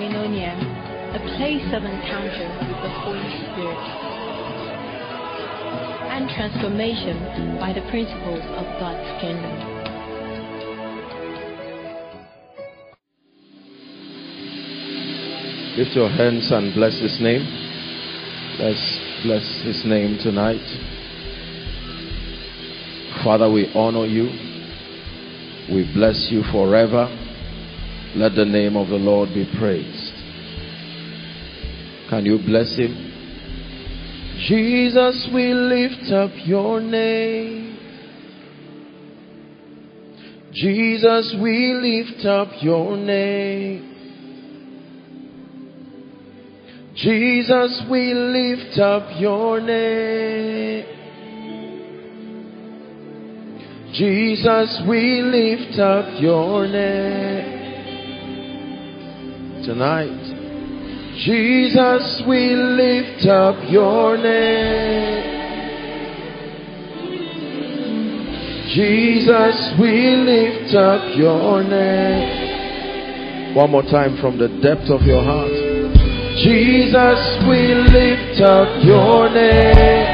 koinonia, a place of encounter with the Holy Spirit, and transformation by the principles of God's kingdom. Lift your hands and bless his name. Let's bless his name tonight. Father, we honor you. We bless you forever. Let the name of the Lord be praised. Can you bless him? Jesus, we lift up your name. Jesus, we lift up your name. Jesus, we lift up your name. Jesus, we lift up your name. Tonight, Jesus, we lift up your name. Jesus, we lift up your name. One more time from the depth of your heart. Jesus, we lift up your name.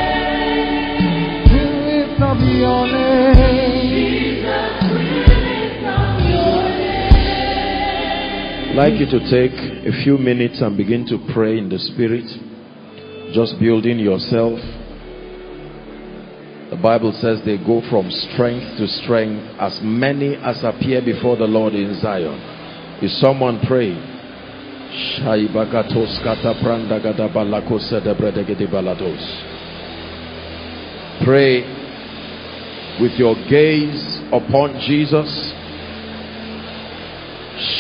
Like you to take a few minutes and begin to pray in the spirit, just building yourself. The Bible says they go from strength to strength as many as appear before the Lord in Zion. Is someone praying? Pray with your gaze upon Jesus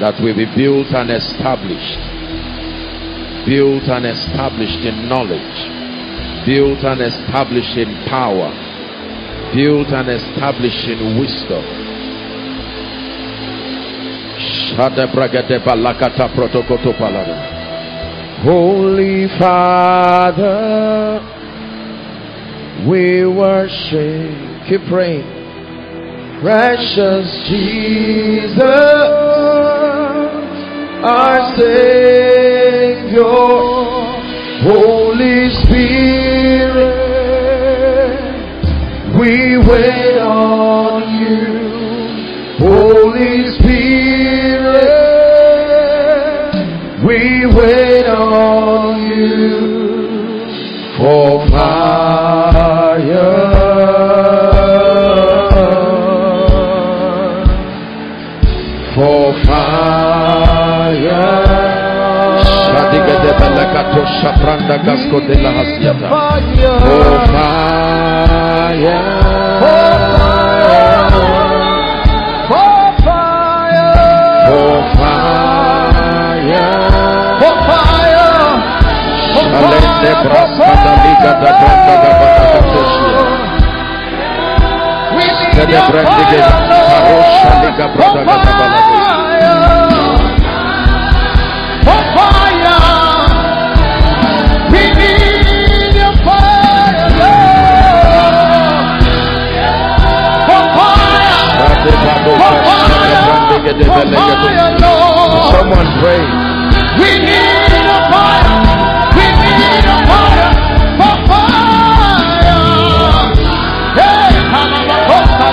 That will be built and established. Built and established in knowledge. Built and established in power. Built and established in wisdom. Holy Father, we worship Keep praying. Precious Jesus, our Savior, Holy Spirit, we wait shapranda gasko de la hasiata. For fire. For fire. For fire. For fire. Shalende brasta da liga da branda da batakatesia. Sede brendige parosha liga branda da fire, Lord. Someone pray. We need a fire. We need a fire. For fire. Hey, come on, come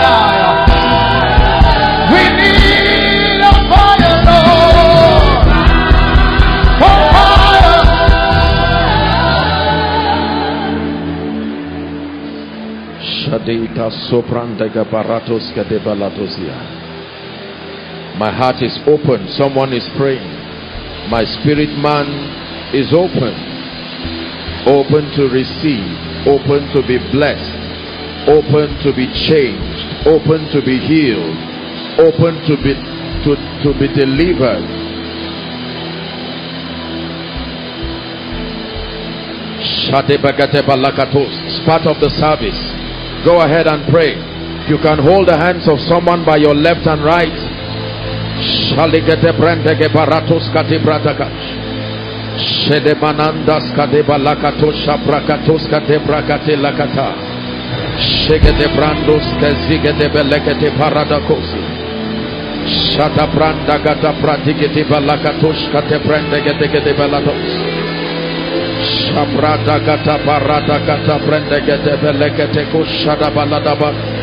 we need a fire, Lord. For fire. Shadita sopranta caparatos cadebalatos my heart is open. Someone is praying. My spirit man is open. Open to receive. Open to be blessed. Open to be changed. Open to be healed. Open to be to, to be delivered. It's part of the service. Go ahead and pray. You can hold the hands of someone by your left and right. Shaligete brandege baratos kati bratakash. Shede manandas kade balakatos shabrakatos kate brakate lakata. Shegete brandos kezigete belekete paradakosi. Shata branda gata pratikete balakatos kate brandege gete balatos. Shabrada gata barada gata brandege belekete kushada baladaba.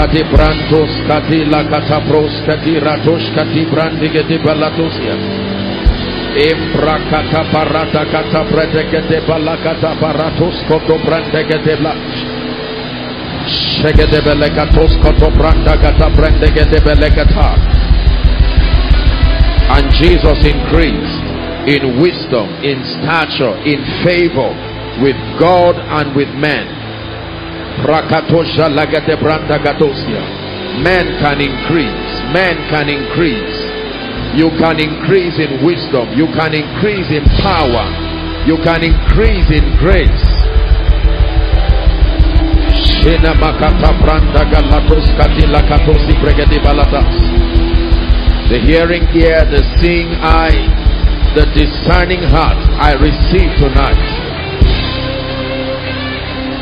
Skati brantos kati lakata pros kati ratos kati brandigete balatosia. Imbrakata parata kata predegete balakata paratos koto brandegete bla. Shegede belekatos koto branda kata brandegete belekata. And Jesus increased in wisdom, in stature, in favor with God and with men. Prakatosha lagate branda gatosia. Men can increase. Men can increase. You can increase in wisdom. You can increase in power. You can increase in grace. Makata katila balatas. The hearing ear, the seeing eye, the discerning heart I receive tonight.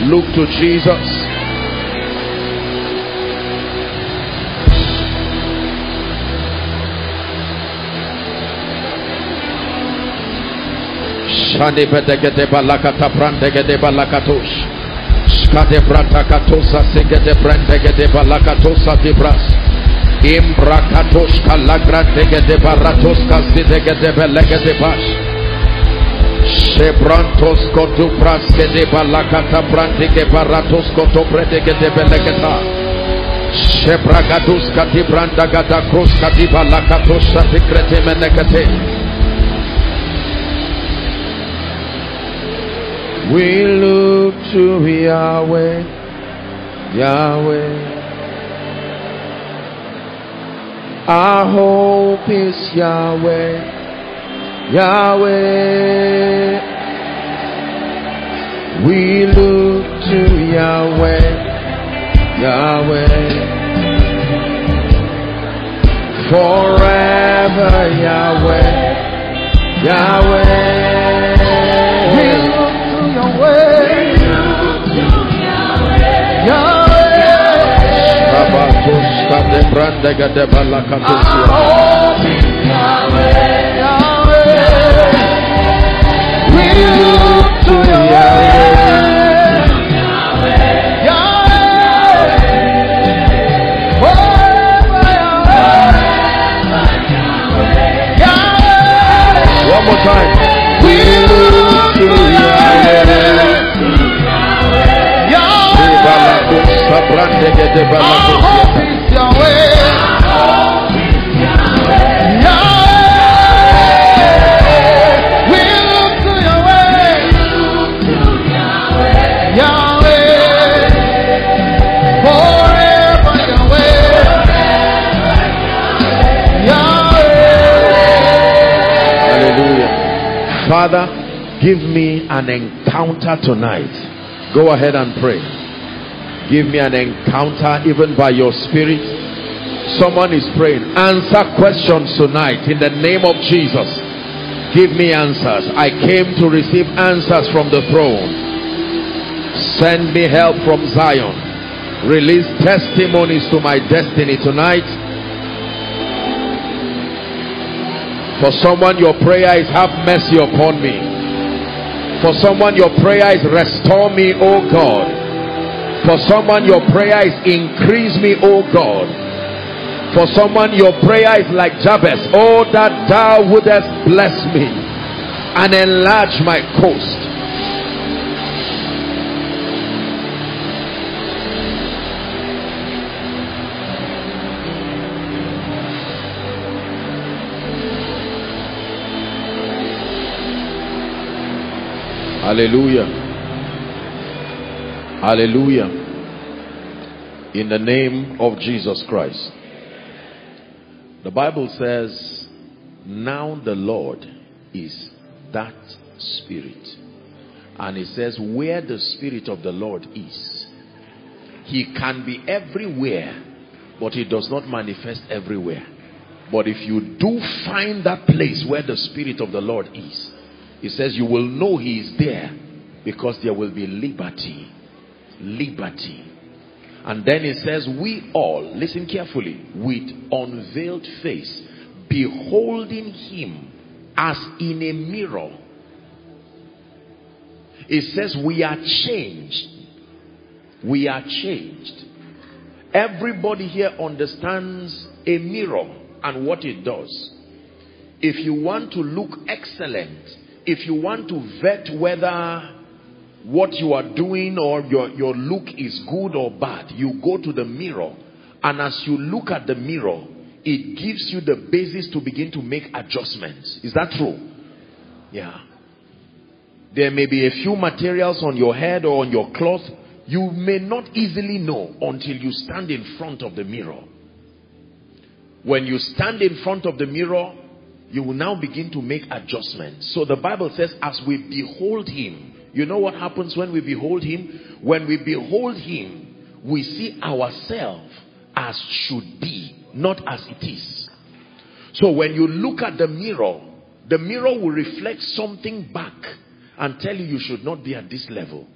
Look to Jesus. Shani bedegede balakata brandegede balakatosh. Shkade bratakatosa segede brandegede balakatosa dibras. Imbrakatosh kalagrandegede baratos kasidegede belegede bash. Praske de balakata de branda shatikrete menekete. We look to Yahweh, Yahweh. Our hope is Yahweh, Yahweh. We look to Yahweh, Yahweh. Forever Yahweh, Yahweh. We look to. Yahweh. Brande gade balakatosia. Yahweh. Look to your way. Yahweh. Father, give me an encounter tonight. Go ahead and pray. Give me an encounter even by your spirit. Someone is praying. Answer questions tonight in the name of Jesus. Give me answers. I came to receive answers from the throne. Send me help from Zion. Release testimonies to my destiny tonight. For someone, your prayer is have mercy upon me. For someone, your prayer is restore me, O God. For someone, your prayer is increase me, O God. For someone, your prayer is like Jabez. Oh, that thou wouldest bless me and enlarge my coast. Hallelujah. Hallelujah. In the name of Jesus Christ. The Bible says, Now the Lord is that Spirit. And it says, Where the Spirit of the Lord is, He can be everywhere, but He does not manifest everywhere. But if you do find that place where the Spirit of the Lord is, he says, You will know He is there because there will be liberty. Liberty. And then He says, We all, listen carefully, with unveiled face, beholding Him as in a mirror. It says, We are changed. We are changed. Everybody here understands a mirror and what it does. If you want to look excellent, if you want to vet whether what you are doing or your, your look is good or bad, you go to the mirror. And as you look at the mirror, it gives you the basis to begin to make adjustments. Is that true? Yeah. There may be a few materials on your head or on your cloth you may not easily know until you stand in front of the mirror. When you stand in front of the mirror, you will now begin to make adjustments. So the Bible says, as we behold him, you know what happens when we behold him? When we behold him, we see ourselves as should be, not as it is. So when you look at the mirror, the mirror will reflect something back and tell you you should not be at this level.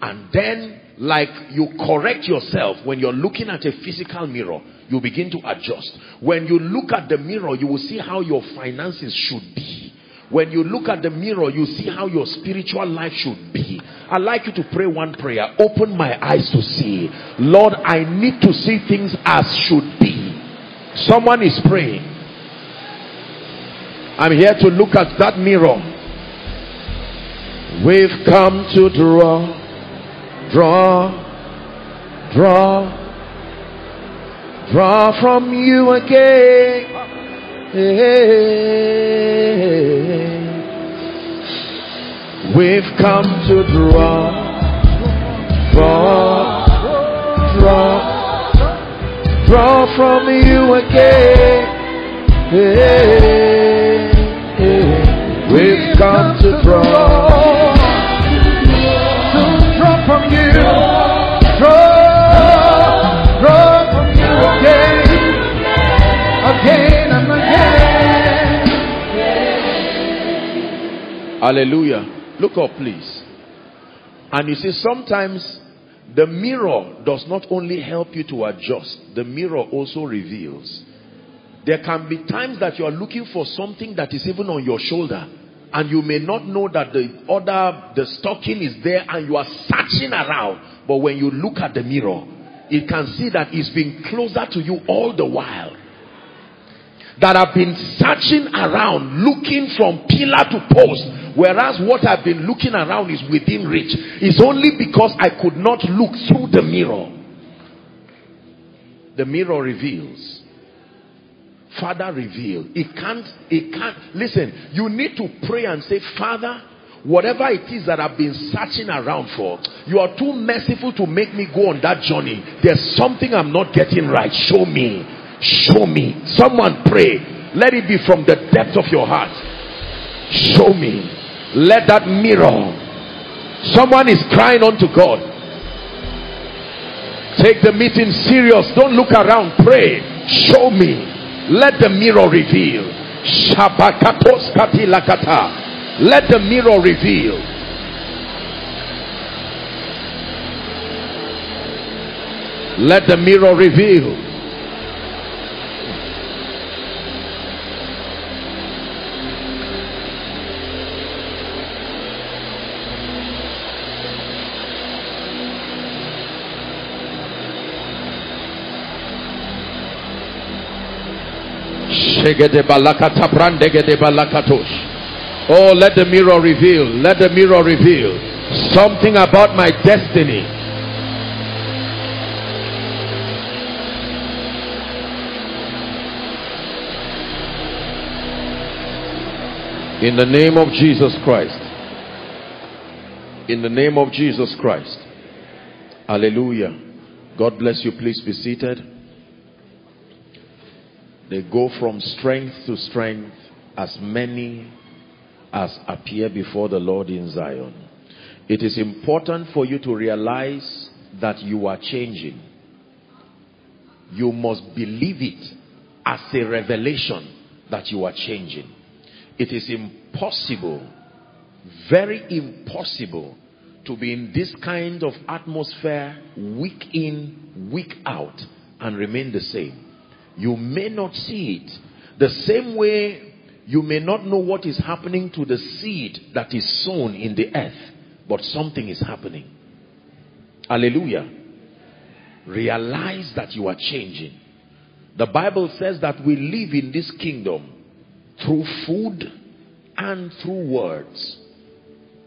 And then, like you correct yourself when you're looking at a physical mirror, you begin to adjust. When you look at the mirror, you will see how your finances should be. When you look at the mirror, you see how your spiritual life should be. I'd like you to pray one prayer. Open my eyes to see. Lord, I need to see things as should be. Someone is praying. I'm here to look at that mirror. We've come to draw, draw, draw draw from you again. We've come to draw, draw, draw, draw from you again. We've come to draw, to draw from you, again and again. Hallelujah. Look up, please. And you see, sometimes the mirror does not only help you to adjust, the mirror also reveals. There can be times that you are looking for something that is even on your shoulder and you may not know that the other, the stocking is there and you are searching around. But when you look at the mirror, you can see that it's been closer to you all the while that have been searching around looking from pillar to post whereas what I've been looking around is within reach. It's only because I could not look through the mirror. The mirror reveals. Father reveal it can't it can't listen you need to pray and say father whatever it is that I've been searching around for you are too merciful to make me go on that journey. There's something I'm not getting right. Show me Show me. Someone pray. Let it be from the depth of your heart. Show me. let that mirror. Someone is crying unto god. Take the meeting serious. Don't look around. Pray. Show me. Let the mirror reveal. Let the mirror reveal. Let the mirror reveal Oh, let the mirror reveal. Let the mirror reveal something about my destiny. In the name of Jesus Christ. In the name of Jesus Christ. Hallelujah. God bless you. Please be seated. They go from strength to strength as many as appear before the Lord in Zion. It is important for you to realize that you are changing. You must believe it as a revelation that you are changing. It is impossible, very impossible, to be in this kind of atmosphere week in, week out, and remain the same. You may not see it. The same way you may not know what is happening to the seed that is sown in the earth, but something is happening. Hallelujah. Realize that you are changing. The Bible says that we live in this kingdom through food and through words.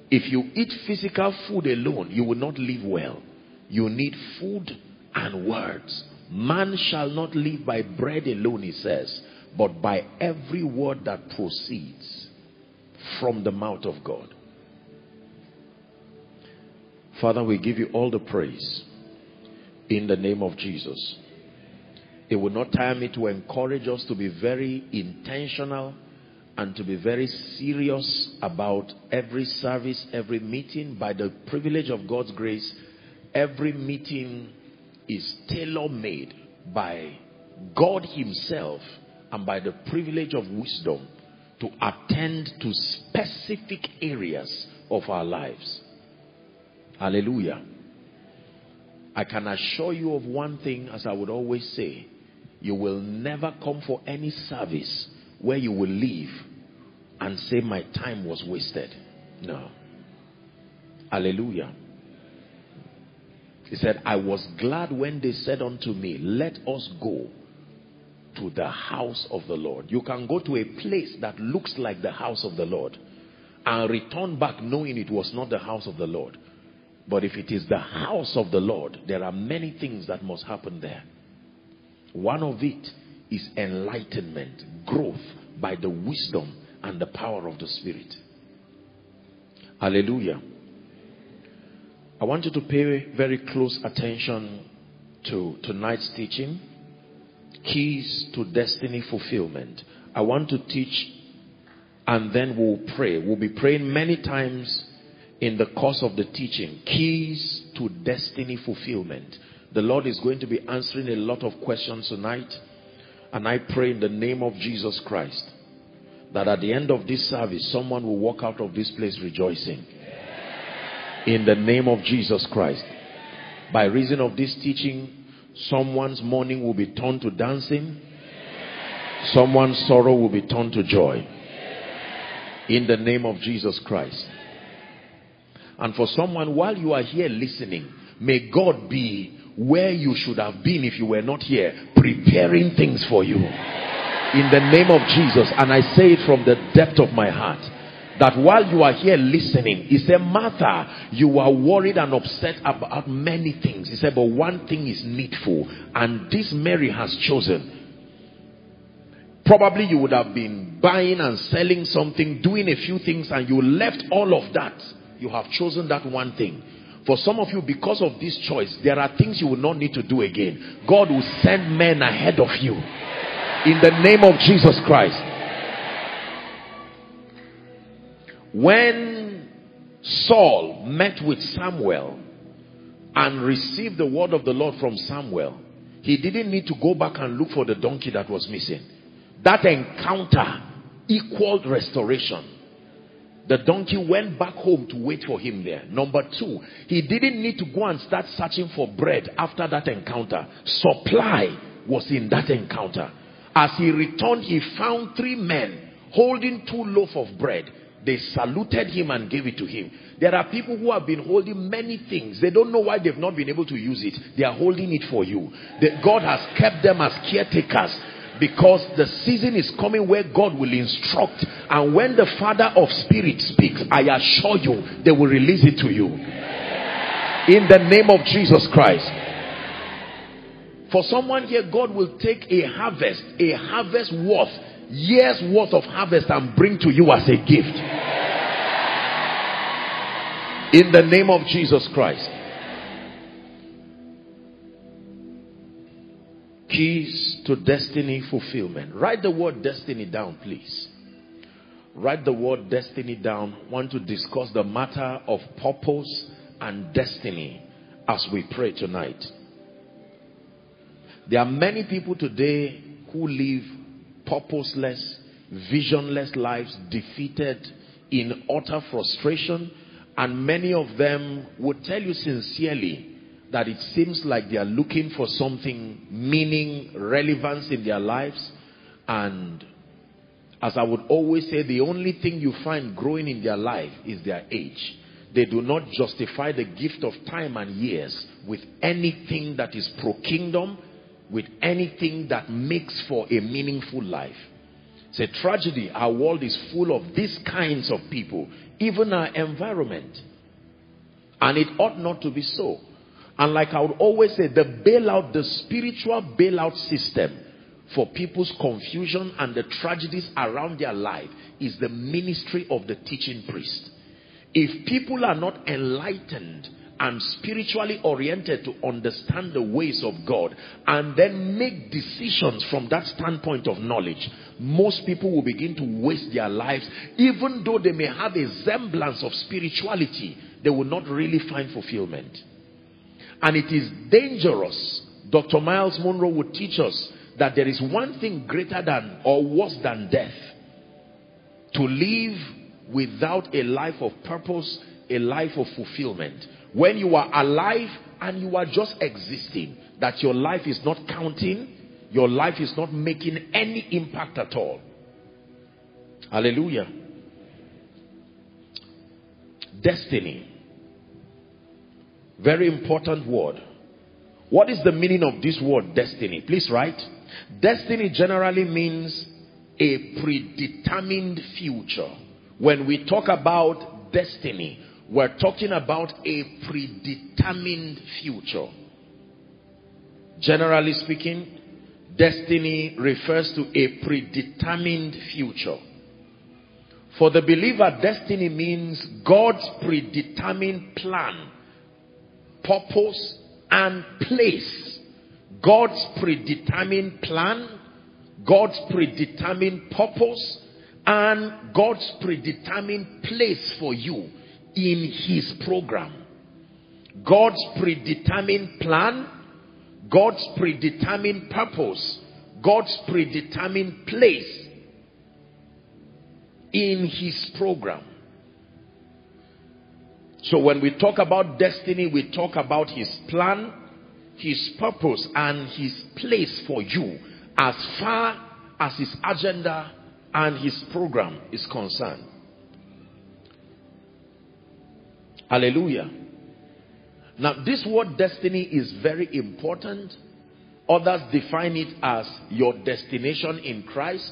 If you eat physical food alone, you will not live well. You need food and words. Man shall not live by bread alone, he says, but by every word that proceeds from the mouth of God. Father, we give you all the praise in the name of Jesus. It will not tire me to encourage us to be very intentional and to be very serious about every service, every meeting. By the privilege of God's grace, every meeting is tailor made by God Himself and by the privilege of wisdom to attend to specific areas of our lives. Hallelujah. I can assure you of one thing, as I would always say you will never come for any service where you will leave and say, My time was wasted. No. Hallelujah. He said, I was glad when they said unto me, Let us go to the house of the Lord. You can go to a place that looks like the house of the Lord and return back knowing it was not the house of the Lord. But if it is the house of the Lord, there are many things that must happen there. One of it is enlightenment, growth by the wisdom and the power of the Spirit. Hallelujah. I want you to pay very close attention to tonight's teaching keys to destiny fulfillment. I want to teach and then we'll pray. We'll be praying many times in the course of the teaching. Keys to destiny fulfillment. The Lord is going to be answering a lot of questions tonight. And I pray in the name of Jesus Christ that at the end of this service, someone will walk out of this place rejoicing in the name of Jesus Christ. By reason of this teaching, someone's mourning will be turned to dancing, someone's sorrow will be turned to joy. In the name of Jesus Christ. And for someone, while you are here listening, may God be where you should have been if you were not here, preparing things for you. In the name of Jesus. And I say it from the depth of my heart that while you are here listening, he said, Martha, you are worried and upset about many things. He said, but one thing is needful, and this Mary has chosen. Probably you would have been buying and selling something, doing a few things, and you left all of that. You have chosen that one thing. For some of you, because of this choice, there are things you will not need to do again. God will send men ahead of you. In the name of Jesus Christ. When Saul met with Samuel and received the word of the Lord from Samuel, he didn't need to go back and look for the donkey that was missing. That encounter equaled restoration. The donkey went back home to wait for him there. Number two, he didn't need to go and start searching for bread after that encounter. Supply was in that encounter. As he returned, he found three men holding two loaves of bread. They saluted him and gave it to him. There are people who have been holding many things. They don't know why they've not been able to use it. They are holding it for you. God has kept them as caretakers because the season is coming where God will instruct. And when the Father of Spirit speaks, I assure you, they will release it to you. In the name of Jesus Christ. For someone here, God will take a harvest, a harvest worth, years worth of harvest and bring to you as a gift. In the name of Jesus Christ. Keys to destiny fulfillment. Write the word destiny down, please. Write the word destiny down. Want to discuss the matter of purpose and destiny as we pray tonight. There are many people today who live purposeless, visionless lives, defeated in utter frustration, and many of them would tell you sincerely that it seems like they are looking for something meaning, relevance in their lives. And as I would always say, the only thing you find growing in their life is their age. They do not justify the gift of time and years with anything that is pro kingdom, with anything that makes for a meaningful life. It's a tragedy. Our world is full of these kinds of people, even our environment. And it ought not to be so. And like I would always say, the bailout, the spiritual bailout system for people's confusion and the tragedies around their life is the ministry of the teaching priest. If people are not enlightened and spiritually oriented to understand the ways of God and then make decisions from that standpoint of knowledge, most people will begin to waste their lives. Even though they may have a semblance of spirituality, they will not really find fulfillment. And it is dangerous. Dr. Myles Munroe would teach us that there is one thing greater than or worse than death. To live without a life of purpose, a life of fulfillment. When you are alive and you are just existing, that your life is not counting, your life is not making any impact at all. Hallelujah. Destiny. Very important word. What is the meaning of this word destiny? Please write. Destiny generally means a predetermined future. When we talk about destiny, we're talking about a predetermined future. Generally speaking, destiny refers to a predetermined future. For the believer, destiny means God's predetermined plan purpose and place. God's predetermined plan, God's predetermined purpose, and God's predetermined place for you in His program. God's predetermined plan, God's predetermined purpose, God's predetermined place in His program. So when we talk about destiny, we talk about his plan, his purpose, and his place for you as far as his agenda and his program is concerned. Hallelujah. Now, this word destiny is very important. Others define it as your destination in Christ.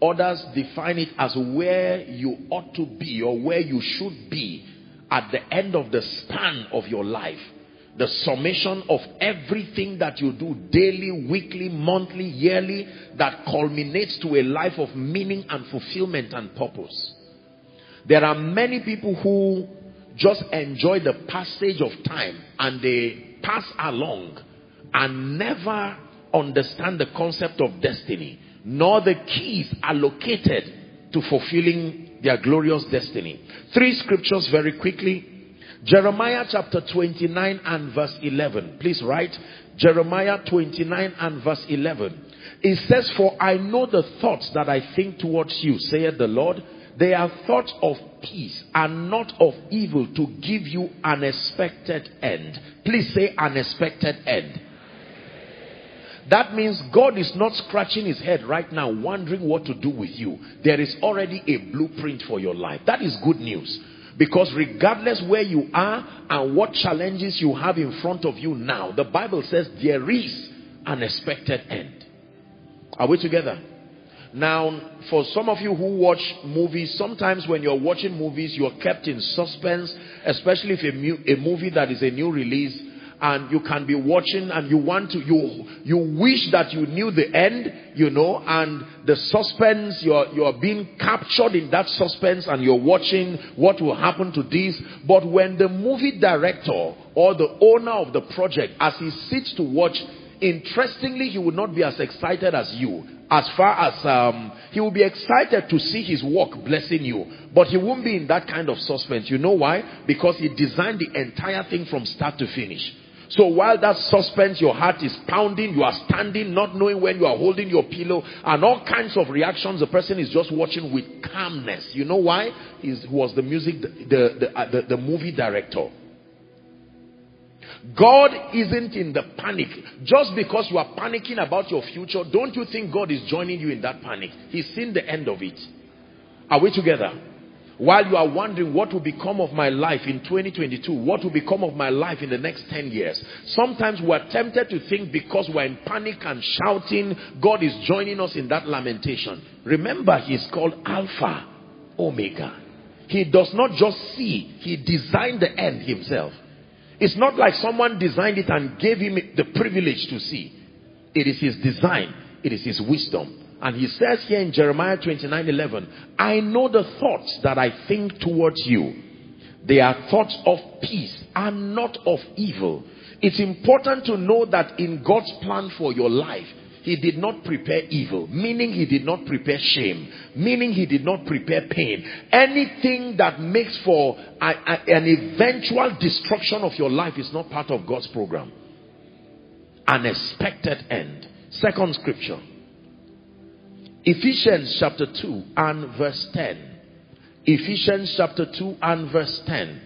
Others define it as where you ought to be or where you should be at the end of the span of your life, the summation of everything that you do daily, weekly, monthly, yearly, that culminates to a life of meaning and fulfillment and purpose. There are many people who just enjoy the passage of time and they pass along and never understand the concept of destiny, nor the keys allocated to fulfilling their glorious destiny. Three scriptures very quickly. Jeremiah chapter 29 and verse 11. Please write Jeremiah 29 and verse 11. It says, For I know the thoughts that I think towards you, saith the Lord. They are thoughts of peace and not of evil to give you an expected end. Please say unexpected end. That means God is not scratching his head right now wondering what to do with you. There is already a blueprint for your life. That is good news. Because regardless where you are and what challenges you have in front of you now, the Bible says there is an expected end. Are we together? Now, for some of you who watch movies, sometimes when you're watching movies, you're kept in suspense, especially if a, a movie that is a new release and you can be watching and you want to you you wish that you knew the end you know and the suspense you're you're being captured in that suspense and you're watching what will happen to this. But when the movie director or the owner of the project as he sits to watch interestingly he would not be as excited as you as far as um, he will be excited to see his work blessing you but he won't be in that kind of suspense you know why because he designed the entire thing from start to finish so while that suspense, your heart is pounding, you are standing, not knowing when you are holding your pillow, and all kinds of reactions, the person is just watching with calmness. You know why? He was the music, the, the, uh, the, the movie director. God isn't in the panic. Just because you are panicking about your future, don't you think God is joining you in that panic? He's seen the end of it. Are we together? While you are wondering what will become of my life in 2022, what will become of my life in the next 10 years. Sometimes we're tempted to think because we're in panic and shouting, God is joining us in that lamentation. Remember, He's called Alpha, Omega. He does not just see, He designed the end Himself. It's not like someone designed it and gave Him the privilege to see. It is His design, it is His wisdom. And he says here in Jeremiah 29 11, I know the thoughts that I think towards you. They are thoughts of peace and not of evil. It's important to know that in God's plan for your life, he did not prepare evil, meaning he did not prepare shame, meaning he did not prepare pain. Anything that makes for a, a, an eventual destruction of your life is not part of God's program. An expected end. Second scripture. Ephesians chapter 2 and verse 10. Ephesians chapter 2 and verse 10.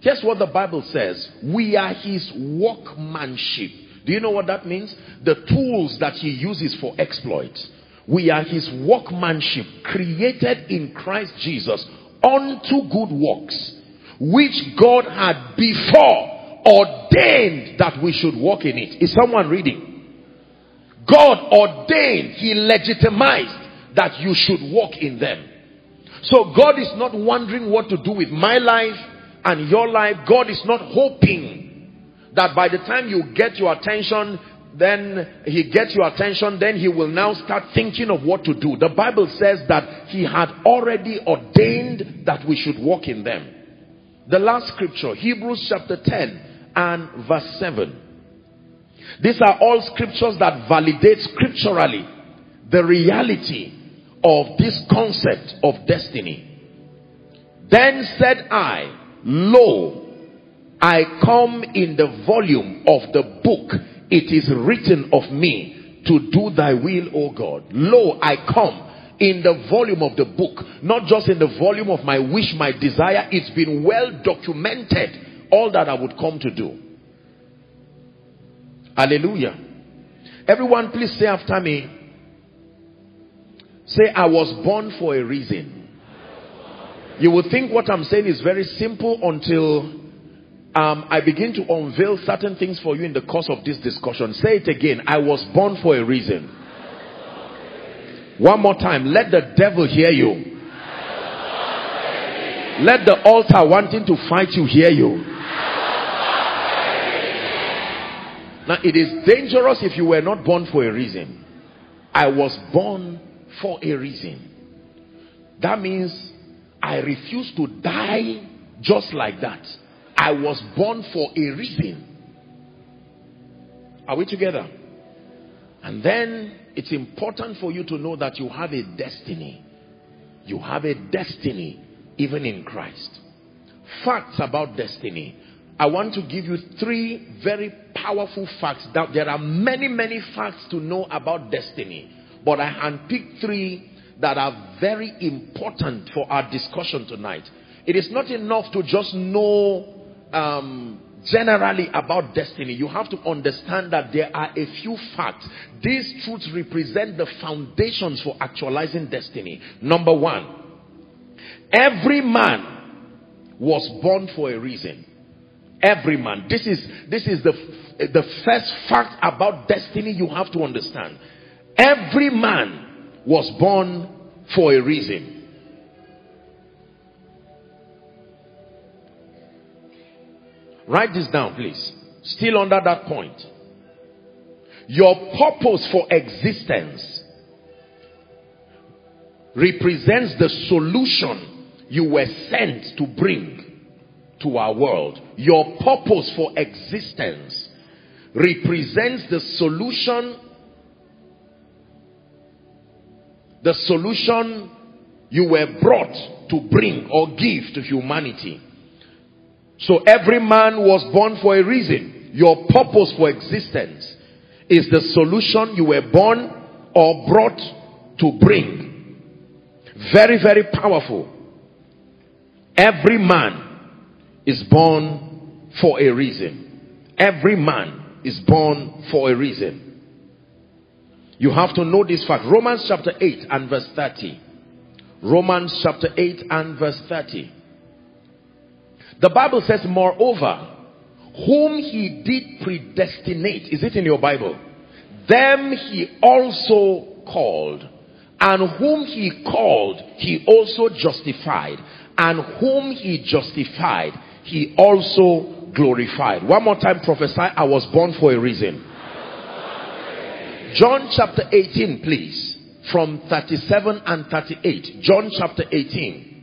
Guess what the Bible says? We are his workmanship. Do you know what that means? The tools that he uses for exploits. We are his workmanship created in Christ Jesus unto good works, which God had before ordained that we should walk in it. Is someone reading? God ordained, He legitimized that you should walk in them. So God is not wondering what to do with my life and your life. God is not hoping that by the time you get your attention, then he gets your attention, then he will now start thinking of what to do. The Bible says that he had already ordained that we should walk in them. The last scripture, Hebrews chapter 10 and verse 7. These are all scriptures that validate scripturally the reality of this concept of destiny. Then said I, Lo, I come in the volume of the book. It is written of me to do thy will, O God. Lo, I come in the volume of the book, not just in the volume of my wish, my desire. It's been well documented all that I would come to do. Hallelujah. Everyone, please say after me. Say, I was born for a reason. You will think what I'm saying is very simple until um, I begin to unveil certain things for you in the course of this discussion. Say it again. I was born for a reason. One more time. Let the devil hear you. Let the altar wanting to fight you hear you. Now, it is dangerous if you were not born for a reason. I was born for a reason. That means I refuse to die just like that. I was born for a reason. Are we together? And then it's important for you to know that you have a destiny. You have a destiny even in Christ. Facts about destiny. I want to give you three very powerful facts. That there are many, many facts to know about destiny. But I handpicked three that are very important for our discussion tonight. It is not enough to just know um, generally about destiny. You have to understand that there are a few facts. These truths represent the foundations for actualizing destiny. Number one, every man was born for a reason. Every man. This is, this is the, the first fact about destiny you have to understand. Every man was born for a reason. Write this down, please. Still under that point. Your purpose for existence represents the solution you were sent to bring to our world. Your purpose for existence represents the solution the solution you were brought to bring or give to humanity. So every man was born for a reason. Your purpose for existence is the solution you were born or brought to bring. Very, very powerful. Every man is born for a reason. Every man is born for a reason. You have to know this fact. Romans chapter 8 and verse 30. Romans chapter 8 and verse 30. The Bible says, moreover, whom he did predestinate, is it in your Bible? Them he also called. And whom he called, he also justified. And whom he justified, he also glorified. One more time, prophesy, I was born for a reason. John chapter 18, please. From 37 and 38. John chapter 18.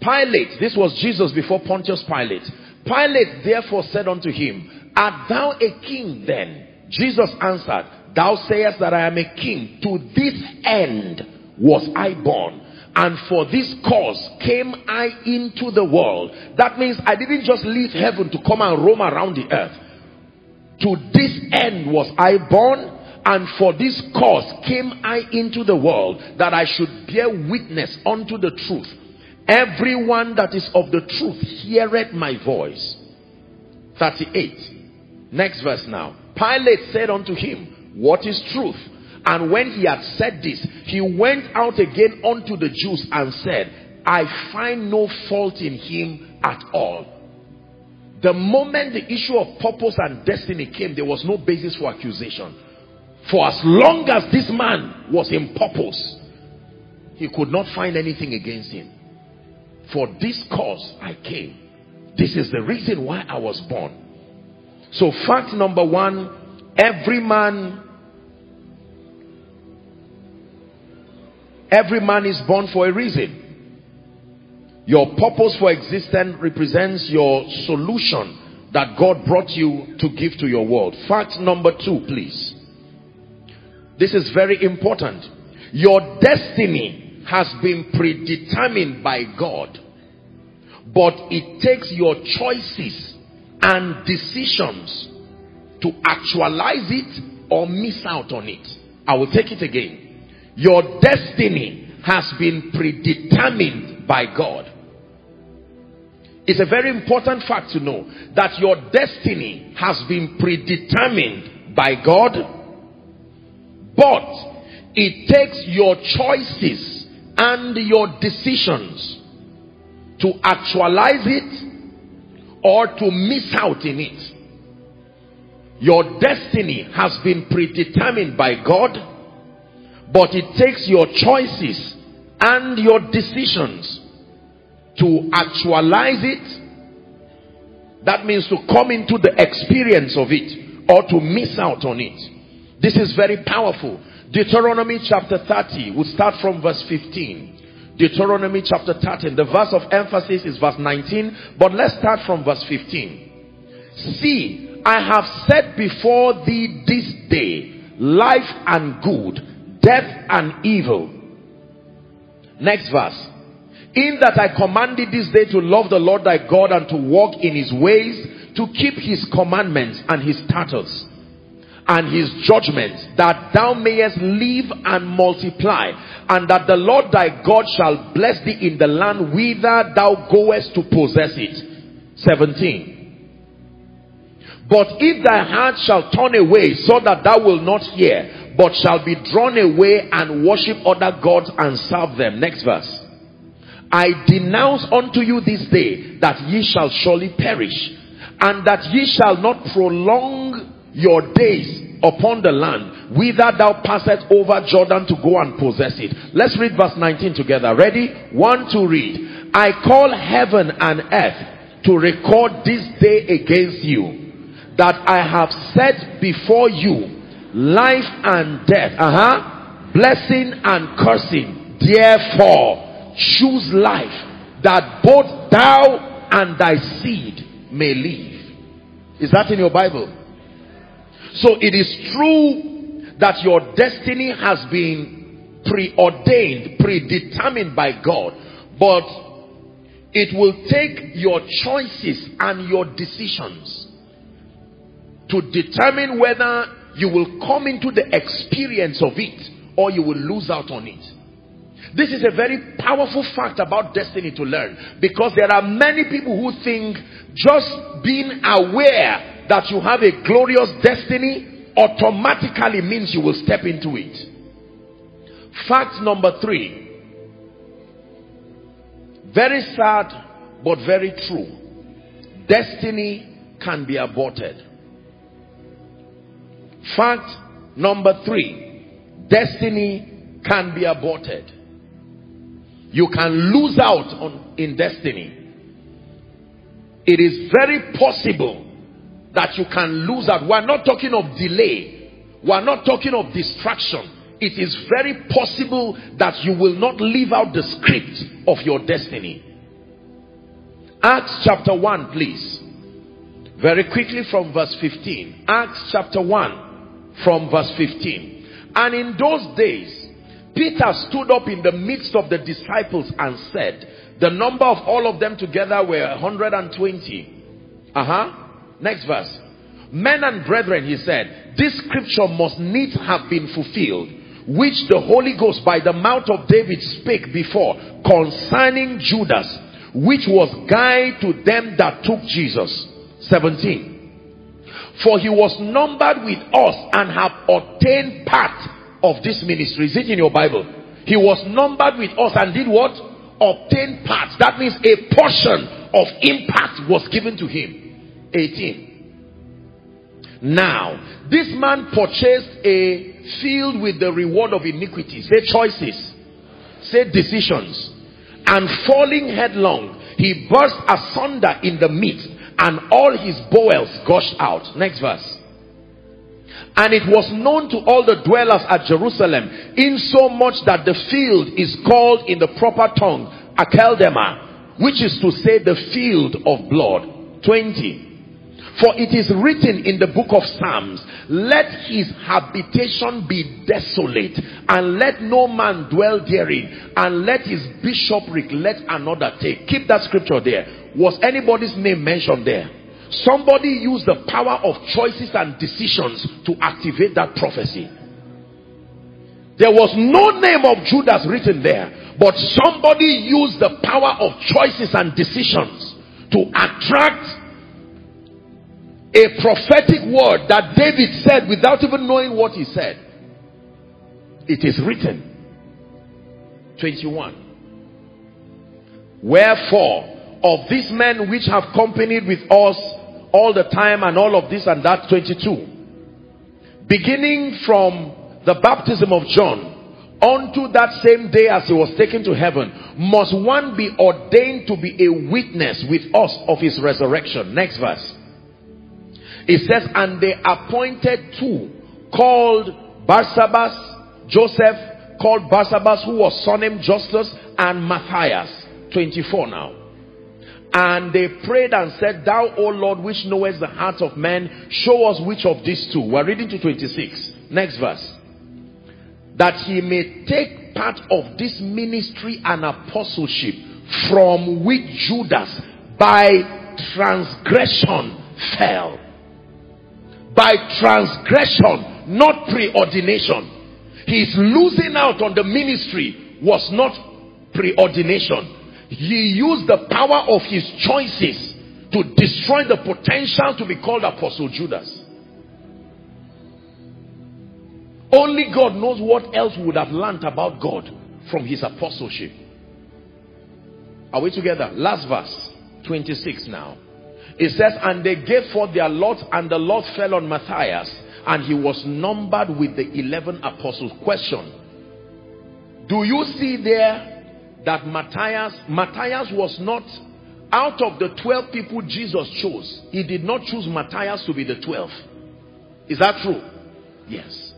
Pilate, this was Jesus before Pontius Pilate. Pilate therefore said unto him, Art thou a king then? Jesus answered, Thou sayest that I am a king. To this end was I born. And for this cause came I into the world. That means I didn't just leave heaven to come and roam around the earth. To this end was I born. And for this cause came I into the world that I should bear witness unto the truth. Everyone that is of the truth heareth my voice. 38. Next verse now. Pilate said unto him, What is truth? And when he had said this, he went out again unto the Jews and said, I find no fault in him at all. The moment the issue of purpose and destiny came, there was no basis for accusation. For as long as this man was in purpose, he could not find anything against him. For this cause I came. This is the reason why I was born. So fact number one, every man every man is born for a reason. Your purpose for existence represents your solution that God brought you to give to your world. Fact number two, please. This is very important. Your destiny has been predetermined by God. But it takes your choices and decisions to actualize it or miss out on it. I will take it again. Your destiny has been predetermined by God. It's a very important fact to know that your destiny has been predetermined by God, but it takes your choices and your decisions to actualize it or to miss out in it. Your destiny has been predetermined by God, but it takes your choices and your decisions to actualize it. That means to come into the experience of it or to miss out on it. This is very powerful Deuteronomy chapter 30, we'll start from verse 15. Deuteronomy chapter 13. The verse of emphasis is verse 19, but let's start from verse 15. See, I have set before thee this day life and good, death and evil. Next verse. In that I commanded this day to love the Lord thy God and to walk in his ways, to keep his commandments and his statutes and his judgments, that thou mayest live and multiply, and that the Lord thy God shall bless thee in the land whither thou goest to possess it. 17. But if thy heart shall turn away so that thou wilt not hear, but shall be drawn away and worship other gods and serve them. Next verse. I denounce unto you this day that ye shall surely perish, and that ye shall not prolong your days upon the land whither thou passest over Jordan to go and possess it. Let's read verse 19 together. Ready? One to read. I call heaven and earth to record this day against you that I have set before you life and death, uh-huh, blessing and cursing. Therefore, choose life that both thou and thy seed may live. Is that in your Bible? So it is true that your destiny has been preordained, predetermined by God, but it will take your choices and your decisions to determine whether you will come into the experience of it or you will lose out on it. This is a very powerful fact about destiny to learn because there are many people who think just being aware that you have a glorious destiny automatically means you will step into it. Fact number three. Very sad, but very true. Destiny can be aborted. Fact number three destiny can be aborted. You can lose out on, in destiny. It is very possible that you can lose out. We're not talking of delay, we're not talking of distraction. It is very possible that you will not live out the script of your destiny. Acts chapter 1, please. Very quickly from verse 15. Acts chapter 1 from verse 15. And in those days, Peter stood up in the midst of the disciples and said, the number of all of them together were 120. Uh-huh. Next verse. Men and brethren, he said, this scripture must needs have been fulfilled, which the Holy Ghost by the mouth of David spake before concerning Judas, which was guide to them that took Jesus. 17. For he was numbered with us and have obtained part of this ministry. Is it in your Bible? He was numbered with us and did what? Obtained part. That means a portion of impact was given to him. 18. Now, this man purchased a field with the reward of iniquity. Say choices. Say decisions. And falling headlong, he burst asunder in the midst and all his bowels gushed out. Next verse. And it was known to all the dwellers at Jerusalem, in so much that the field is called in the proper tongue Akeldama, which is to say the field of blood. 20. For it is written in the book of Psalms, let his habitation be desolate, and let no man dwell therein, and let his bishopric let another take. Keep that scripture there was anybody's name mentioned there? Somebody used the power of choices and decisions to activate that prophecy. There was no name of Judas written there, but somebody used the power of choices and decisions to attract a prophetic word that David said without even knowing what he said. It is written. 21. Wherefore, of these men which have companied with us all the time and all of this and that 22 beginning from the baptism of John unto that same day as he was taken to heaven must one be ordained to be a witness with us of his resurrection next verse it says and they appointed two called Barsabas Joseph called Barsabas who was surnamed Justus and Matthias 24 now and they prayed and said, Thou, O Lord, which knowest the hearts of men, show us which of these two. We're reading to 26. Next verse. That he may take part of this ministry and apostleship from which Judas by transgression fell. By transgression, not preordination. His losing out on the ministry was not preordination. He used the power of his choices to destroy the potential to be called Apostle Judas. Only God knows what else would have learned about God from his apostleship. Are we together? Last verse, 26 now. It says, And they gave forth their lot, and the lot fell on Matthias, and he was numbered with the 11 apostles. Question Do you see there that Matthias, Matthias was not out of the 12 people Jesus chose, he did not choose Matthias to be the 12. Is that true? Yes.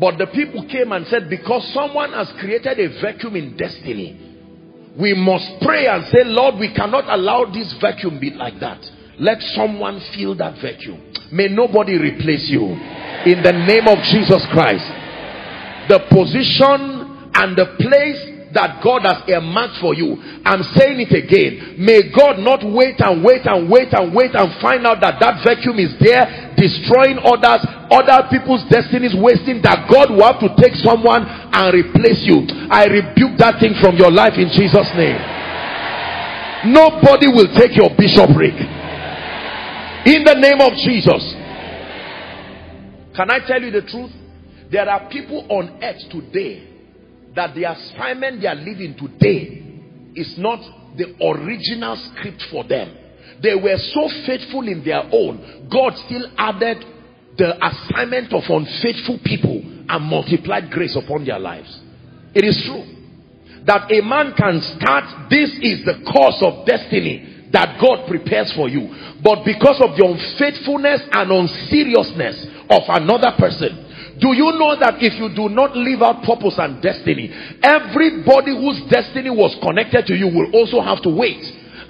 But the people came and said, because someone has created a vacuum in destiny, we must pray and say, Lord, we cannot allow this vacuum be like that. Let someone fill that vacuum. May nobody replace you. In the name of Jesus Christ. The position and the place that God has earmarked for you. I'm saying it again. May God not wait and wait and wait and wait and find out that that vacuum is there, destroying others, other people's destinies, wasting that God will have to take someone and replace you. I rebuke that thing from your life in Jesus' name. Nobody will take your bishopric. In the name of Jesus. Can I tell you the truth? There are people on earth today that the assignment they are living today is not the original script for them. They were so faithful in their own. God still added the assignment of unfaithful people and multiplied grace upon their lives. It is true that a man can start, this is the course of destiny that God prepares for you. But because of the unfaithfulness and unseriousness of another person, do you know that if you do not live out purpose and destiny, everybody whose destiny was connected to you will also have to wait.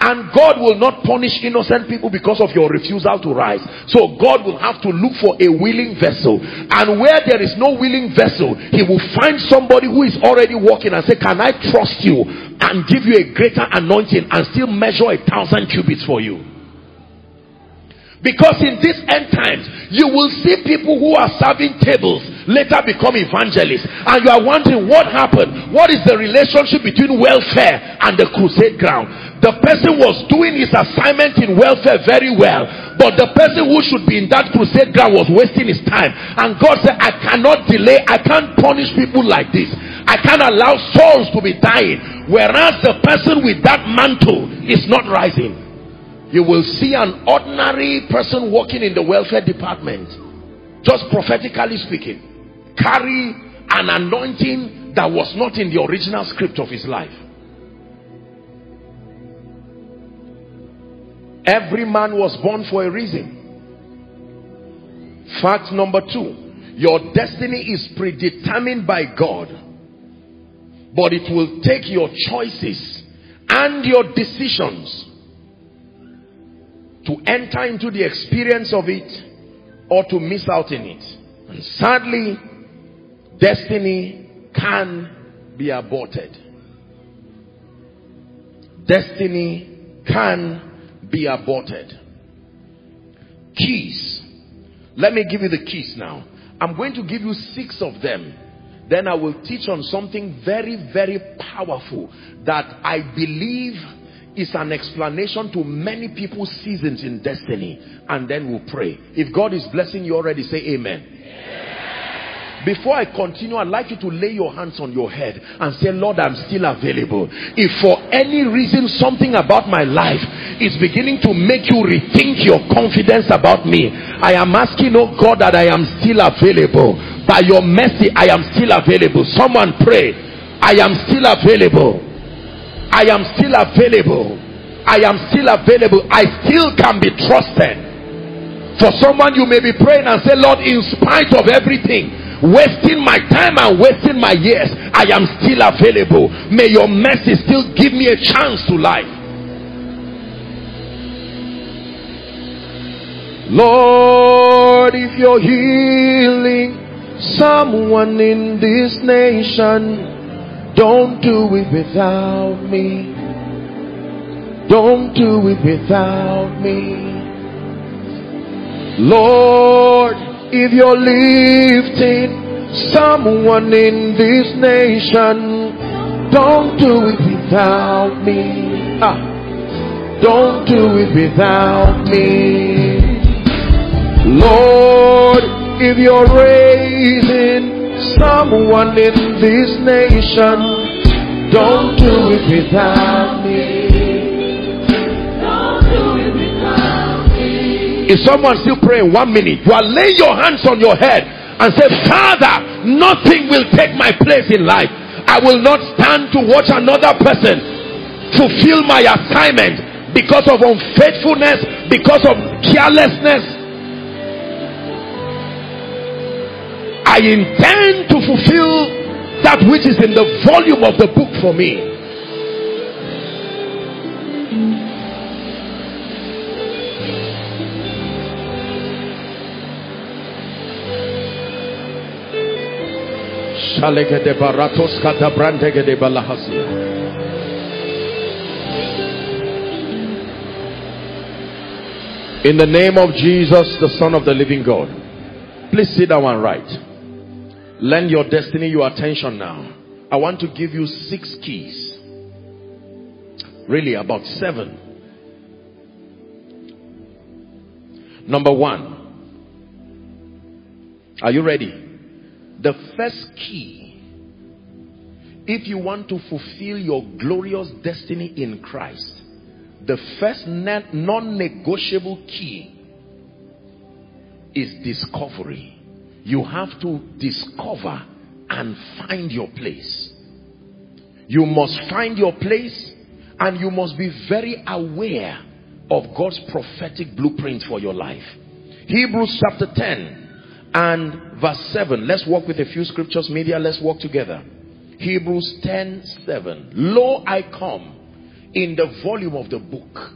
And God will not punish innocent people because of your refusal to rise. So God will have to look for a willing vessel. And where there is no willing vessel, he will find somebody who is already walking and say, can I trust you and give you a greater anointing and still measure a thousand cubits for you? Because in these end times, you will see people who are serving tables later become evangelists. And you are wondering what happened. What is the relationship between welfare and the crusade ground? The person was doing his assignment in welfare very well. But the person who should be in that crusade ground was wasting his time. And God said, I cannot delay. I can't punish people like this. I can't allow souls to be dying. Whereas the person with that mantle is not rising you will see an ordinary person working in the welfare department just prophetically speaking carry an anointing that was not in the original script of his life. Every man was born for a reason. Fact number two your destiny is predetermined by God but it will take your choices and your decisions to enter into the experience of it or to miss out in it. And sadly, destiny can be aborted. Destiny can be aborted. Keys. Let me give you the keys now. I'm going to give you six of them. Then I will teach on something very, very powerful that I believe is an explanation to many people's seasons in destiny. And then we'll pray. If God is blessing you already, say amen. Before I continue, I'd like you to lay your hands on your head and say, Lord, I'm still available. If for any reason something about my life is beginning to make you rethink your confidence about me, I am asking, oh God, that I am still available. By your mercy, I am still available. Someone pray, I am still available. I am still available. I am still available. I still can be trusted. For someone, you may be praying and say, Lord, in spite of everything, wasting my time and wasting my years, I am still available. May your mercy still give me a chance to life. Lord, if you're healing someone in this nation, don't do it without me. Don't do it without me. Lord, if you're lifting someone in this nation, don't do it without me. Ah. Don't do it without me. Lord, if you're raising someone in this nation, don't do it without me. Don't do it without me. Is someone still praying one minute? You are laying your hands on your head and say, Father, nothing will take my place in life. I will not stand to watch another person fulfill my assignment because of unfaithfulness, because of carelessness. I intend to fulfill that which is in the volume of the book for me. Baratos kata. In the name of Jesus, the Son of the living God. Please sit down and write. Lend your destiny your attention now. I want to give you six keys. Really, about seven. Number one. Are you ready? The first key, if you want to fulfill your glorious destiny in Christ, the first non-negotiable key is discovery. You have to discover and find your place. You must find your place and you must be very aware of God's prophetic blueprint for your life. Hebrews chapter 10 and verse 7. Let's walk with a few scriptures. Media, let's walk together. Hebrews 10 7. Lo, I come in the volume of the book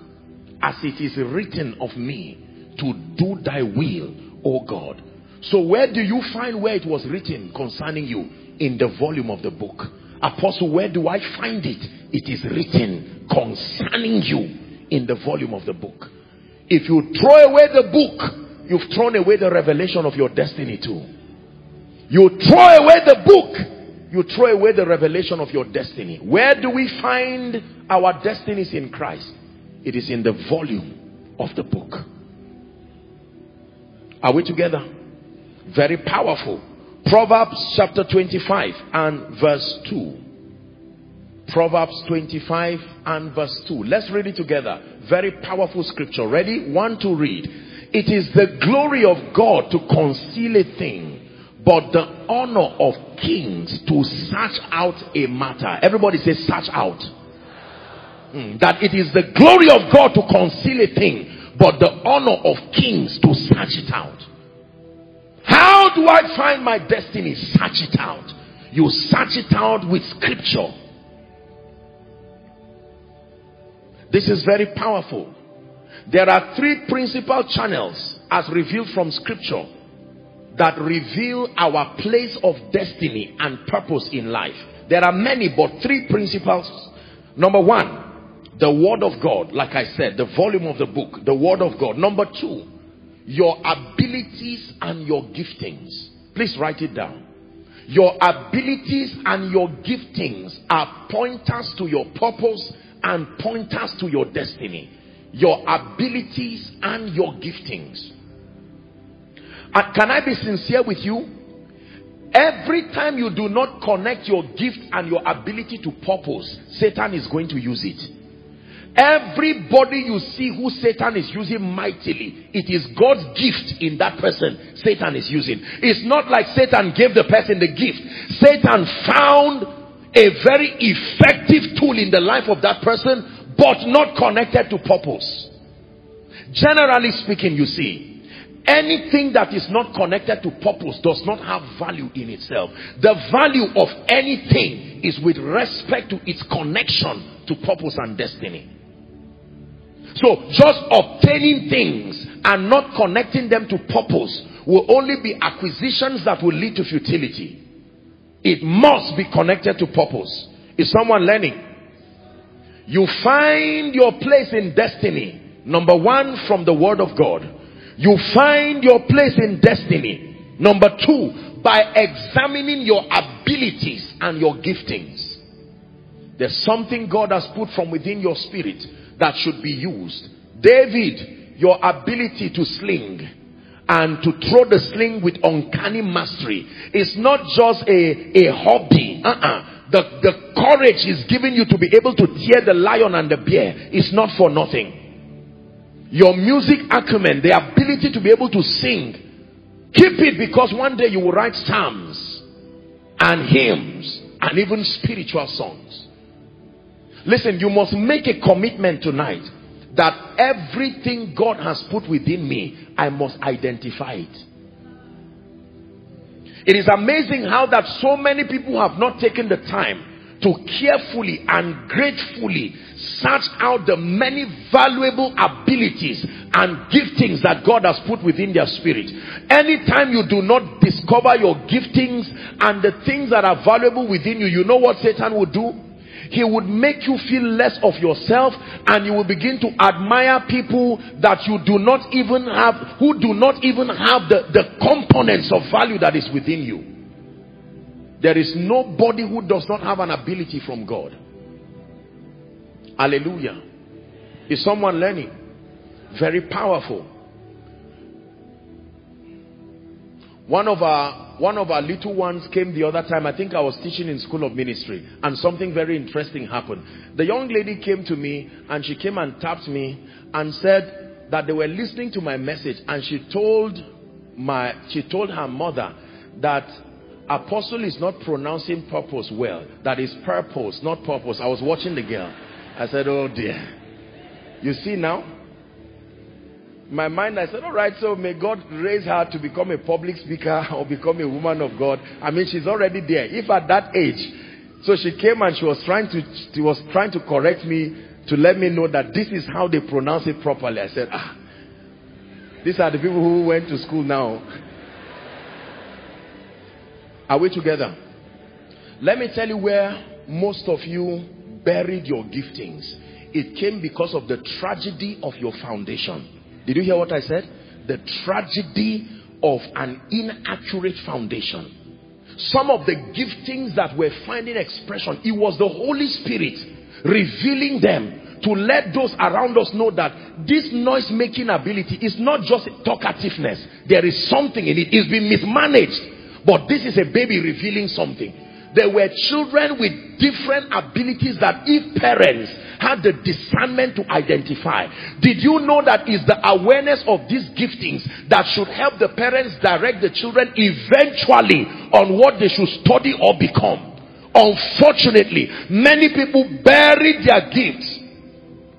as it is written of me to do thy will, O God. So where do you find where it was written concerning you? In the volume of the book. Apostle, where do I find it? It is written concerning you in the volume of the book. If you throw away the book, you've thrown away the revelation of your destiny too. You throw away the book, you throw away the revelation of your destiny. Where do we find our destinies in Christ? It is in the volume of the book. Are we together? Very powerful. Proverbs chapter 25 and verse 2. Proverbs 25 and verse 2. Let's read it together. Very powerful scripture. Ready? One to read. It is the glory of God to conceal a thing but the honor of kings to search out a matter. Everybody say search out. Mm, that it is the glory of God to conceal a thing, but the honor of kings to search it out. How do I find my destiny? Search it out. You search it out with scripture. This is very powerful. There are three principal channels as revealed from scripture that reveal our place of destiny and purpose in life. There are many, but three principles. Number one, the word of God. Like I said, the volume of the book, the word of God. Number two, your abilities and your giftings. Please write it down. Your abilities and your giftings are pointers to your purpose and pointers to your destiny. Your abilities and your giftings. And can I be sincere with you? Every time you do not connect your gift and your ability to purpose, Satan is going to use it. Everybody you see who Satan is using mightily, it is God's gift in that person Satan is using. It's not like Satan gave the person the gift. Satan found a very effective tool in the life of that person, but not connected to purpose. Generally speaking, you see, anything that is not connected to purpose does not have value in itself. The value of anything is with respect to its connection to purpose and destiny. So just obtaining things and not connecting them to purpose will only be acquisitions that will lead to futility. It must be connected to purpose. Is someone learning? You find your place in destiny. Number one, from the word of God. You find your place in destiny. Number two, by examining your abilities and your giftings. There's something God has put from within your spirit that should be used. David, your ability to sling and to throw the sling with uncanny mastery is not just a, a hobby. Uh-uh. The, the courage is giving you to be able to tear the lion and the bear. It's not for nothing. Your music acumen, the ability to be able to sing, keep it because one day you will write psalms and hymns and even spiritual songs. Listen, you must make a commitment tonight that everything God has put within me, I must identify it. It is amazing how that so many people have not taken the time to carefully and gratefully search out the many valuable abilities and giftings that God has put within their spirit. Anytime you do not discover your giftings and the things that are valuable within you, you know what Satan will do? He would make you feel less of yourself and you will begin to admire people that you do not even have who do not even have the, the components of value that is within you. There is nobody who does not have an ability from God. Hallelujah. Is someone learning? Very powerful one of our one of our little ones came the other time. I think I was teaching in school of ministry and something very interesting happened. The young lady came to me and she came and tapped me and said that they were listening to my message and she told my, she told her mother that apostle is not pronouncing purpose well. That is purpose, not purpose. I was watching the girl. I said, oh dear. You see now? My mind, I said, all right, so may God raise her to become a public speaker or become a woman of God. I mean, she's already there. If at that age, so she came and she was trying to, she was trying to correct me to let me know that this is how they pronounce it properly. I said, ah, these are the people who went to school now. Are we together? Let me tell you where most of you buried your giftings. It came because of the tragedy of your foundation. Did you hear what I said? The tragedy of an inaccurate foundation. Some of the giftings that were finding expression, it was the Holy Spirit revealing them to let those around us know that this noise making ability is not just talkativeness. There is something in it. It's been mismanaged. But this is a baby revealing something. There were children with different abilities that if parents had the discernment to identify. Did you know that is the awareness of these giftings that should help the parents direct the children eventually on what they should study or become? Unfortunately, many people buried their gifts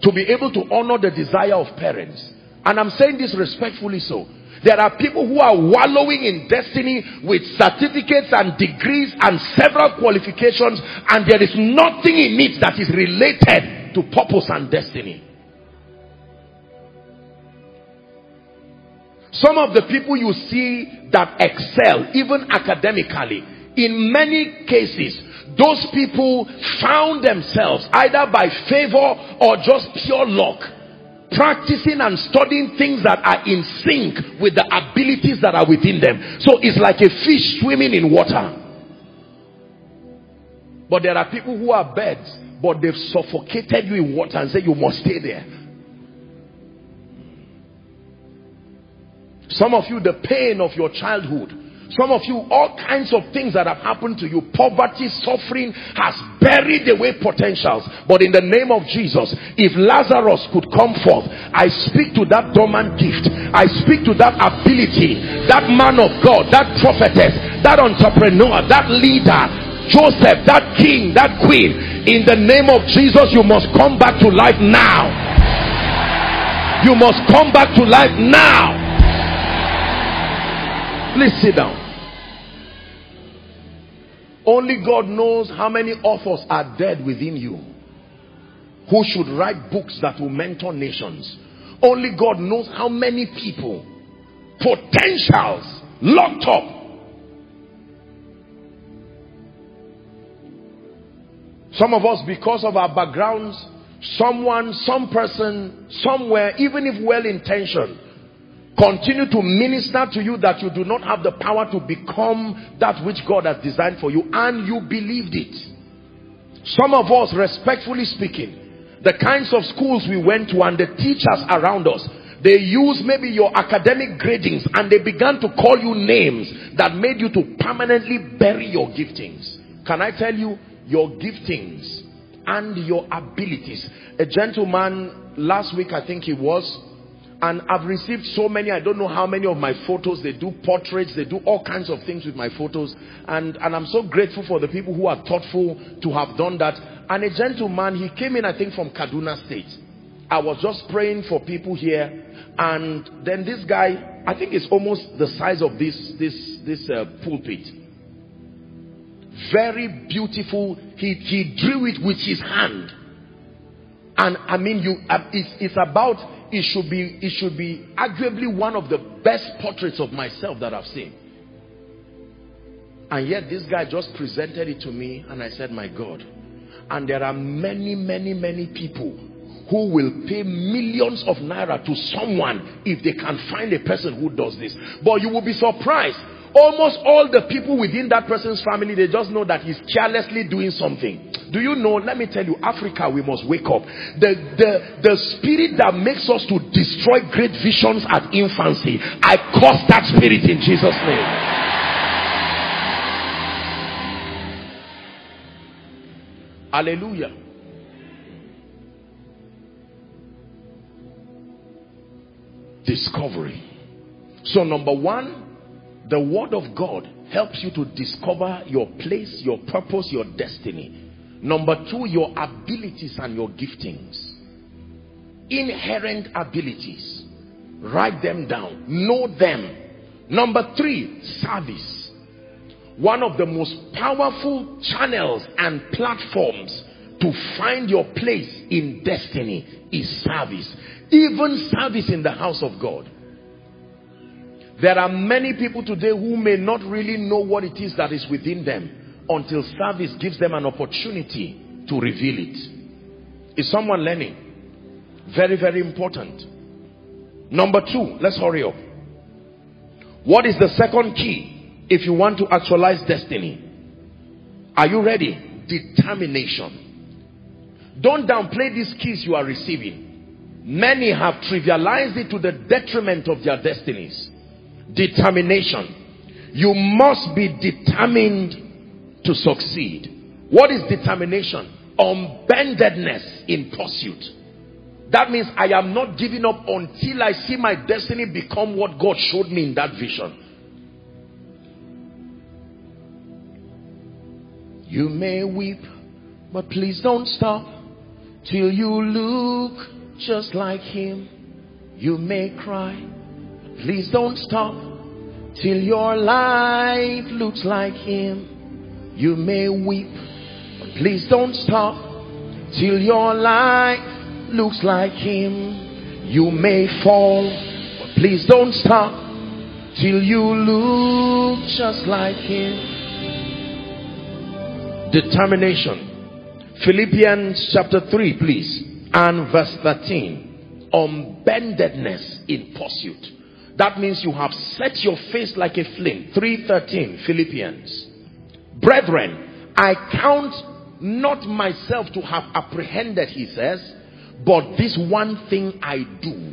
to be able to honor the desire of parents. And I'm saying this respectfully so. There are people who are wallowing in destiny with certificates and degrees and several qualifications and there is nothing in it that is related to purpose and destiny. Some of the people you see that excel, even academically, in many cases, those people found themselves either by favor or just pure luck practicing and studying things that are in sync with the abilities that are within them. So it's like a fish swimming in water. But there are people who are birds, but they've suffocated you in water and say you must stay there. Some of you, the pain of your childhood, some of you, all kinds of things that have happened to you, poverty, suffering has buried away potentials. But in the name of Jesus, if Lazarus could come forth, I speak to that dormant gift. I speak to that ability, that man of God, that prophetess, that entrepreneur, that leader, Joseph, that king, that queen. In the name of Jesus, you must come back to life now. You must come back to life now. Please sit down. Only God knows how many authors are dead within you who should write books that will mentor nations. Only God knows how many people, potentials, locked up. Some of us, because of our backgrounds, someone, some person, somewhere, even if well-intentioned, continue to minister to you that you do not have the power to become that which God has designed for you and you believed it. Some of us, respectfully speaking, the kinds of schools we went to and the teachers around us, they use maybe your academic gradings and they began to call you names that made you to permanently bury your giftings. Can I tell you, your giftings and your abilities. A gentleman last week, I think he was, and I've received so many, I don't know how many of my photos, they do portraits, they do all kinds of things with my photos, and, and I'm so grateful for the people who are thoughtful to have done that. And a gentleman, he came in, I think, from Kaduna State. I was just praying for people here, and then this guy, I think it's almost the size of this, this, this uh, pulpit. Very beautiful. He he drew it with his hand. And i mean you uh, it's, it's about it should be it should be arguably one of the best portraits of myself that i've seen. And yet this guy just presented it to me and i said my god. And there are many many many people who will pay millions of naira to someone if they can find a person who does this. But you will be surprised almost all the people within that person's family they just know that he's carelessly doing something. Do you know let me tell you africa we must wake up. The the the spirit that makes us to destroy great visions at infancy i curse that spirit in jesus name. Hallelujah. Discovery. So number one the word of God helps you to discover your place, your purpose, your destiny. Number two, your abilities and your giftings. Inherent abilities. Write them down. Know them. Number three, service. One of the most powerful channels and platforms to find your place in destiny is service. Even service in the house of God. There are many people today who may not really know what it is that is within them until service gives them an opportunity to reveal it. Is someone learning? Very, very important. Number two, let's hurry up. What is the second key if you want to actualize destiny? Are you ready? Determination. Don't downplay these keys you are receiving. Many have trivialized it to the detriment of their destinies determination. You must be determined to succeed. What is determination? Unbendedness in pursuit. That means i am not giving up until i see my destiny become what god showed me in that vision. You may weep but please don't stop till you look just like him. You may cry Please don't stop till your life looks like him. You may weep, but please don't stop till your life looks like him. You may fall, but please don't stop till you look just like him. Determination. Philippians chapter 3, please, and verse 13. Unbendedness in pursuit. That means you have set your face like a flame. 313 Philippians. Brethren, I count not myself to have apprehended, he says, but this one thing I do.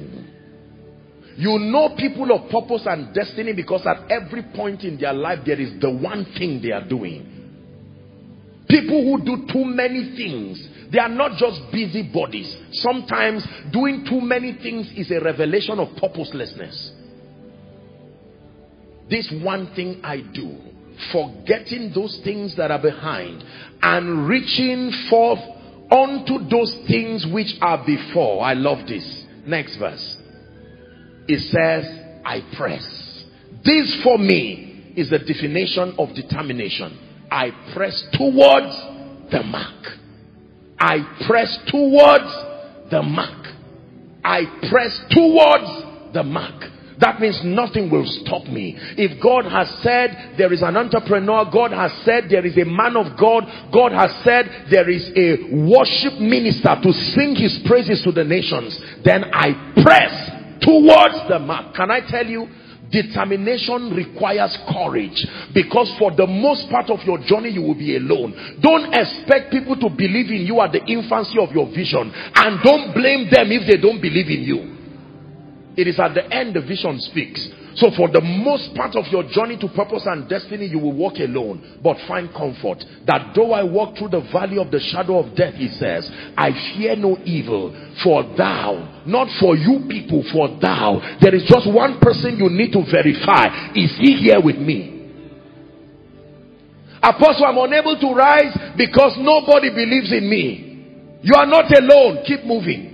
You know people of purpose and destiny because at every point in their life there is the one thing they are doing. People who do too many things, they are not just busy bodies. Sometimes doing too many things is a revelation of purposelessness this one thing I do, forgetting those things that are behind and reaching forth unto those things which are before. I love this. Next verse. It says, I press. This for me is the definition of determination. I press towards the mark. I press towards the mark. I press towards the mark. That means nothing will stop me. If God has said there is an entrepreneur, God has said there is a man of God, God has said there is a worship minister to sing his praises to the nations, then I press towards the mark. Can I tell you? Determination requires courage because for the most part of your journey you will be alone. Don't expect people to believe in you at the infancy of your vision and don't blame them if they don't believe in you. It is at the end the vision speaks. So for the most part of your journey to purpose and destiny, you will walk alone. But find comfort that though I walk through the valley of the shadow of death, he says, I fear no evil for thou, not for you people, for thou. There is just one person you need to verify. Is he here with me? Apostle, I'm unable to rise because nobody believes in me. You are not alone. Keep moving.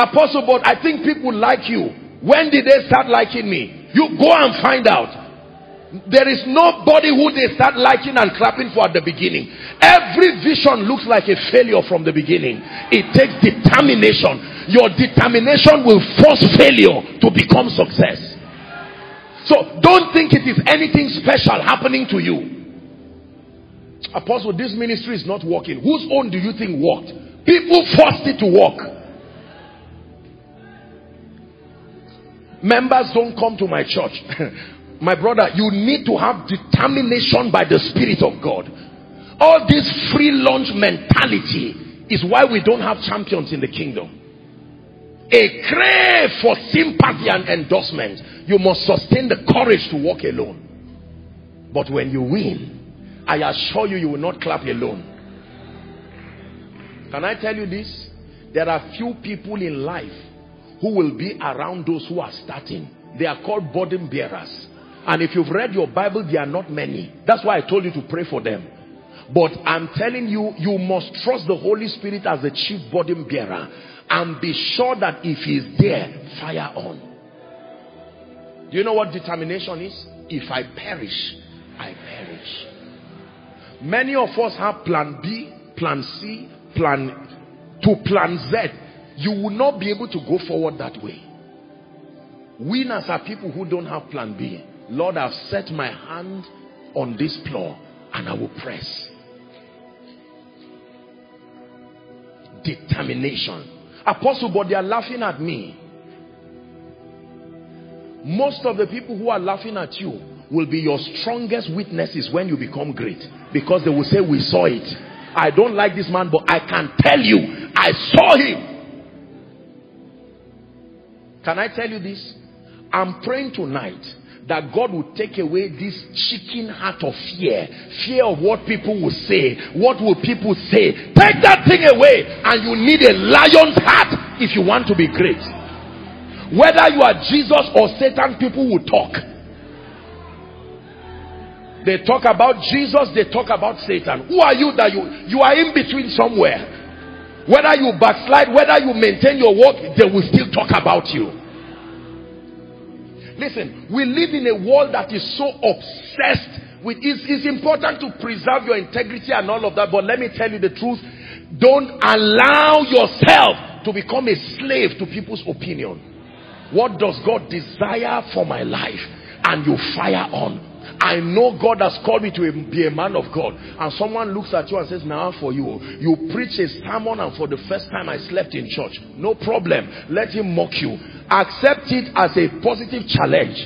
Apostle, but I think people like you. When did they start liking me? You go and find out. There is nobody who they start liking and clapping for at the beginning. Every vision looks like a failure from the beginning. It takes determination. Your determination will force failure to become success. So don't think it is anything special happening to you. Apostle, this ministry is not working. Whose own do you think worked? People forced it to work. Members don't come to my church. my brother, you need to have determination by the Spirit of God. All this free lunch mentality is why we don't have champions in the kingdom. A crave for sympathy and endorsement. You must sustain the courage to walk alone. But when you win, I assure you, you will not clap alone. Can I tell you this? There are few people in life who will be around those who are starting. They are called burden bearers. And if you've read your Bible, there are not many. That's why I told you to pray for them. But I'm telling you, you must trust the Holy Spirit as the chief burden bearer. And be sure that if he's there, fire on. Do you know what determination is? If I perish, I perish. Many of us have plan B, plan C, plan to plan Z you will not be able to go forward that way. Winners are people who don't have plan B. Lord, I've set my hand on this plow and I will press. Determination. Apostle, but they are laughing at me. Most of the people who are laughing at you will be your strongest witnesses when you become great. Because they will say, we saw it. I don't like this man, but I can tell you, I saw him. Can I tell you this? I'm praying tonight that God will take away this chicken heart of fear. Fear of what people will say. What will people say? Take that thing away and you need a lion's heart if you want to be great. Whether you are Jesus or Satan, people will talk. They talk about Jesus, they talk about Satan. Who are you that you, you are in between somewhere? Whether you backslide, whether you maintain your work, they will still talk about you. Listen, we live in a world that is so obsessed with it's, it's important to preserve your integrity and all of that, but let me tell you the truth. Don't allow yourself to become a slave to people's opinion. What does God desire for my life? And you fire on. I know God has called me to be a man of God. And someone looks at you and says, now for you. You preach a sermon and for the first time I slept in church. No problem. Let him mock you. Accept it as a positive challenge.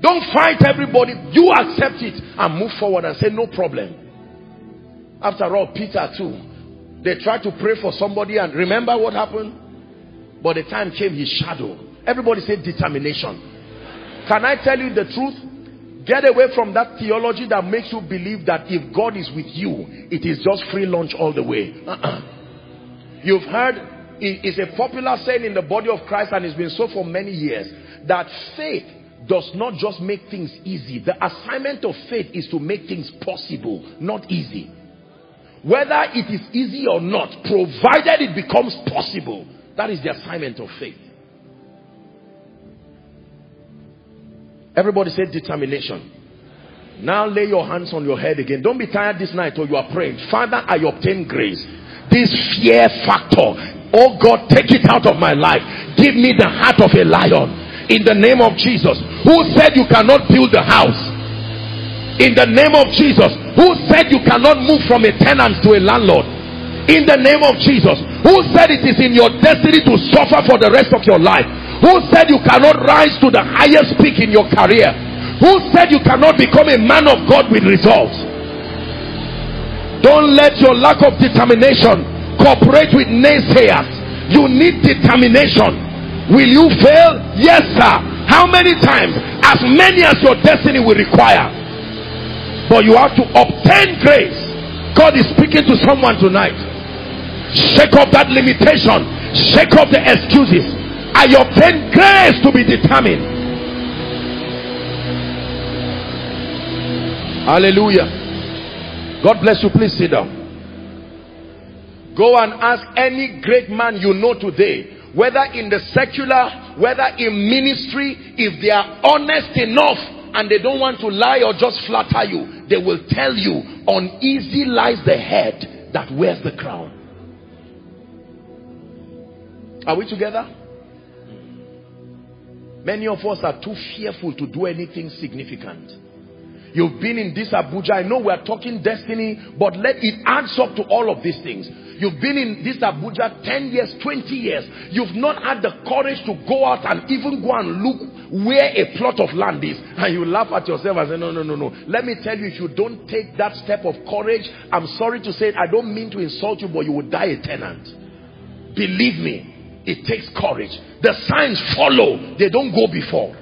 Don't fight everybody. You accept it and move forward and say, no problem. After all, Peter too. They tried to pray for somebody and remember what happened? But the time came, his shadow. Everybody said determination. Can I tell you the truth? Get away from that theology that makes you believe that if God is with you, it is just free lunch all the way. You've heard, it's a popular saying in the body of Christ and it's been so for many years, that faith does not just make things easy. The assignment of faith is to make things possible, not easy. Whether it is easy or not, provided it becomes possible, that is the assignment of faith. Everybody said determination. Now lay your hands on your head again. Don't be tired this night or you are praying. Father, I obtain grace. This fear factor, oh God take it out of my life give me the heart of a lion in the name of Jesus who said you cannot build the house in the name of Jesus who said you cannot move from a tenant to a landlord in the name of Jesus who said it is in your destiny to suffer for the rest of your life who said you cannot rise to the highest peak in your career? Who said you cannot become a man of God with results? Don't let your lack of determination cooperate with naysayers. You need determination. Will you fail? Yes sir. How many times? As many as your destiny will require. But you have to obtain grace. God is speaking to someone tonight. Shake off that limitation. Shake off the excuses I obtain grace to be determined. Hallelujah. God bless you. Please sit down. Go and ask any great man you know today whether in the secular whether in ministry if they are honest enough and they don't want to lie or just flatter you they will tell you uneasy lies the head that wears the crown. Are we together? Many of us are too fearful to do anything significant. You've been in this Abuja. I know we're talking destiny, but let it adds up to all of these things. You've been in this Abuja 10 years, 20 years. You've not had the courage to go out and even go and look where a plot of land is. And you laugh at yourself and say, no, no, no, no. Let me tell you, if you don't take that step of courage, I'm sorry to say it, I don't mean to insult you, but you will die a tenant. Believe me, it takes courage. The signs follow. They don't go before.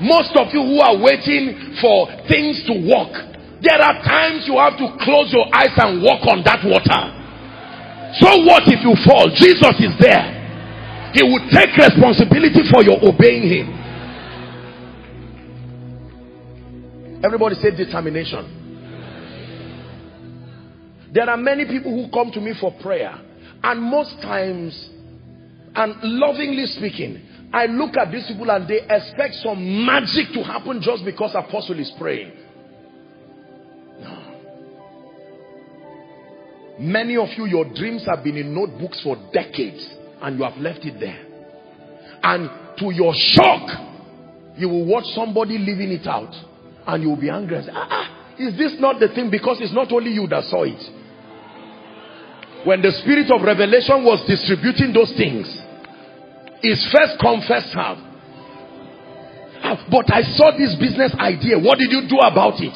Most of you who are waiting for things to work there are times you have to close your eyes and walk on that water. So what if you fall? Jesus is there. He will take responsibility for your obeying him. Everybody say determination. There are many people who come to me for prayer and most times and lovingly speaking, I look at these people and they expect some magic to happen just because apostle is praying. No. Many of you, your dreams have been in notebooks for decades and you have left it there. And to your shock, you will watch somebody living it out and you will be angry and say, ah, ah, is this not the thing? Because it's not only you that saw it. When the spirit of revelation was distributing those things, is first come, first but I saw this business idea. What did you do about it?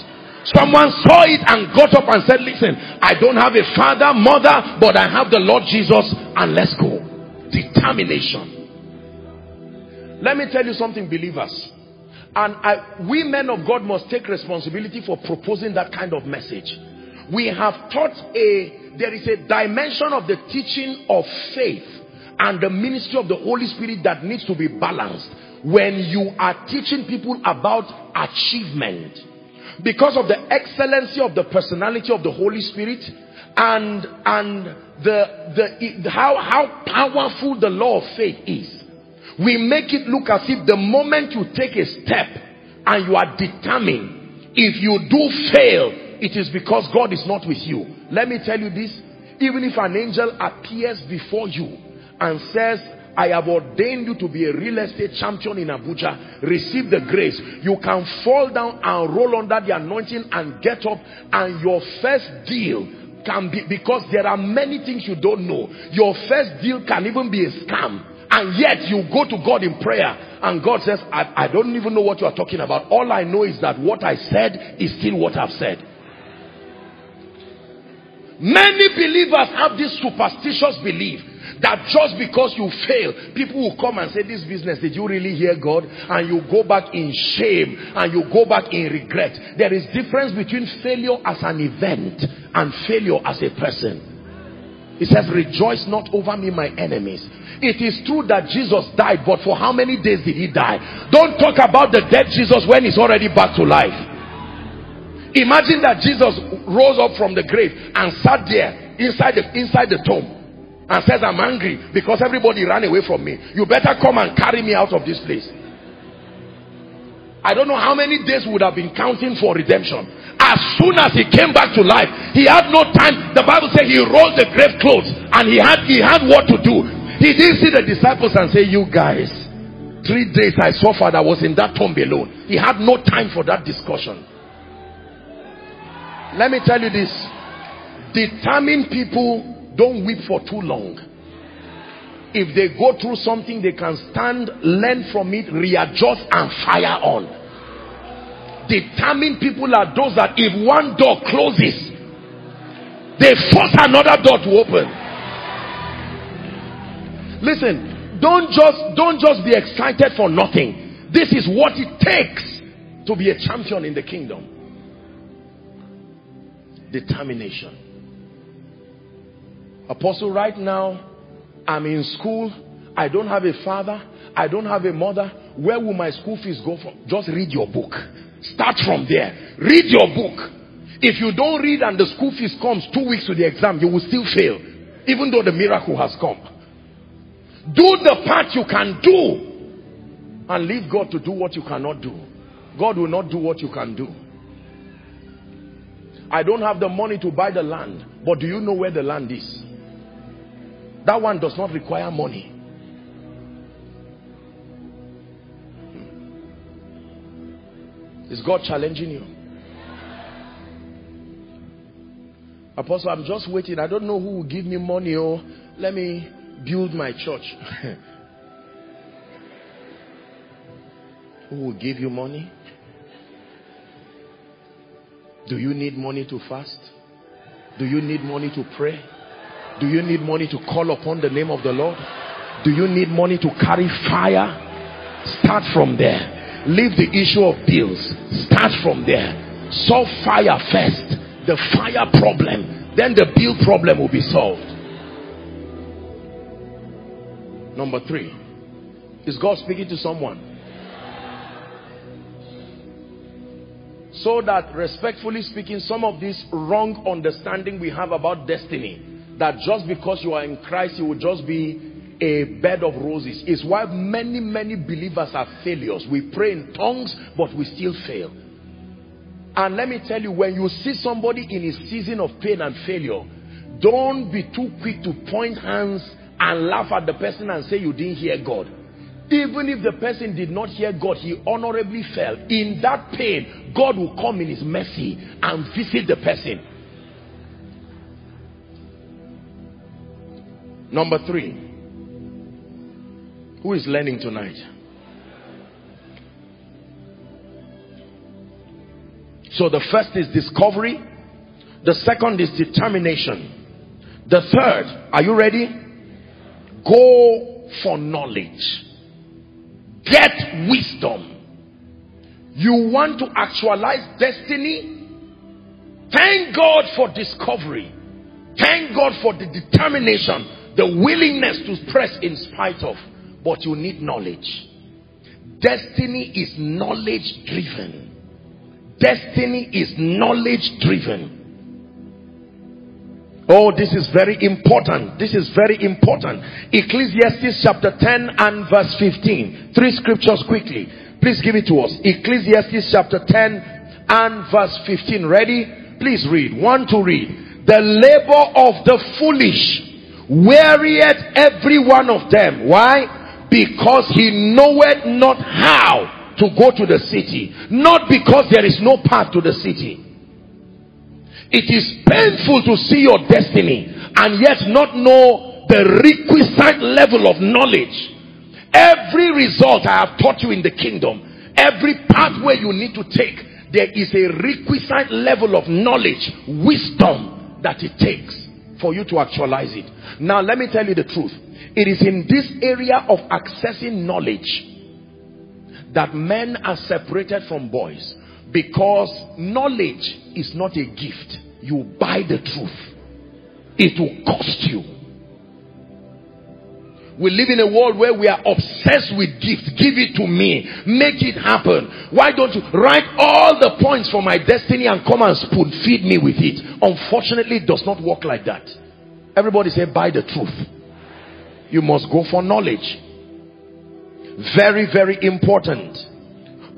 Someone saw it and got up and said, listen, I don't have a father, mother, but I have the Lord Jesus and let's go. Determination. Let me tell you something, believers. And I, we men of God must take responsibility for proposing that kind of message. We have taught a, there is a dimension of the teaching of faith and the ministry of the Holy Spirit that needs to be balanced when you are teaching people about achievement. Because of the excellency of the personality of the Holy Spirit and and the the how how powerful the law of faith is we make it look as if the moment you take a step and you are determined if you do fail it is because God is not with you. Let me tell you this. Even if an angel appears before you and says, I have ordained you to be a real estate champion in Abuja. Receive the grace. You can fall down and roll under the anointing and get up and your first deal can be because there are many things you don't know. Your first deal can even be a scam. And yet you go to God in prayer and God says, I, I don't even know what you are talking about. All I know is that what I said is still what I've said. Many believers have this superstitious belief that just because you fail, people will come and say, This business, did you really hear God? And you go back in shame and you go back in regret. There is difference between failure as an event and failure as a person. He says, Rejoice not over me, my enemies. It is true that Jesus died, but for how many days did he die? Don't talk about the dead Jesus when he's already back to life. Imagine that Jesus rose up from the grave and sat there inside the, inside the tomb and says, I'm angry because everybody ran away from me. You better come and carry me out of this place. I don't know how many days would have been counting for redemption. As soon as he came back to life, he had no time. The Bible said he rolled the grave clothes and he had he had what to do. He didn't see the disciples and say, you guys, three days I suffered. I was in that tomb alone. He had no time for that discussion. Let me tell you this. Determined people don't weep for too long. If they go through something, they can stand, learn from it, readjust and fire on. Determined people are those that if one door closes, they force another door to open. Listen, don't just don't just be excited for nothing. This is what it takes to be a champion in the kingdom. Determination. Apostle, right now, I'm in school. I don't have a father. I don't have a mother. Where will my school fees go from? Just read your book. Start from there. Read your book. If you don't read and the school fees comes two weeks to the exam, you will still fail. Even though the miracle has come. Do the part you can do. And leave God to do what you cannot do. God will not do what you can do. I don't have the money to buy the land. But do you know where the land is? That one does not require money. Hmm. Is God challenging you? Apostle, I'm just waiting. I don't know who will give me money. Oh, let me build my church. who will give you money? Do you need money to fast? Do you need money to pray? Do you need money to call upon the name of the Lord? Do you need money to carry fire? Start from there. Leave the issue of bills. Start from there. Solve fire first. The fire problem. Then the bill problem will be solved. Number three. Is God speaking to someone? So that respectfully speaking, some of this wrong understanding we have about destiny that just because you are in Christ, you will just be a bed of roses. Is why many, many believers are failures. We pray in tongues, but we still fail. And let me tell you, when you see somebody in a season of pain and failure, don't be too quick to point hands and laugh at the person and say you didn't hear God. Even if the person did not hear God, he honorably fell. In that pain, God will come in his mercy and visit the person. Number three. Who is learning tonight? So the first is discovery. The second is determination. The third, are you ready? Go for knowledge. Get wisdom. You want to actualize destiny? Thank God for discovery. Thank God for the determination the willingness to press in spite of but you need knowledge. Destiny is knowledge driven. Destiny is knowledge driven. Oh this is very important. This is very important. Ecclesiastes chapter 10 and verse 15 three scriptures quickly. Please give it to us. Ecclesiastes chapter 10 and verse 15 ready? Please read. One to read. The labor of the foolish wearieth every one of them. Why? Because he knoweth not how to go to the city. Not because there is no path to the city. It is painful to see your destiny and yet not know the requisite level of knowledge. Every result I have taught you in the kingdom, every pathway you need to take, there is a requisite level of knowledge, wisdom that it takes for you to actualize it. Now, let me tell you the truth. It is in this area of accessing knowledge that men are separated from boys because knowledge is not a gift. You buy the truth, it will cost you. We live in a world where we are obsessed with gifts. Give it to me. Make it happen. Why don't you write all the points for my destiny and come and spoon feed me with it? Unfortunately, it does not work like that. Everybody say, buy the truth. You must go for knowledge. Very, very important.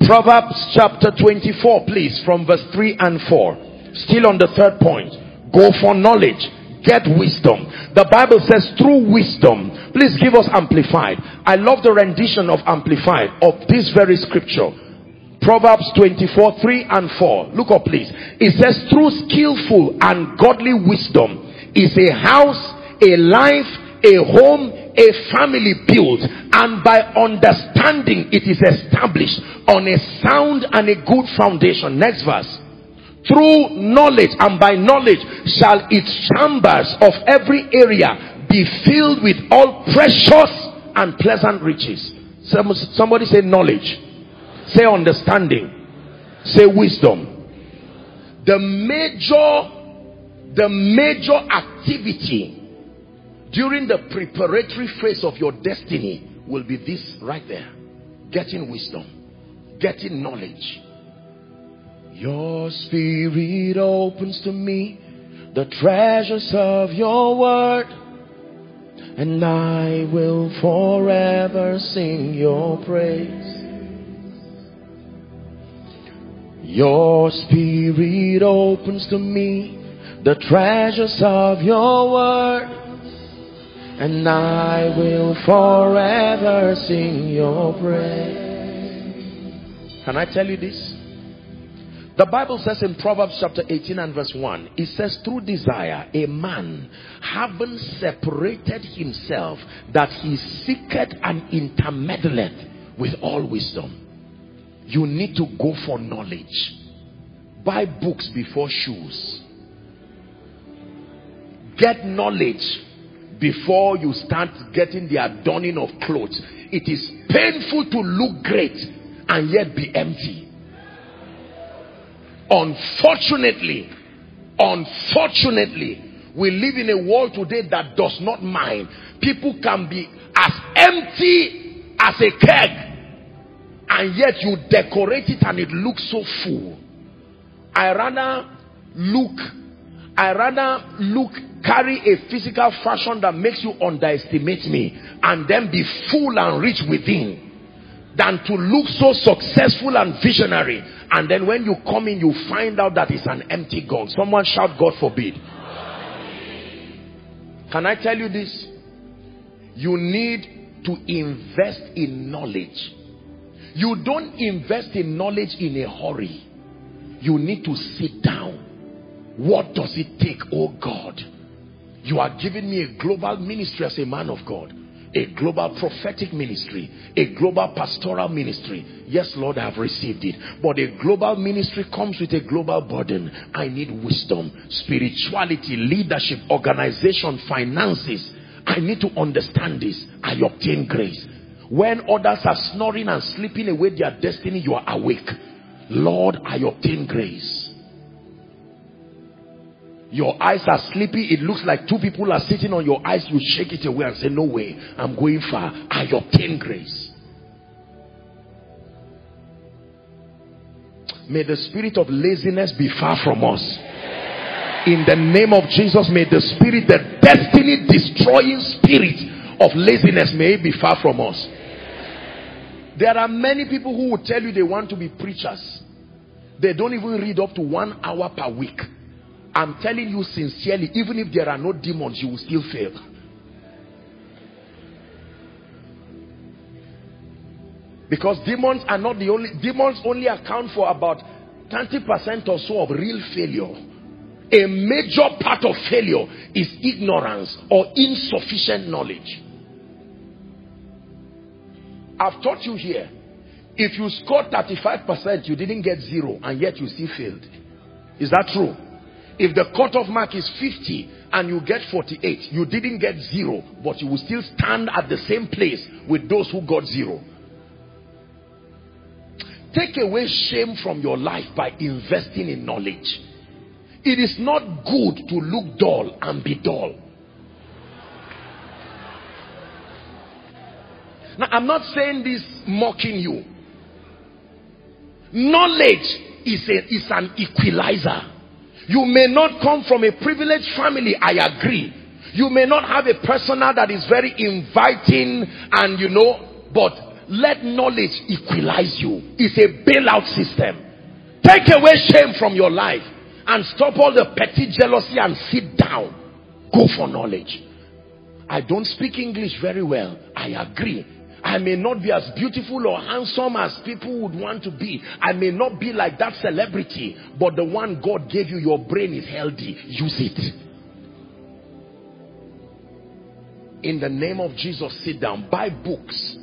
Proverbs chapter 24, please, from verse 3 and 4. Still on the third point. Go for knowledge. Get wisdom. The Bible says through wisdom. Please give us amplified. I love the rendition of amplified of this very scripture. Proverbs 24, 3 and 4. Look up please. It says through skillful and godly wisdom is a house, a life, a home, a family built and by understanding it is established on a sound and a good foundation. Next verse through knowledge and by knowledge shall its chambers of every area be filled with all precious and pleasant riches. Somebody say knowledge. Say understanding. Say wisdom. The major the major activity during the preparatory phase of your destiny will be this right there. Getting wisdom. Getting knowledge your spirit opens to me the treasures of your word, and I will forever sing your praise. Your spirit opens to me the treasures of your word, and I will forever sing your praise. Can I tell you this? The Bible says in Proverbs chapter 18 and verse 1, it says, through desire, a man having separated himself, that he seeketh and intermeddleth with all wisdom. You need to go for knowledge. Buy books before shoes. Get knowledge before you start getting the adorning of clothes. It is painful to look great and yet be empty Unfortunately, unfortunately, we live in a world today that does not mind. People can be as empty as a keg, and yet you decorate it and it looks so full. I rather look, I rather look, carry a physical fashion that makes you underestimate me, and then be full and rich within than to look so successful and visionary. And then when you come in you find out that it's an empty gong someone shout god forbid. Can i tell you this? You need to invest in knowledge. You don't invest in knowledge in a hurry. You need to sit down. What does it take oh god? You are giving me a global ministry as a man of god a global prophetic ministry, a global pastoral ministry. Yes, Lord, I have received it. But a global ministry comes with a global burden. I need wisdom, spirituality, leadership, organization, finances. I need to understand this. I obtain grace. When others are snoring and sleeping away their destiny, you are awake. Lord, I obtain grace your eyes are sleepy. It looks like two people are sitting on your eyes. You shake it away and say no way. I'm going far. I obtain grace. May the spirit of laziness be far from us. In the name of jesus may the spirit the destiny destroying spirit of laziness may be far from us. There are many people who will tell you they want to be preachers. They don't even read up to one hour per week I'm telling you sincerely, even if there are no demons, you will still fail. Because demons are not the only, demons only account for about 20% or so of real failure. A major part of failure is ignorance or insufficient knowledge. I've taught you here. If you scored 35%, you didn't get zero and yet you still failed. Is that true? If the cutoff mark is 50 and you get 48, you didn't get zero, but you will still stand at the same place with those who got zero. Take away shame from your life by investing in knowledge. It is not good to look dull and be dull. Now, I'm not saying this mocking you. Knowledge is, a, is an equalizer. You may not come from a privileged family, I agree. You may not have a persona that is very inviting and you know, but let knowledge equalize you. It's a bailout system. Take away shame from your life and stop all the petty jealousy and sit down. Go for knowledge. I don't speak English very well. I agree. I may not be as beautiful or handsome as people would want to be. I may not be like that celebrity, but the one God gave you, your brain is healthy. Use it. In the name of Jesus, sit down. Buy books.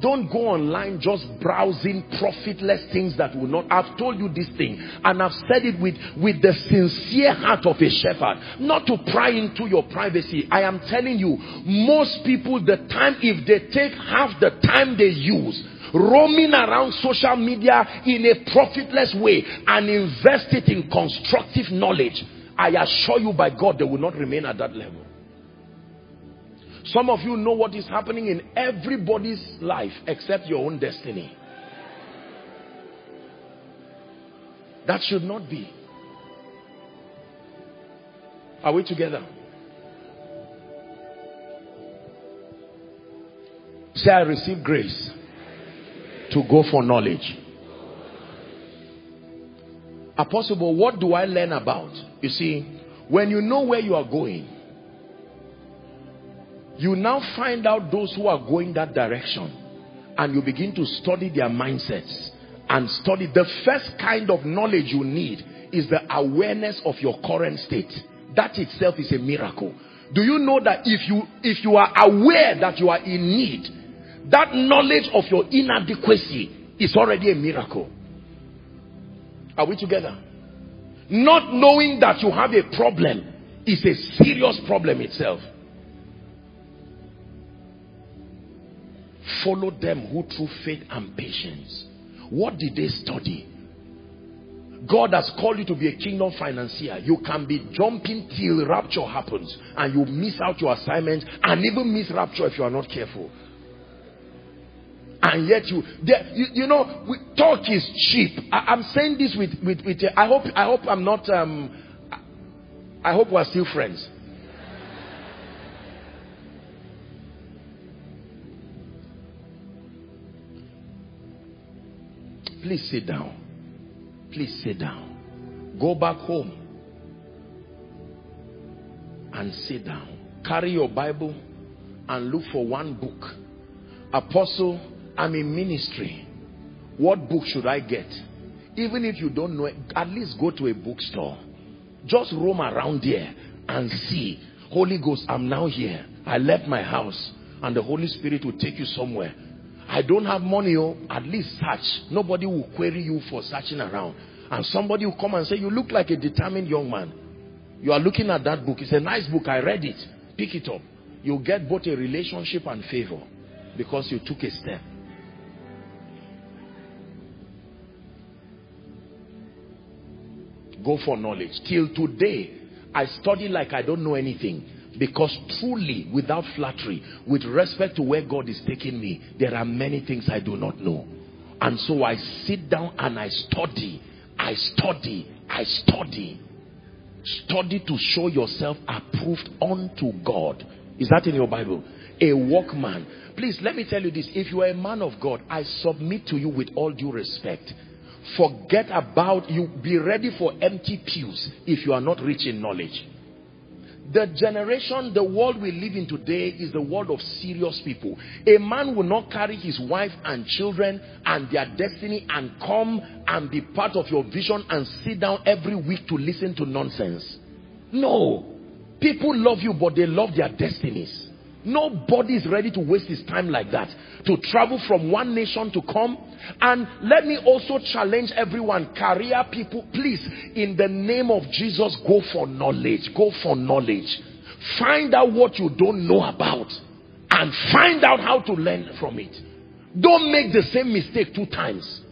Don't go online just browsing profitless things that will not. I've told you this thing and I've said it with, with the sincere heart of a shepherd. Not to pry into your privacy. I am telling you, most people, the time, if they take half the time they use, roaming around social media in a profitless way and invest it in constructive knowledge, I assure you by God, they will not remain at that level. Some of you know what is happening in everybody's life except your own destiny. That should not be. Are we together? Say, I receive grace to go for knowledge. Apostle, what do I learn about? You see, when you know where you are going, you now find out those who are going that direction and you begin to study their mindsets and study. The first kind of knowledge you need is the awareness of your current state. That itself is a miracle. Do you know that if you if you are aware that you are in need that knowledge of your inadequacy is already a miracle? Are we together? Not knowing that you have a problem is a serious problem itself Follow them who through faith and patience. What did they study? God has called you to be a kingdom financier. You can be jumping till rapture happens and you miss out your assignment and even miss rapture if you are not careful. And yet you, there, you, you know, we, talk is cheap. I, am saying this with, with, with, I hope, I hope I'm not, um, I hope we're still friends. Please sit down. Please sit down. Go back home and sit down. Carry your Bible and look for one book. Apostle, I'm in ministry. What book should I get? Even if you don't know it, at least go to a bookstore. Just roam around there and see. Holy Ghost, I'm now here. I left my house and the Holy Spirit will take you somewhere I don't have money, oh, at least search. Nobody will query you for searching around. And somebody will come and say, you look like a determined young man. You are looking at that book. It's a nice book. I read it. Pick it up. You'll get both a relationship and favor because you took a step. Go for knowledge. Till today, I study like I don't know anything. Because truly, without flattery, with respect to where God is taking me, there are many things I do not know. And so I sit down and I study. I study. I study. Study to show yourself approved unto God. Is that in your Bible? A workman. Please, let me tell you this. If you are a man of God, I submit to you with all due respect. Forget about you. Be ready for empty pews if you are not rich in knowledge. The generation, the world we live in today is the world of serious people. A man will not carry his wife and children and their destiny and come and be part of your vision and sit down every week to listen to nonsense. No. People love you, but they love their destinies. Nobody is ready to waste his time like that. To travel from one nation to come. And let me also challenge everyone, career people, please, in the name of Jesus, go for knowledge. Go for knowledge. Find out what you don't know about. And find out how to learn from it. Don't make the same mistake two times.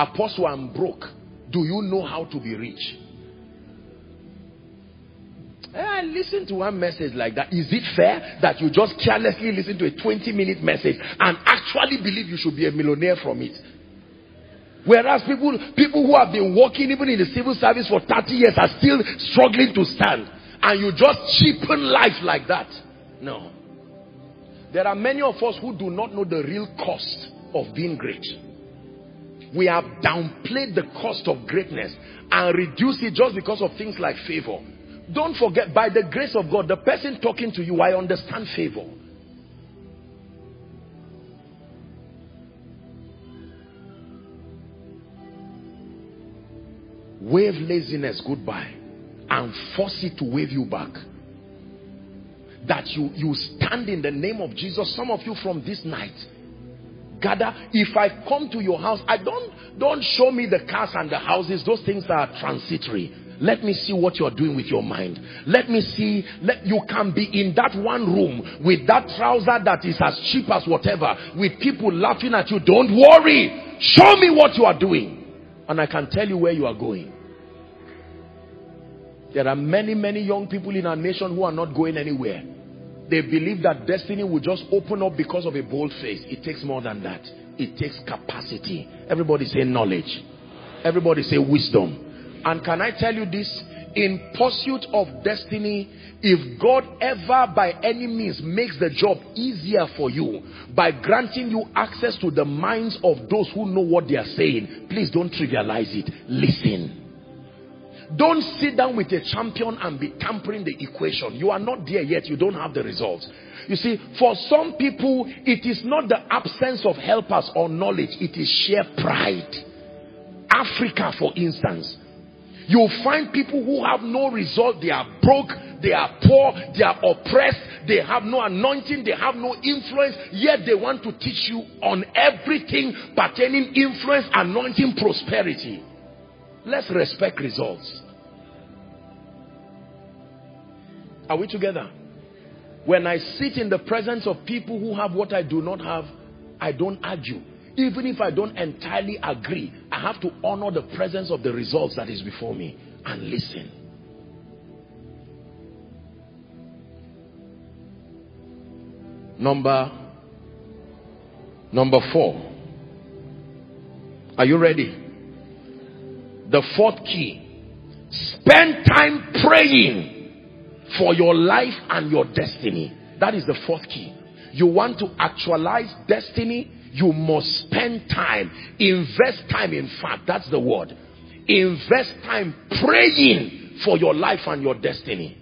Apostle, I'm broke. Do you know how to be rich? Eh, I listen to one message like that. Is it fair that you just carelessly listen to a 20 minute message and actually believe you should be a millionaire from it? Whereas people, people who have been working even in the civil service for 30 years are still struggling to stand. And you just cheapen life like that. No. There are many of us who do not know the real cost of being great. We have downplayed the cost of greatness and reduced it just because of things like favor. Don't forget, by the grace of God, the person talking to you, I understand favor. Wave laziness goodbye and force it to wave you back. That you, you stand in the name of Jesus. Some of you from this night, gather. If I come to your house, I don't, don't show me the cars and the houses. Those things are transitory. Let me see what you're doing with your mind. Let me see, let, you can be in that one room with that trouser that is as cheap as whatever, with people laughing at you. Don't worry. Show me what you are doing. And I can tell you where you are going. There are many, many young people in our nation who are not going anywhere. They believe that destiny will just open up because of a bold face. It takes more than that. It takes capacity. Everybody say knowledge. Everybody say wisdom. And can I tell you this? In pursuit of destiny, if God ever by any means makes the job easier for you by granting you access to the minds of those who know what they are saying, please don't trivialize it. Listen. Don't sit down with a champion and be tampering the equation. You are not there yet. You don't have the results. You see, for some people, it is not the absence of helpers or knowledge. It is sheer pride. Africa, for instance. You'll find people who have no result. They are broke. They are poor. They are oppressed. They have no anointing. They have no influence. Yet they want to teach you on everything pertaining influence, anointing, prosperity. Let's respect results. Are we together? When I sit in the presence of people who have what I do not have, I don't argue. Even if I don't entirely agree, I have to honor the presence of the results that is before me and listen. Number number 4. Are you ready? The fourth key. Spend time praying for your life and your destiny. That is the fourth key. You want to actualize destiny, you must spend time. Invest time, in fact, that's the word. Invest time praying for your life and your destiny.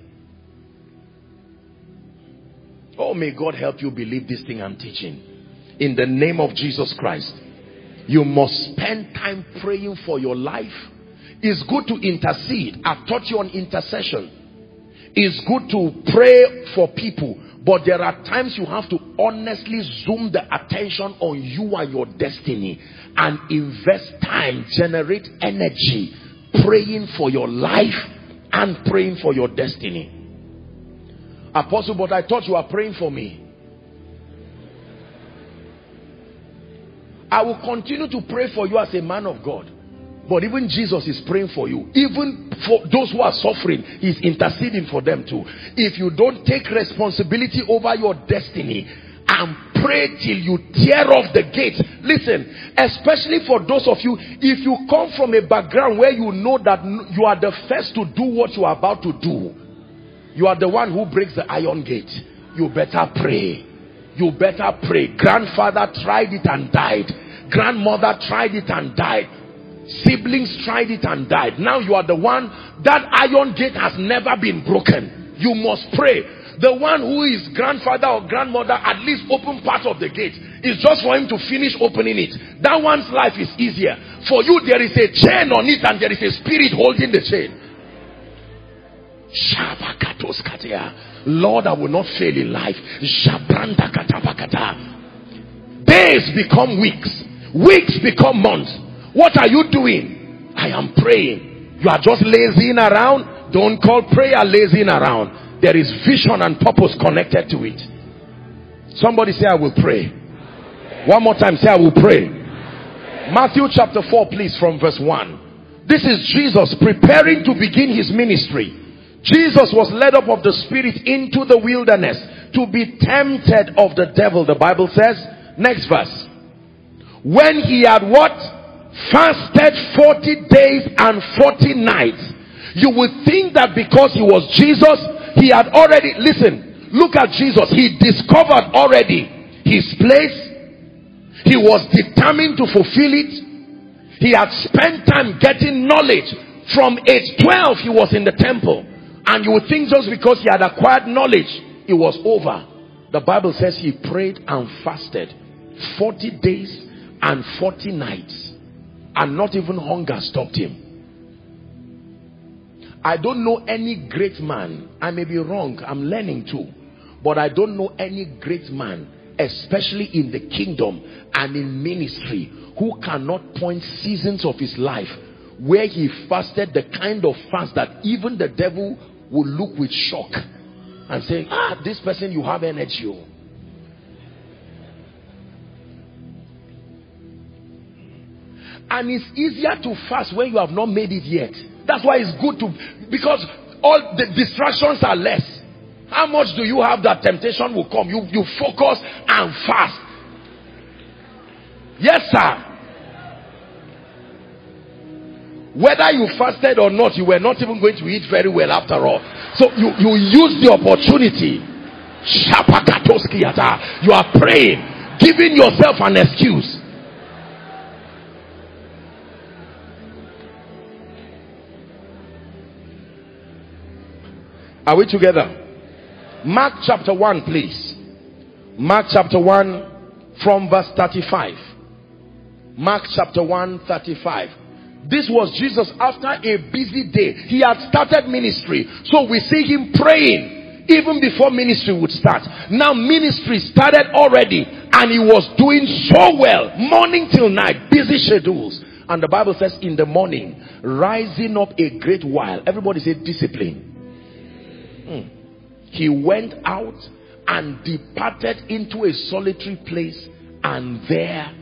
Oh, may God help you believe this thing I'm teaching. In the name of Jesus Christ. You must spend time praying for your life it's good to intercede. I've taught you on intercession. It's good to pray for people. But there are times you have to honestly zoom the attention on you and your destiny and invest time, generate energy, praying for your life and praying for your destiny. Apostle, but I thought you were praying for me. I will continue to pray for you as a man of God. But even Jesus is praying for you. Even for those who are suffering, he's interceding for them too. If you don't take responsibility over your destiny and pray till you tear off the gates. Listen, especially for those of you, if you come from a background where you know that you are the first to do what you are about to do, you are the one who breaks the iron gate. You better pray. You better pray. Grandfather tried it and died. Grandmother tried it and died Siblings tried it and died. Now you are the one, that iron gate has never been broken. You must pray. The one who is grandfather or grandmother at least open part of the gate. It's just for him to finish opening it. That one's life is easier. For you, there is a chain on it and there is a spirit holding the chain. Lord, I will not fail in life. Days become weeks. Weeks become months what are you doing? I am praying. You are just lazying around. Don't call prayer lazying around. There is vision and purpose connected to it. Somebody say, I will pray. One more time, say, I will pray. Matthew chapter 4, please, from verse 1. This is Jesus preparing to begin his ministry. Jesus was led up of the Spirit into the wilderness to be tempted of the devil, the Bible says. Next verse. When he had what? Fasted 40 days and 40 nights, you would think that because he was Jesus, he had already, listen, look at Jesus. He discovered already his place. He was determined to fulfill it. He had spent time getting knowledge. From age 12, he was in the temple. And you would think just because he had acquired knowledge, it was over. The Bible says he prayed and fasted 40 days and 40 nights. And not even hunger stopped him. I don't know any great man. I may be wrong. I'm learning too. But I don't know any great man, especially in the kingdom and in ministry, who cannot point seasons of his life where he fasted the kind of fast that even the devil will look with shock and say, ah, this person, you have energy. And it's easier to fast when you have not made it yet. That's why it's good to, because all the distractions are less. How much do you have that temptation will come? You, you focus and fast. Yes, sir. Whether you fasted or not, you were not even going to eat very well after all. So you, you use the opportunity. You are praying, giving yourself an excuse. Are we together? Mark chapter 1, please. Mark chapter 1 from verse 35. Mark chapter 1, 35. This was Jesus after a busy day. He had started ministry. So we see him praying even before ministry would start. Now ministry started already and he was doing so well. Morning till night. Busy schedules. And the Bible says in the morning, rising up a great while. Everybody say discipline Mm. He went out and departed into a solitary place and there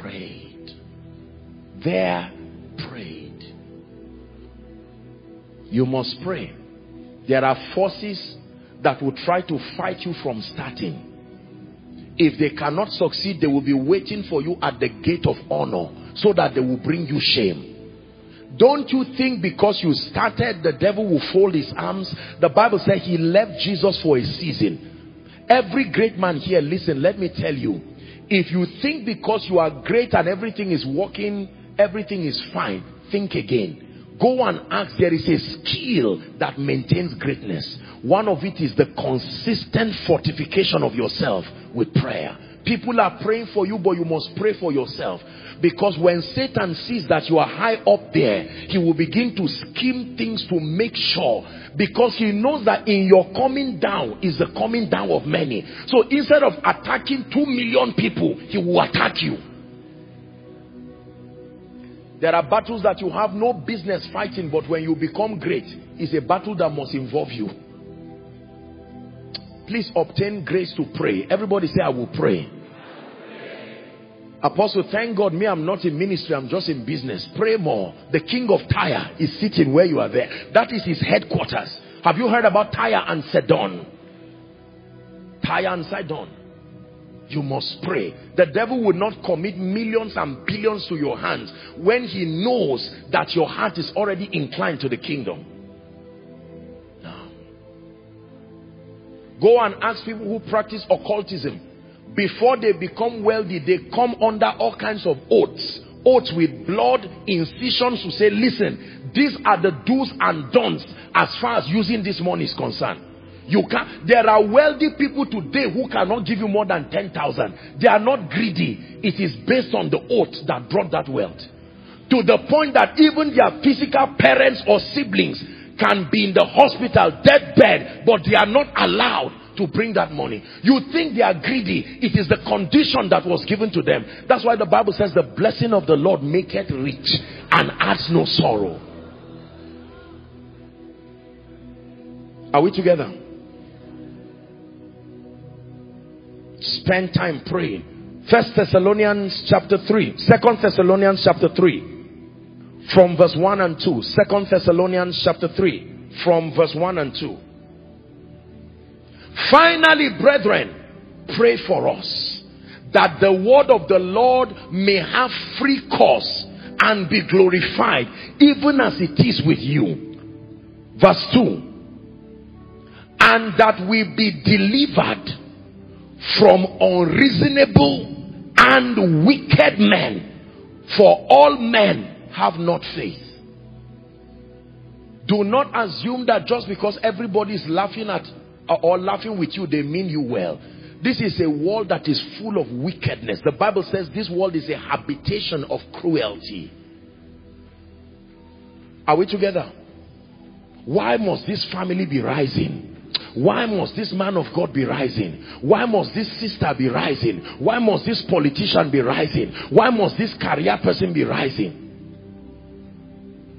prayed. There prayed. You must pray. There are forces that will try to fight you from starting. If they cannot succeed, they will be waiting for you at the gate of honor so that they will bring you shame. Don't you think because you started, the devil will fold his arms? The Bible said he left Jesus for a season. Every great man here, listen, let me tell you. If you think because you are great and everything is working, everything is fine, think again. Go and ask, there is a skill that maintains greatness. One of it is the consistent fortification of yourself with prayer. People are praying for you, but you must pray for yourself. Because when Satan sees that you are high up there, he will begin to scheme things to make sure. Because he knows that in your coming down is the coming down of many. So instead of attacking two million people, he will attack you. There are battles that you have no business fighting, but when you become great, it's a battle that must involve you. Please obtain grace to pray. Everybody say, I will pray. Apostle, thank God, me, I'm not in ministry, I'm just in business. Pray more. The king of Tyre is sitting where you are there. That is his headquarters. Have you heard about Tyre and Sidon? Tyre and Sidon. You must pray. The devil will not commit millions and billions to your hands when he knows that your heart is already inclined to the kingdom. Now, go and ask people who practice occultism before they become wealthy, they come under all kinds of oaths. Oaths with blood, incisions to say, listen, these are the do's and don'ts as far as using this money is concerned. You can there are wealthy people today who cannot give you more than 10,000. They are not greedy. It is based on the oath that brought that wealth. To the point that even their physical parents or siblings can be in the hospital, deathbed, but they are not allowed to bring that money. You think they are greedy. It is the condition that was given to them. That's why the Bible says the blessing of the Lord maketh rich and adds no sorrow. Are we together? Spend time praying. First Thessalonians chapter 3. Second Thessalonians chapter 3. From verse 1 and 2. Second Thessalonians chapter 3. From verse 1 and 2. Finally, brethren, pray for us that the word of the Lord may have free course and be glorified, even as it is with you. Verse 2 And that we be delivered from unreasonable and wicked men, For all men have not faith. Do not assume that just because everybody is laughing at or laughing with you, they mean you well. This is a world that is full of wickedness. The Bible says this world is a habitation of cruelty. Are we together? Why must this family be rising? Why must this man of God be rising? Why must this sister be rising? Why must this politician be rising? Why must this career person be rising?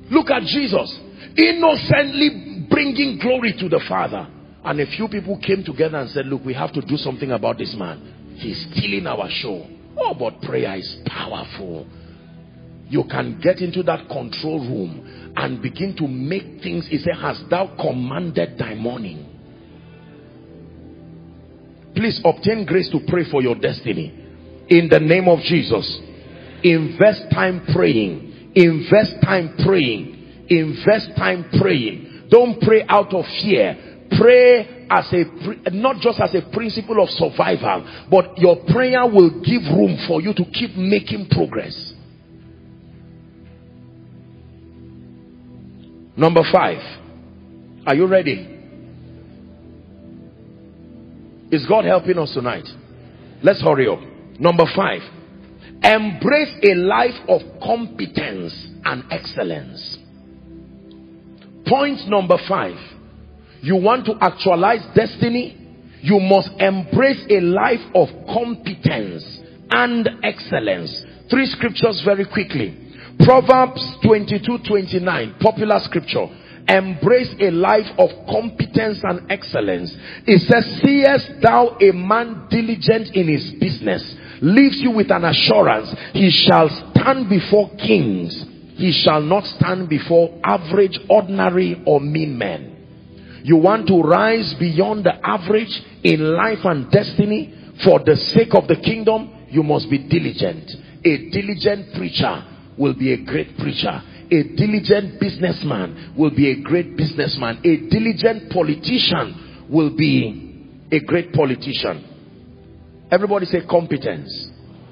Look at Jesus. Innocently bringing glory to the Father. And a few people came together and said, look, we have to do something about this man. He's stealing our show. Oh, but prayer is powerful. You can get into that control room and begin to make things. He said, Has thou commanded thy morning? Please obtain grace to pray for your destiny. In the name of Jesus. Invest time praying. Invest time praying. Invest time praying. Don't pray out of fear pray as a not just as a principle of survival but your prayer will give room for you to keep making progress. Number five. Are you ready? Is god helping us tonight? Let's hurry up. Number five. Embrace a life of competence and excellence. Point number five you want to actualize destiny? You must embrace a life of competence and excellence. Three scriptures very quickly. Proverbs 22 29 popular scripture. Embrace a life of competence and excellence. It says seest thou a man diligent in his business? Leaves you with an assurance. He shall stand before kings. He shall not stand before average ordinary or mean men you want to rise beyond the average in life and destiny for the sake of the kingdom, you must be diligent. A diligent preacher will be a great preacher. A diligent businessman will be a great businessman. A diligent politician will be a great politician. Everybody say competence.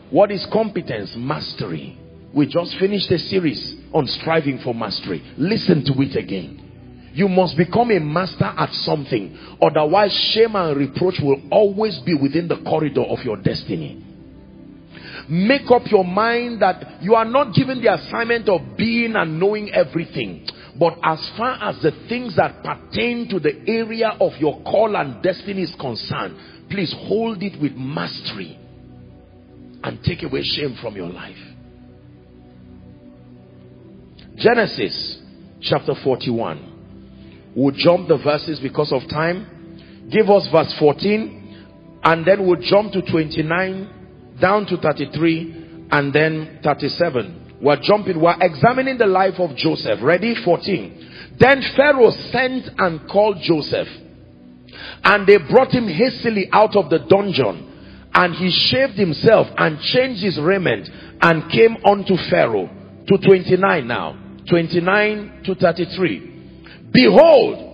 What is competence? Mastery. We just finished a series on striving for mastery. Listen to it again. You must become a master at something. Otherwise, shame and reproach will always be within the corridor of your destiny. Make up your mind that you are not given the assignment of being and knowing everything. But as far as the things that pertain to the area of your call and destiny is concerned, please hold it with mastery and take away shame from your life. Genesis chapter 41. We'll jump the verses because of time. Give us verse 14 and then we'll jump to 29 down to 33 and then 37. We're jumping, we're examining the life of Joseph. Ready? 14. Then Pharaoh sent and called Joseph and they brought him hastily out of the dungeon and he shaved himself and changed his raiment and came unto Pharaoh to 29 now 29 to 33 Behold,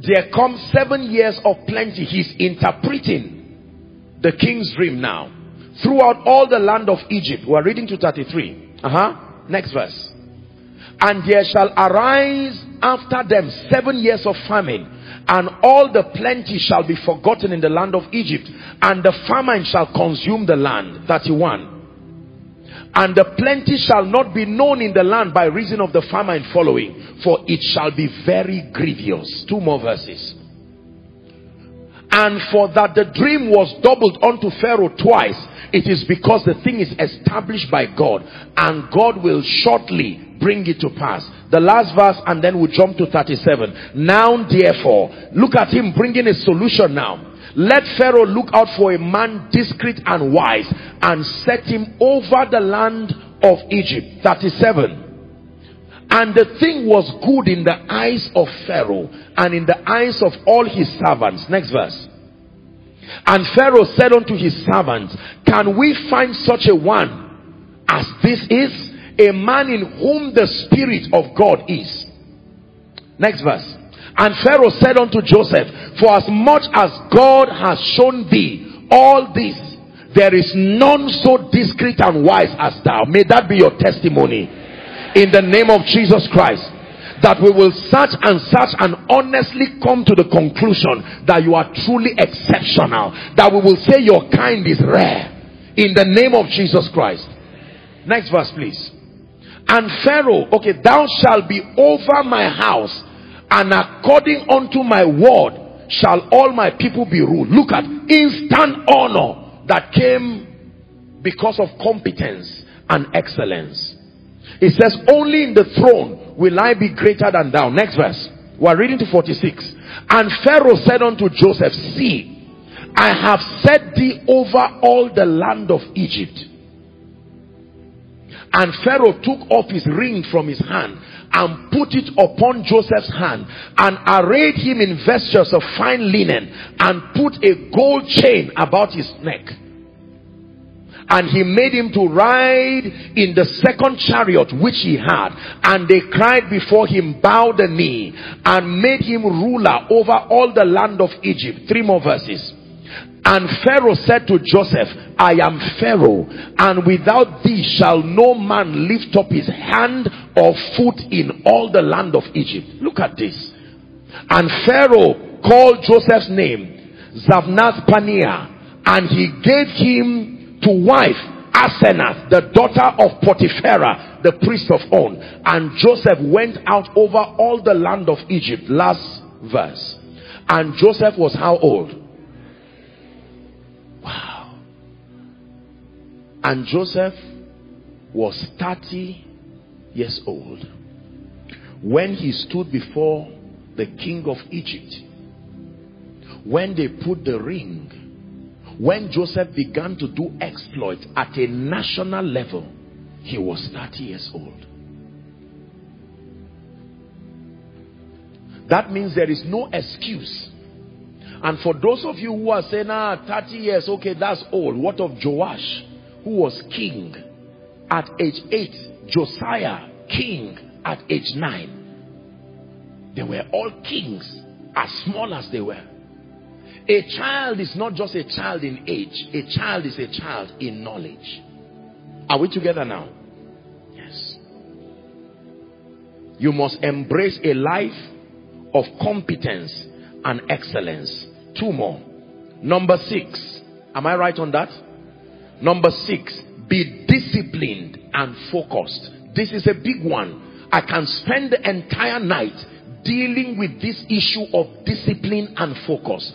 there come seven years of plenty. He's interpreting the king's dream now. Throughout all the land of Egypt. We're reading to 33. Uh-huh. Next verse. And there shall arise after them seven years of famine, and all the plenty shall be forgotten in the land of Egypt, and the famine shall consume the land. 31 and the plenty shall not be known in the land by reason of the famine following for it shall be very grievous. Two more verses. And for that the dream was doubled unto pharaoh twice it is because the thing is established by god and god will shortly bring it to pass. The last verse and then we jump to 37 now therefore look at him bringing a solution now let Pharaoh look out for a man discreet and wise and set him over the land of Egypt. 37. And the thing was good in the eyes of Pharaoh and in the eyes of all his servants. Next verse. And Pharaoh said unto his servants, Can we find such a one as this is? A man in whom the Spirit of God is. Next verse. And Pharaoh said unto Joseph, For as much as God has shown thee all this, there is none so discreet and wise as thou. May that be your testimony. In the name of Jesus Christ. That we will search and search and honestly come to the conclusion that you are truly exceptional. That we will say your kind is rare. In the name of Jesus Christ. Next verse, please. And Pharaoh, okay, thou shalt be over my house, and according unto my word shall all my people be ruled. Look at instant honor that came because of competence and excellence. It says, Only in the throne will I be greater than thou. Next verse. We're reading to 46. And Pharaoh said unto Joseph, See, I have set thee over all the land of Egypt. And Pharaoh took off his ring from his hand and put it upon Joseph's hand and arrayed him in vestures of fine linen and put a gold chain about his neck. And he made him to ride in the second chariot which he had. And they cried before him, bow the knee, and made him ruler over all the land of Egypt. Three more verses. And Pharaoh said to Joseph, I am Pharaoh, and without thee shall no man lift up his hand or foot in all the land of Egypt. Look at this. And Pharaoh called Joseph's name Zaphnath-paaneah, and he gave him to wife Asenath, the daughter of Potipherah, the priest of On. And Joseph went out over all the land of Egypt. Last verse. And Joseph was how old? Wow. And Joseph was 30 years old when he stood before the king of Egypt. When they put the ring, when Joseph began to do exploits at a national level, he was 30 years old. That means there is no excuse and for those of you who are saying, ah, 30 years, okay, that's old. What of Joash, who was king at age 8? Josiah, king at age 9. They were all kings, as small as they were. A child is not just a child in age. A child is a child in knowledge. Are we together now? Yes. You must embrace a life of competence and excellence. Two more. Number six. Am I right on that? Number six. Be disciplined and focused. This is a big one. I can spend the entire night dealing with this issue of discipline and focus.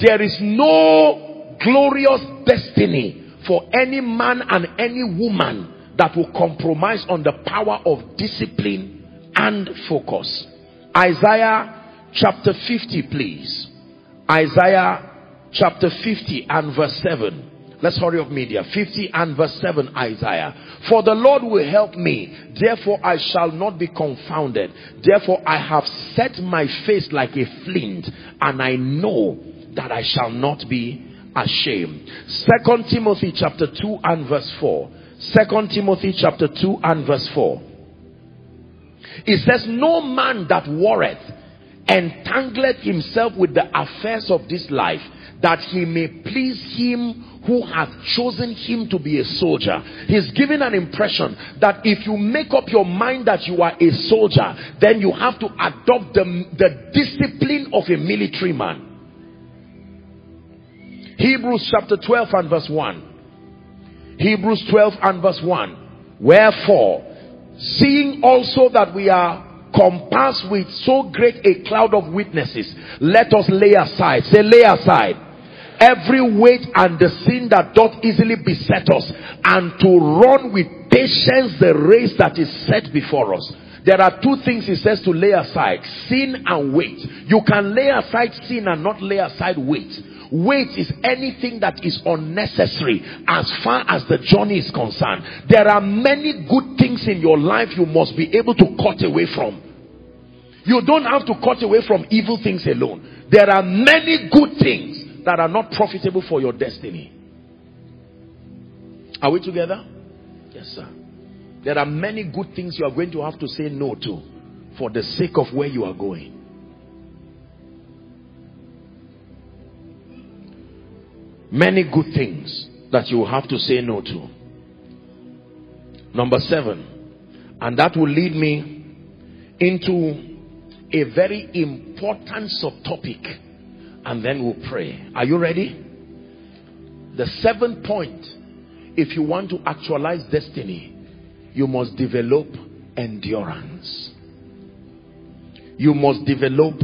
There is no glorious destiny for any man and any woman that will compromise on the power of discipline and focus. Isaiah chapter 50, please. Isaiah chapter 50 and verse 7. Let's hurry up media. 50 and verse 7 Isaiah. For the Lord will help me. Therefore I shall not be confounded. Therefore I have set my face like a flint and I know that I shall not be ashamed. Second Timothy chapter 2 and verse 4. Second Timothy chapter 2 and verse 4. It says, No man that warreth entangled himself with the affairs of this life that he may please him who hath chosen him to be a soldier. He's giving an impression that if you make up your mind that you are a soldier, then you have to adopt the, the discipline of a military man. Hebrews chapter 12 and verse 1. Hebrews 12 and verse 1. Wherefore, seeing also that we are compassed with so great a cloud of witnesses, let us lay aside. Say, lay aside every weight and the sin that doth easily beset us, and to run with patience the race that is set before us. There are two things he says to lay aside sin and weight. You can lay aside sin and not lay aside weight. Weight is anything that is unnecessary as far as the journey is concerned. There are many good things in your life you must be able to cut away from. You don't have to cut away from evil things alone. There are many good things that are not profitable for your destiny. Are we together? Yes, sir. There are many good things you are going to have to say no to for the sake of where you are going. Many good things that you will have to say no to. Number seven, and that will lead me into a very important subtopic and then we'll pray. Are you ready? The seventh point, if you want to actualize destiny, you must develop endurance. You must develop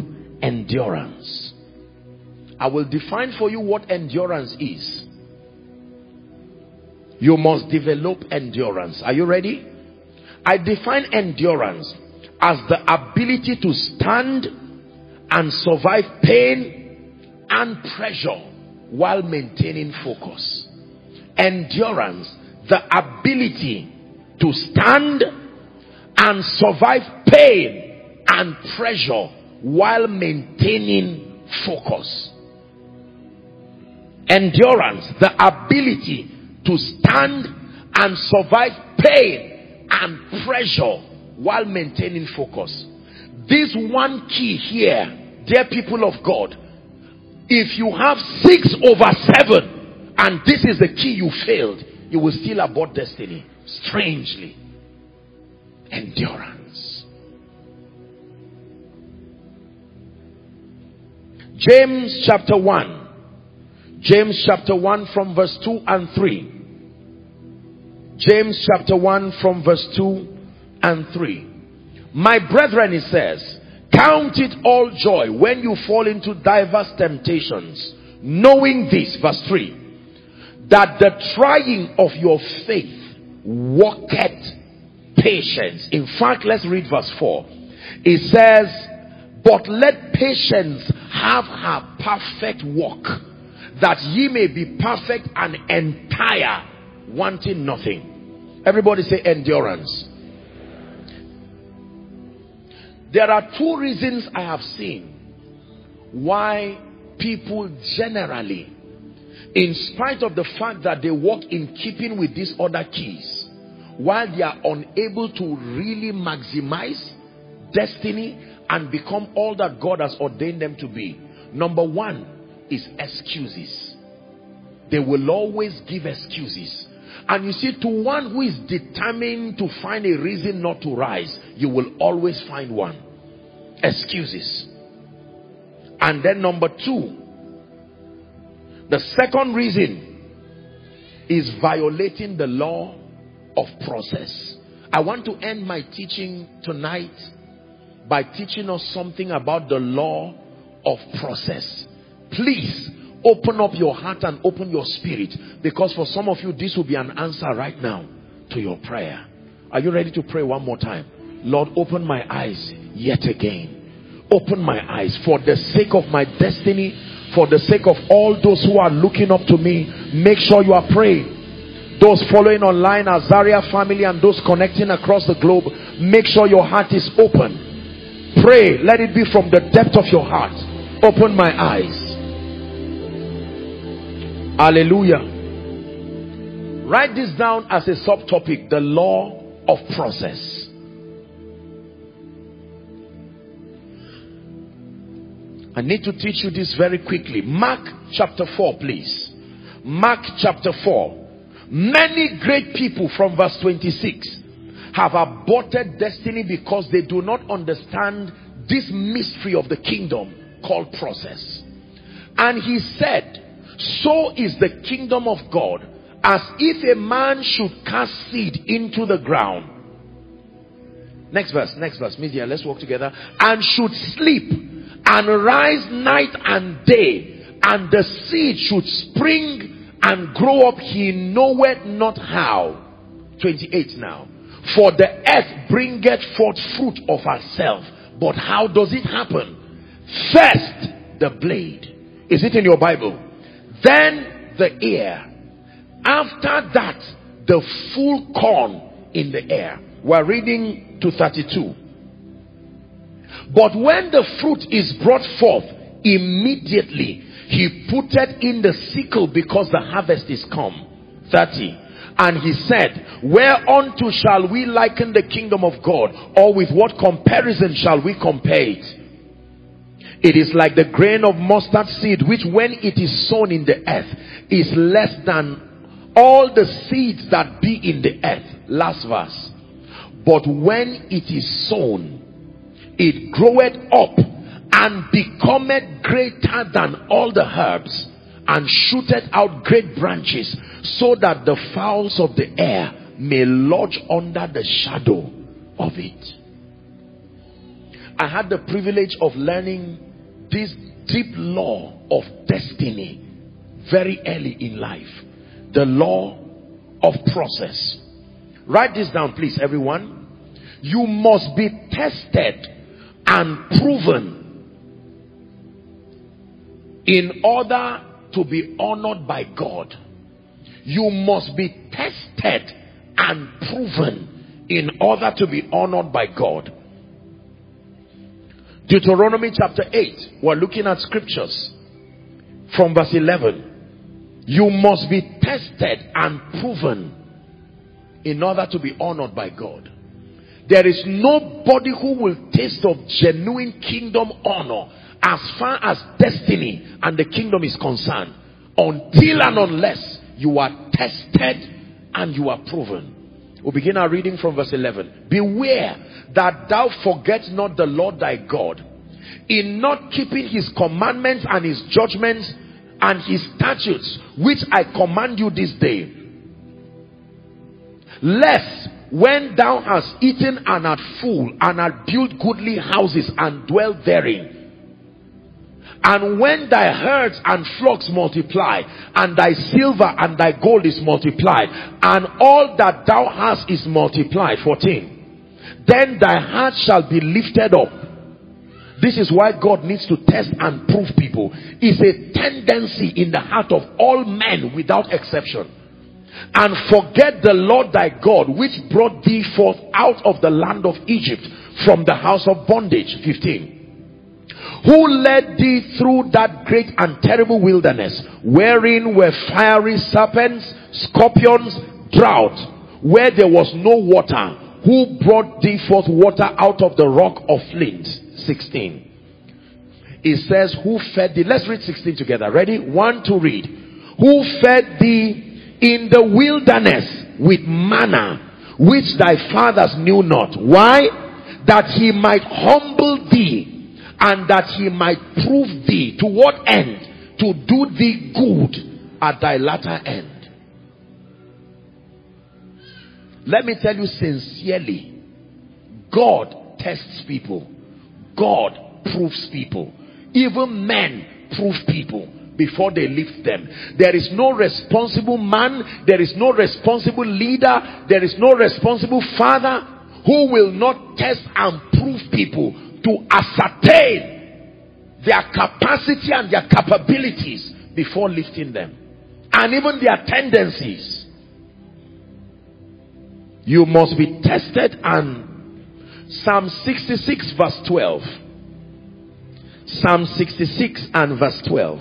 endurance. I will define for you what endurance is. You must develop endurance. Are you ready? I define endurance as the ability to stand and survive pain and pressure while maintaining focus. Endurance, the ability to stand and survive pain and pressure while maintaining focus. Endurance, the ability to stand and survive pain and pressure while maintaining focus. This one key here, dear people of God, if you have six over seven and this is the key you failed, you will still abort destiny. Strangely. Endurance. James chapter 1. James chapter 1 from verse 2 and 3. James chapter 1 from verse 2 and 3. My brethren, he says, count it all joy when you fall into diverse temptations, knowing this, verse 3, that the trying of your faith worketh patience. In fact, let's read verse 4. It says, But let patience have her perfect work, that ye may be perfect and entire, wanting nothing. Everybody say endurance. There are two reasons I have seen why people generally, in spite of the fact that they walk in keeping with these other keys, while they are unable to really maximize destiny and become all that God has ordained them to be. Number one is excuses. They will always give excuses. And you see, to one who is determined to find a reason not to rise, you will always find one. Excuses. And then number two, the second reason is violating the law of process. I want to end my teaching tonight by teaching us something about the law of process. Please open up your heart and open your spirit because for some of you this will be an answer right now to your prayer. Are you ready to pray one more time? Lord, open my eyes yet again. Open my eyes for the sake of my destiny, for the sake of all those who are looking up to me. Make sure you are praying those following online Azaria family and those connecting across the globe make sure your heart is open pray let it be from the depth of your heart open my eyes hallelujah. Write this down as a subtopic the law of process. I need to teach you this very quickly. Mark chapter 4 please. Mark chapter 4 Many great people from verse 26 have aborted destiny because they do not understand this mystery of the kingdom called process. And he said, so is the kingdom of God as if a man should cast seed into the ground. Next verse, next verse. Media, let's walk together. And should sleep and rise night and day, and the seed should spring and grow up he knoweth not how 28 now for the earth bringeth forth fruit of herself but how does it happen first the blade is it in your bible then the ear after that the full corn in the air. We're reading to 32 but when the fruit is brought forth immediately he put it in the sickle because the harvest is come. 30 and he said whereunto shall we liken the kingdom of god? Or with what comparison shall we compare it it is like the grain of mustard seed which when it is sown in the earth is less than all the seeds that be in the earth. Last verse. But when it is sown, it groweth up and becometh greater than all the herbs and shooteth out great branches so that the fowls of the air may lodge under the shadow of it. I had the privilege of learning this deep law of destiny very early in life. The law of process. Write this down, please, everyone. You must be tested and proven in order to be honored by God. You must be tested and proven in order to be honored by God. Deuteronomy chapter 8, we're looking at scriptures from verse 11. You must be tested and proven in order to be honored by God. There is nobody who will taste of genuine kingdom honor as far as destiny and the kingdom is concerned until and unless you are tested and you are proven. We'll begin our reading from verse 11. Beware that thou forget not the Lord thy God in not keeping his commandments and his judgments and his statutes, which I command you this day. Lest when thou hast eaten and art full and art built goodly houses and dwell therein, and when thy herds and flocks multiply, and thy silver and thy gold is multiplied, and all that thou hast is multiplied, 14, then thy heart shall be lifted up. This is why God needs to test and prove people. It's a tendency in the heart of all men without exception and forget the Lord thy God, which brought thee forth out of the land of Egypt from the house of bondage. 15. Who led thee through that great and terrible wilderness, wherein were fiery serpents, scorpions, drought, where there was no water, who brought thee forth water out of the rock of flint. 16. It says, Who fed thee? Let's read 16 together. Ready? One to read. Who fed thee in the wilderness with manna, which thy fathers knew not. Why? That he might humble thee and that he might prove thee. To what end? To do thee good at thy latter end. Let me tell you sincerely, God tests people. God proves people. Even men prove people before they lift them. There is no responsible man, there is no responsible leader, there is no responsible father who will not test and prove people to ascertain their capacity and their capabilities before lifting them. And even their tendencies. You must be tested and Psalm 66 verse 12. Psalm 66 and verse 12.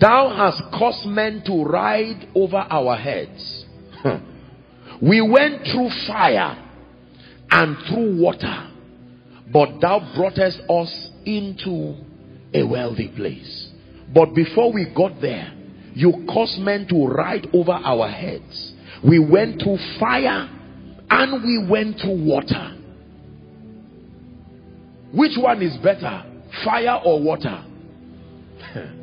Thou hast caused men to ride over our heads. we went through fire and through water, but thou broughtest us into a wealthy place. But before we got there, you caused men to ride over our heads. We went through fire and we went through water. Which one is better, fire or water?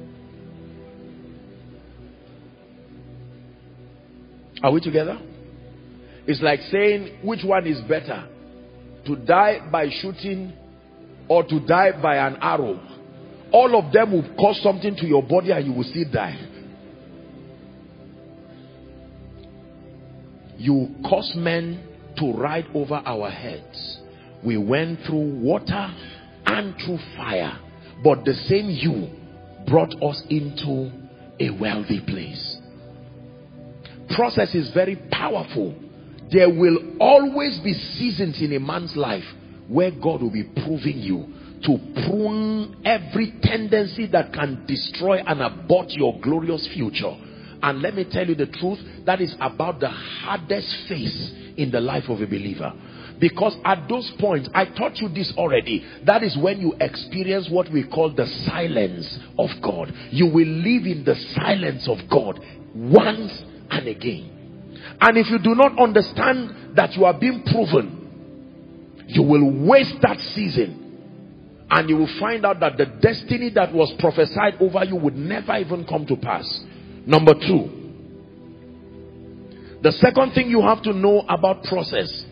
Are we together? It's like saying which one is better to die by shooting or to die by an arrow. All of them will cause something to your body and you will still die. You cause men to ride over our heads. We went through water and through fire, but the same you brought us into a wealthy place process is very powerful. There will always be seasons in a man's life where God will be proving you to prune every tendency that can destroy and abort your glorious future. And let me tell you the truth, that is about the hardest phase in the life of a believer. Because at those points, I taught you this already. That is when you experience what we call the silence of God. You will live in the silence of God once and again. And if you do not understand that you are being proven, you will waste that season. And you will find out that the destiny that was prophesied over you would never even come to pass. Number two, the second thing you have to know about process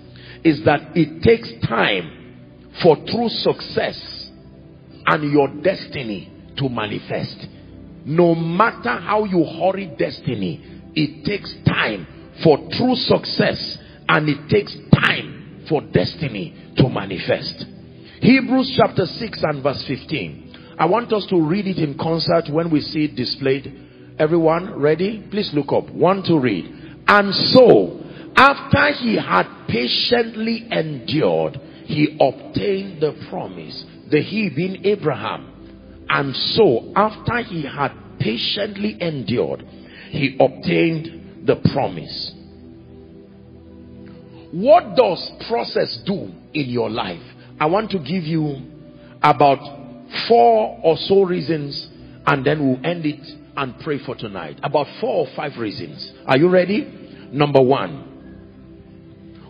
is that it takes time for true success and your destiny to manifest. No matter how you hurry destiny, it takes time for true success and it takes time for destiny to manifest. Hebrews chapter 6 and verse 15. I want us to read it in concert when we see it displayed. Everyone ready? Please look up. One to read. And so, after he had patiently endured, he obtained the promise. The he being Abraham. And so, after he had patiently endured, he obtained the promise. What does process do in your life? I want to give you about four or so reasons and then we'll end it and pray for tonight. About four or five reasons. Are you ready? Number one.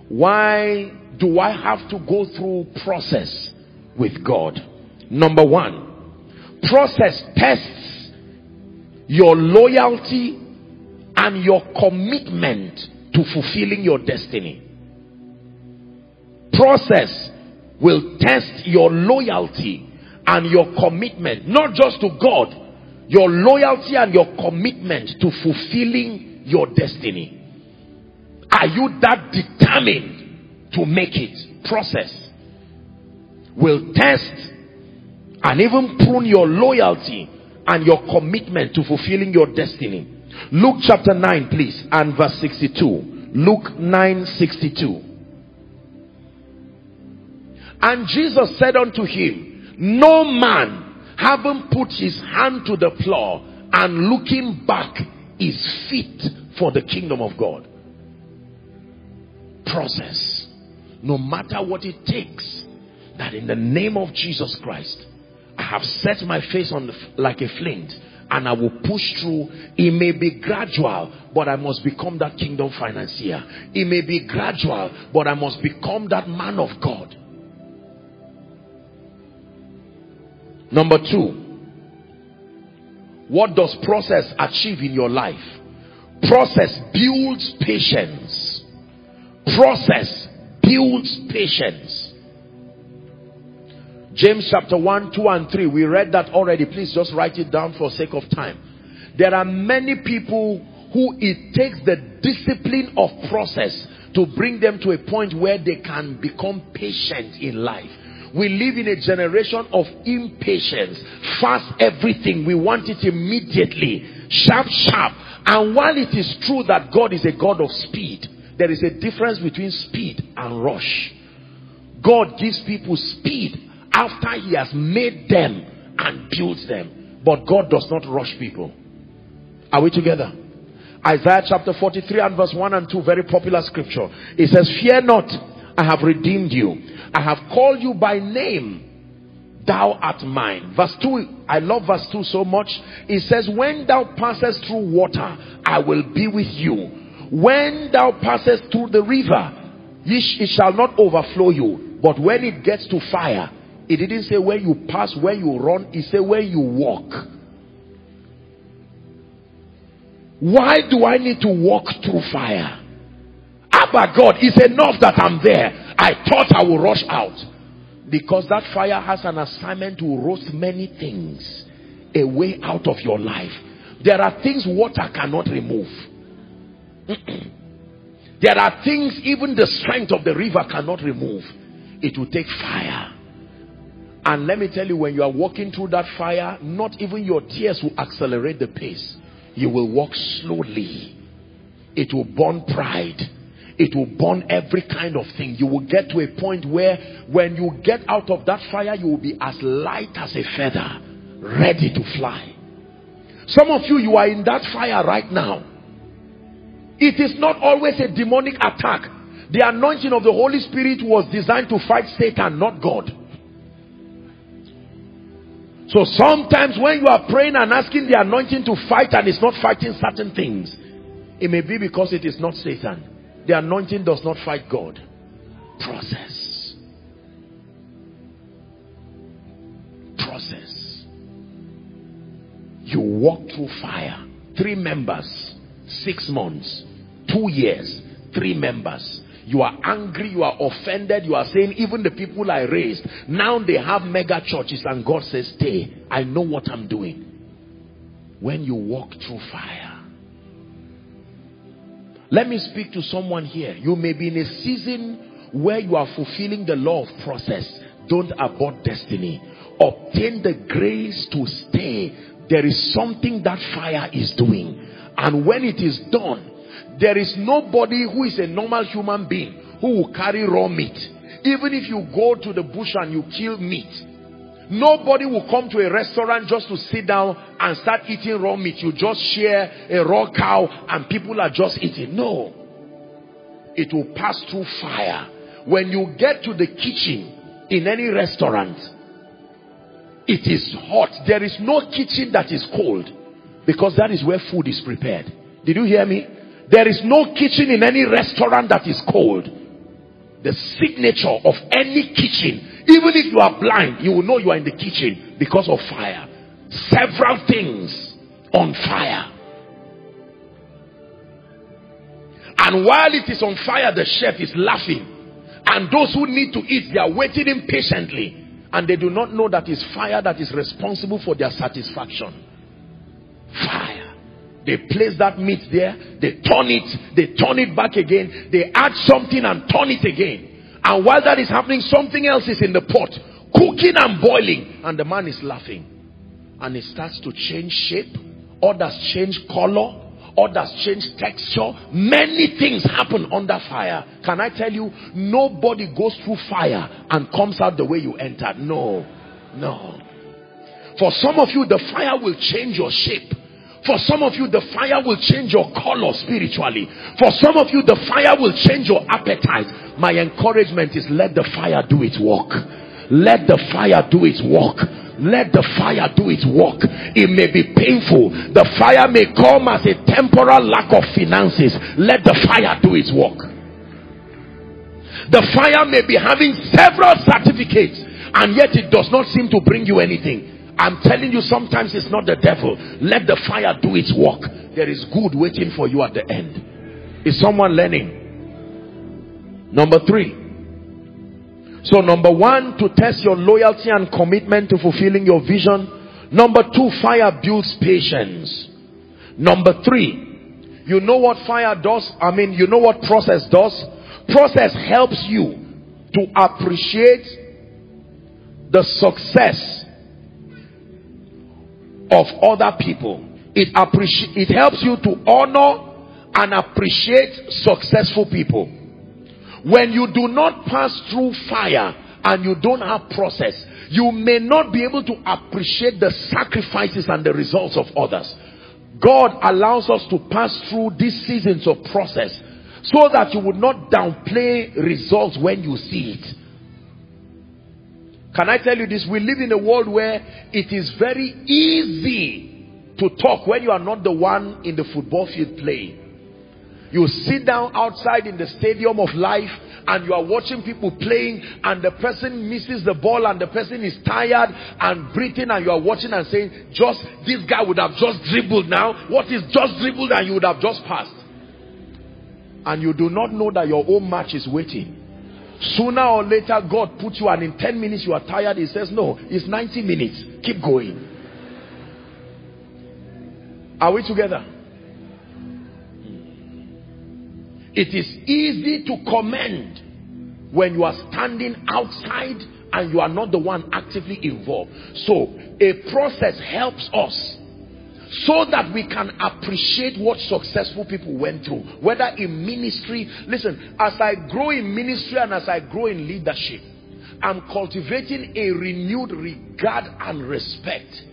Why do I have to go through process with God? Number one. Process tests your loyalty and your commitment to fulfilling your destiny. Process will test your loyalty and your commitment, not just to God, your loyalty and your commitment to fulfilling your destiny. Are you that determined to make it? Process will test and even prune your loyalty and your commitment to fulfilling your destiny. Luke chapter 9, please, and verse 62. Luke 9 62. And Jesus said unto him, No man, having put his hand to the plow and looking back, is fit for the kingdom of God. Process. No matter what it takes, that in the name of Jesus Christ, I have set my face on the, like a flint and I will push through. It may be gradual, but I must become that kingdom financier. It may be gradual, but I must become that man of God. Number two, what does process achieve in your life? Process builds patience. Process builds patience. James chapter 1, 2 and 3. We read that already. Please just write it down for sake of time. There are many people who it takes the discipline of process to bring them to a point where they can become patient in life. We live in a generation of impatience. Fast everything. We want it immediately. Sharp, sharp. And while it is true that God is a God of speed, there is a difference between speed and rush. God gives people speed after he has made them and built them. But God does not rush people. Are we together? Isaiah chapter 43 and verse 1 and 2, very popular scripture. It says, Fear not, I have redeemed you. I have called you by name. Thou art mine. Verse 2, I love verse 2 so much. It says, When thou passest through water, I will be with you. When thou passest through the river, it shall not overflow you. But when it gets to fire, it didn't say where you pass, where you run. It said where you walk. Why do I need to walk through fire? Abba God, it's enough that I'm there. I thought I would rush out. Because that fire has an assignment to roast many things away out of your life. There are things water cannot remove. there are things even the strength of the river cannot remove. It will take fire. And let me tell you, when you are walking through that fire, not even your tears will accelerate the pace. You will walk slowly. It will burn pride. It will burn every kind of thing. You will get to a point where when you get out of that fire, you will be as light as a feather, ready to fly. Some of you, you are in that fire right now. It is not always a demonic attack. The anointing of the Holy Spirit was designed to fight Satan, not God. So sometimes when you are praying and asking the anointing to fight and it's not fighting certain things, it may be because it is not Satan. The anointing does not fight God. Process. Process. You walk through fire. Three members, six months, two years, three members. You are angry, you are offended, you are saying, even the people I raised, now they have mega churches, and God says, Stay, I know what I'm doing. When you walk through fire, let me speak to someone here. You may be in a season where you are fulfilling the law of process. Don't abort destiny. Obtain the grace to stay. There is something that fire is doing. And when it is done, there is nobody who is a normal human being who will carry raw meat. Even if you go to the bush and you kill meat, nobody will come to a restaurant just to sit down and start eating raw meat. You just share a raw cow and people are just eating. No. It will pass through fire. When you get to the kitchen in any restaurant, it is hot. There is no kitchen that is cold because that is where food is prepared. Did you hear me? There is no kitchen in any restaurant that is cold. The signature of any kitchen, even if you are blind, you will know you are in the kitchen because of fire. Several things on fire. And while it is on fire, the chef is laughing. And those who need to eat, they are waiting impatiently. And they do not know that it's fire that is responsible for their satisfaction. Fire. They place that meat there, they turn it, they turn it back again, they add something and turn it again. And while that is happening, something else is in the pot, cooking and boiling, and the man is laughing. And it starts to change shape, others change color, others change texture. Many things happen under fire. Can I tell you, nobody goes through fire and comes out the way you entered. No, no. For some of you, the fire will change your shape. For some of you, the fire will change your color spiritually. For some of you, the fire will change your appetite. My encouragement is let the fire do its work. Let the fire do its work. Let the fire do its work. It may be painful. The fire may come as a temporal lack of finances. Let the fire do its work. The fire may be having several certificates and yet it does not seem to bring you anything. I'm telling you, sometimes it's not the devil. Let the fire do its work. There is good waiting for you at the end. Is someone learning? Number three. So, number one, to test your loyalty and commitment to fulfilling your vision. Number two, fire builds patience. Number three, you know what fire does? I mean, you know what process does? Process helps you to appreciate the success of other people. It it helps you to honor and appreciate successful people. When you do not pass through fire and you don't have process, you may not be able to appreciate the sacrifices and the results of others. God allows us to pass through these seasons of process so that you would not downplay results when you see it. Can I tell you this? We live in a world where it is very easy to talk when you are not the one in the football field playing. You sit down outside in the stadium of life and you are watching people playing and the person misses the ball and the person is tired and breathing and you are watching and saying, just this guy would have just dribbled now. What is just dribbled and you would have just passed? And you do not know that your own match is waiting. Sooner or later, God puts you and in 10 minutes you are tired. He says, no, it's 90 minutes. Keep going. Are we together? It is easy to commend when you are standing outside and you are not the one actively involved. So, a process helps us so that we can appreciate what successful people went through whether in ministry listen as i grow in ministry and as i grow in leadership i'm cultivating a renewed regard and respect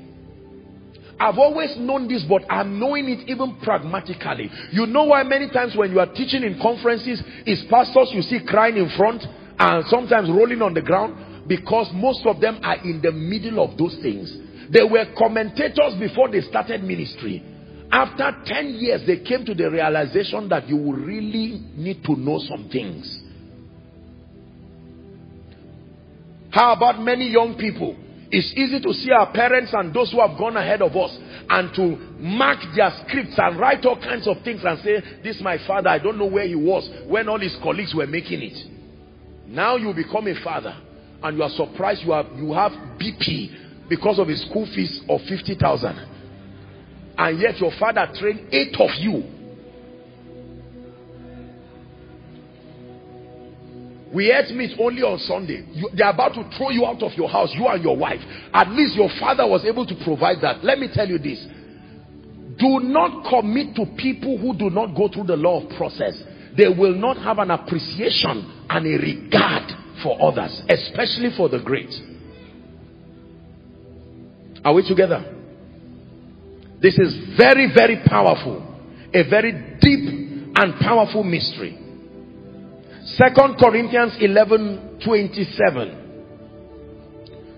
I've always known this, but I'm knowing it even pragmatically. You know why many times when you are teaching in conferences, is pastors you see crying in front and sometimes rolling on the ground? Because most of them are in the middle of those things. They were commentators before they started ministry. After 10 years, they came to the realization that you really need to know some things. How about many young people? It's easy to see our parents and those who have gone ahead of us and to mark their scripts and write all kinds of things and say, this is my father, I don't know where he was when all his colleagues were making it. Now you become a father and you are surprised you have, you have BP because of his school fees of 50,000. And yet your father trained eight of you We ate meat only on Sunday. You, they're about to throw you out of your house, you and your wife. At least your father was able to provide that. Let me tell you this. Do not commit to people who do not go through the law of process. They will not have an appreciation and a regard for others, especially for the great. Are we together? This is very, very powerful. A very deep and powerful mystery. Second Corinthians 11 27.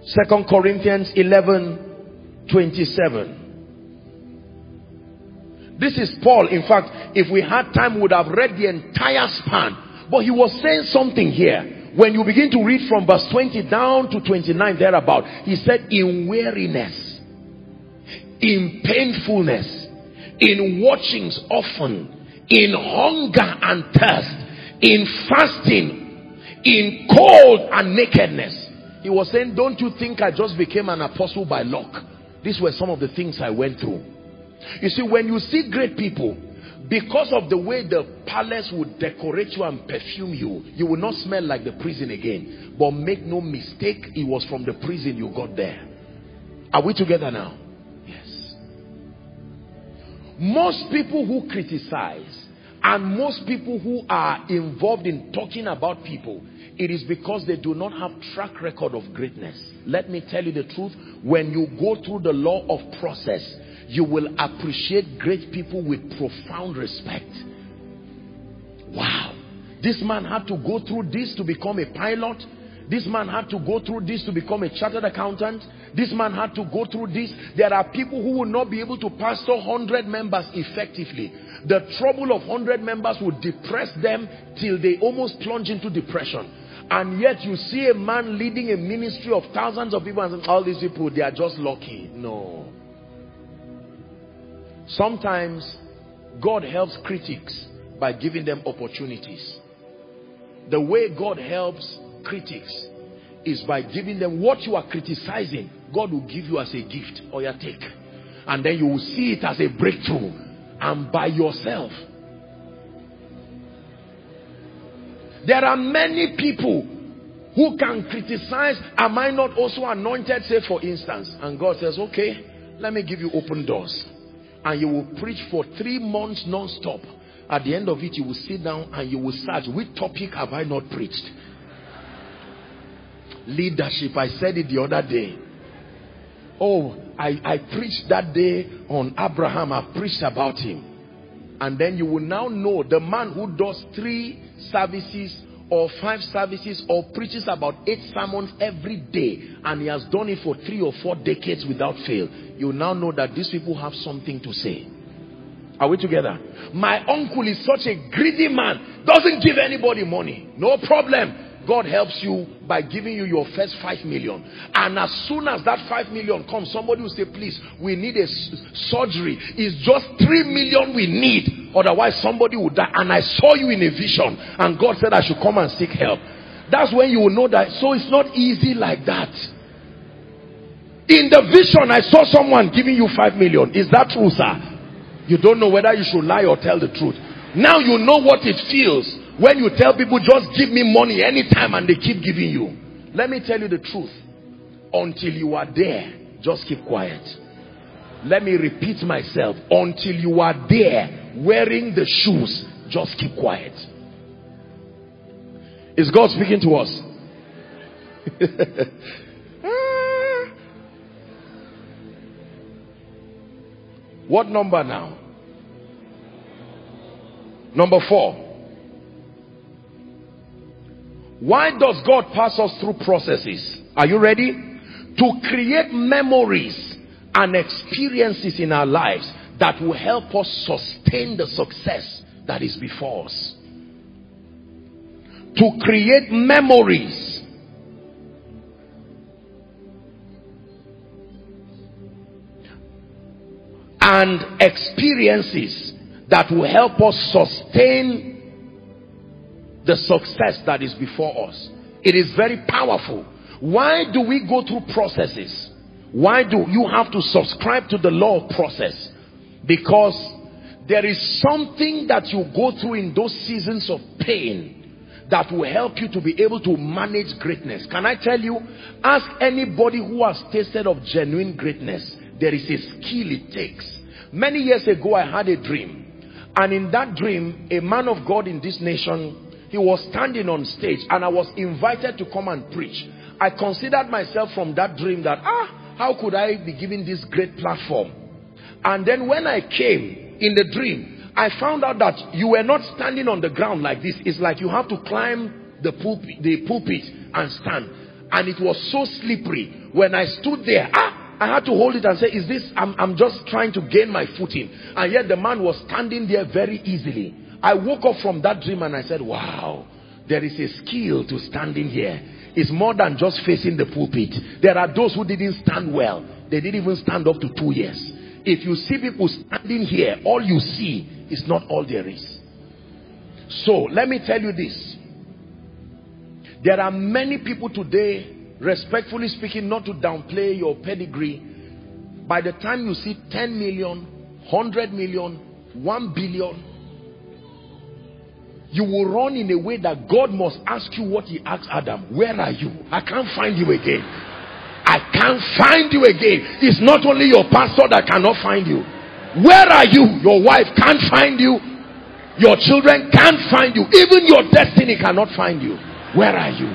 Second Corinthians 11 27. This is Paul. In fact, if we had time, we would have read the entire span. But he was saying something here. When you begin to read from verse 20 down to 29 thereabout, he said, in weariness, in painfulness, in watchings often, in hunger and thirst, in fasting, in cold and nakedness. He was saying, don't you think I just became an apostle by luck? These were some of the things I went through. You see, when you see great people, because of the way the palace would decorate you and perfume you, you will not smell like the prison again. But make no mistake, it was from the prison you got there. Are we together now? Yes. Most people who criticize and most people who are involved in talking about people, it is because they do not have track record of greatness. Let me tell you the truth. When you go through the law of process, you will appreciate great people with profound respect. Wow. This man had to go through this to become a pilot. This man had to go through this to become a chartered accountant. This man had to go through this. There are people who will not be able to pastor 100 members effectively the trouble of 100 members would depress them till they almost plunge into depression. And yet you see a man leading a ministry of thousands of people and all these people, they are just lucky. No. Sometimes God helps critics by giving them opportunities. The way God helps critics is by giving them what you are criticizing. God will give you as a gift or your take. And then you will see it as a breakthrough and by yourself. There are many people who can criticize, am I not also anointed, say for instance. And God says, okay, let me give you open doors. And you will preach for three months non-stop. At the end of it, you will sit down and you will search, which topic have I not preached? Leadership, I said it the other day. Oh, I, I preached that day on Abraham. I preached about him. And then you will now know the man who does three services or five services or preaches about eight sermons every day and he has done it for three or four decades without fail. You now know that these people have something to say. Are we together? My uncle is such a greedy man. Doesn't give anybody money. No problem. God helps you by giving you your first five million. And as soon as that five million comes, somebody will say, please, we need a surgery. It's just three million we need. Otherwise, somebody will die. And I saw you in a vision. And God said I should come and seek help. That's when you will know that. So it's not easy like that. In the vision, I saw someone giving you five million. Is that true, sir? You don't know whether you should lie or tell the truth. Now you know what it feels when you tell people, just give me money anytime and they keep giving you. Let me tell you the truth. Until you are there, just keep quiet. Let me repeat myself. Until you are there, wearing the shoes, just keep quiet. Is God speaking to us? What number now? Number four. Why does God pass us through processes? Are you ready? To create memories and experiences in our lives that will help us sustain the success that is before us. To create memories and experiences that will help us sustain the success that is before us. It is very powerful. Why do we go through processes? Why do you have to subscribe to the law of process? Because there is something that you go through in those seasons of pain that will help you to be able to manage greatness. Can I tell you? Ask anybody who has tasted of genuine greatness. There is a skill it takes. Many years ago, I had a dream. And in that dream, a man of God in this nation, he was standing on stage and I was invited to come and preach. I considered myself from that dream that, ah, how could I be given this great platform? And then when I came in the dream, I found out that you were not standing on the ground like this. It's like you have to climb the pulpit, the pulpit and stand. And it was so slippery. When I stood there, ah, I had to hold it and say, is this, I'm, I'm just trying to gain my footing. And yet the man was standing there very easily. I woke up from that dream and I said, wow, there is a skill to standing here. It's more than just facing the pulpit. There are those who didn't stand well. They didn't even stand up to two years. If you see people standing here, all you see is not all there is. So let me tell you this. There are many people today respectfully speaking, not to downplay your pedigree, by the time you see 10 million, 100 million, 1 billion, you will run in a way that God must ask you what he asked Adam. Where are you? I can't find you again. I can't find you again. It's not only your pastor that cannot find you. Where are you? Your wife can't find you. Your children can't find you. Even your destiny cannot find you. Where are you?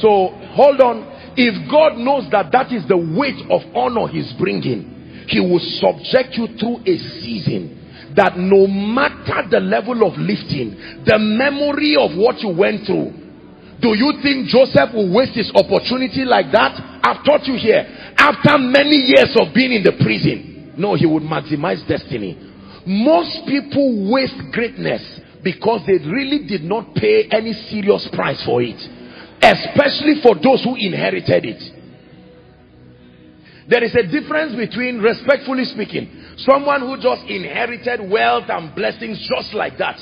So hold on. If God knows that that is the weight of honor he's bringing, he will subject you through a season that no matter the level of lifting, the memory of what you went through, do you think Joseph will waste his opportunity like that? I've taught you here. After many years of being in the prison, no, he would maximize destiny. Most people waste greatness because they really did not pay any serious price for it especially for those who inherited it there is a difference between respectfully speaking someone who just inherited wealth and blessings just like that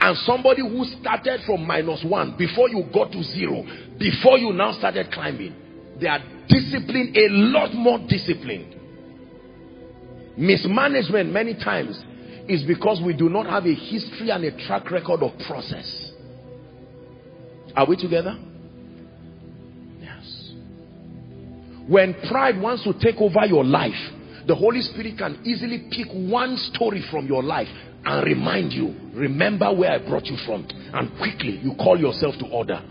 and somebody who started from minus one before you got to zero before you now started climbing. They are disciplined a lot more disciplined. Mismanagement many times is because we do not have a history and a track record of process. Are we together When pride wants to take over your life, the Holy Spirit can easily pick one story from your life and remind you, remember where I brought you from. And quickly you call yourself to order.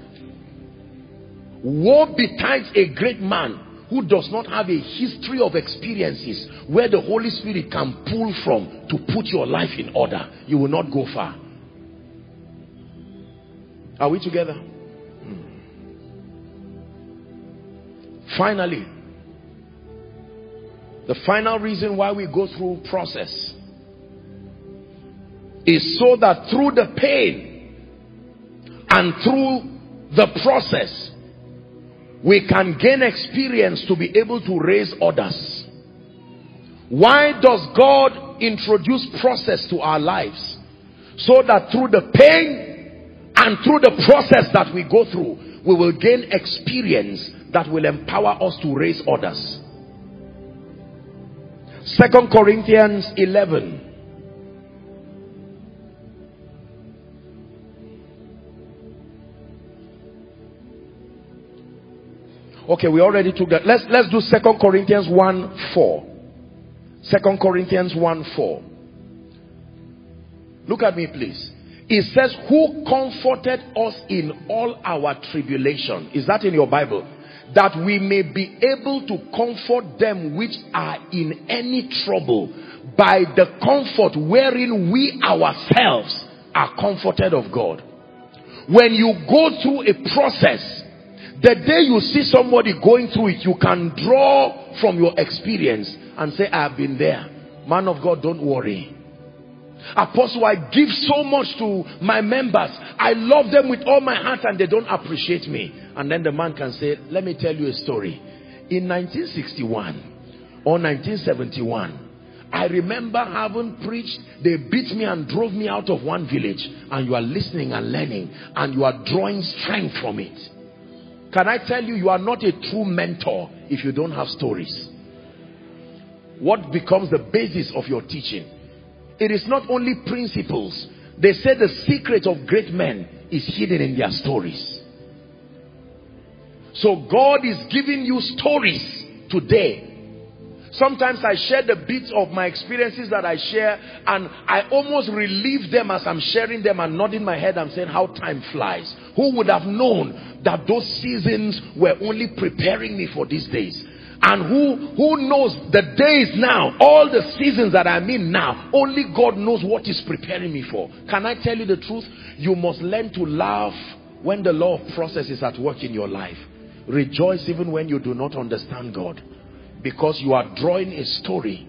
Woe betides a great man who does not have a history of experiences where the Holy Spirit can pull from to put your life in order. You will not go far. Are we together? Finally, the final reason why we go through process is so that through the pain and through the process, we can gain experience to be able to raise others. Why does God introduce process to our lives? So that through the pain and through the process that we go through, we will gain experience that will empower us to raise others. Second Corinthians 11. Okay, we already took that. Let's let's do Second Corinthians 1 4. Second Corinthians 1 4. Look at me, please. It says, Who comforted us in all our tribulation. Is that in your Bible? That we may be able to comfort them which are in any trouble by the comfort wherein we ourselves are comforted of God. When you go through a process, the day you see somebody going through it, you can draw from your experience and say, I have been there. Man of God, don't worry. Apostle, I give so much to my members. I love them with all my heart and they don't appreciate me. And then the man can say, let me tell you a story. In 1961 or 1971, I remember having preached, they beat me and drove me out of one village and you are listening and learning and you are drawing strength from it. Can I tell you, you are not a true mentor if you don't have stories. What becomes the basis of your teaching? It is not only principles. They say the secret of great men is hidden in their stories. So God is giving you stories today. Sometimes I share the bits of my experiences that I share and I almost relieve them as I'm sharing them and nodding my head and saying how time flies. Who would have known that those seasons were only preparing me for these days? And who, who knows the days now, all the seasons that I'm in now, only God knows what is preparing me for. Can I tell you the truth? You must learn to laugh when the law of process is at work in your life. Rejoice even when you do not understand God. Because you are drawing a story.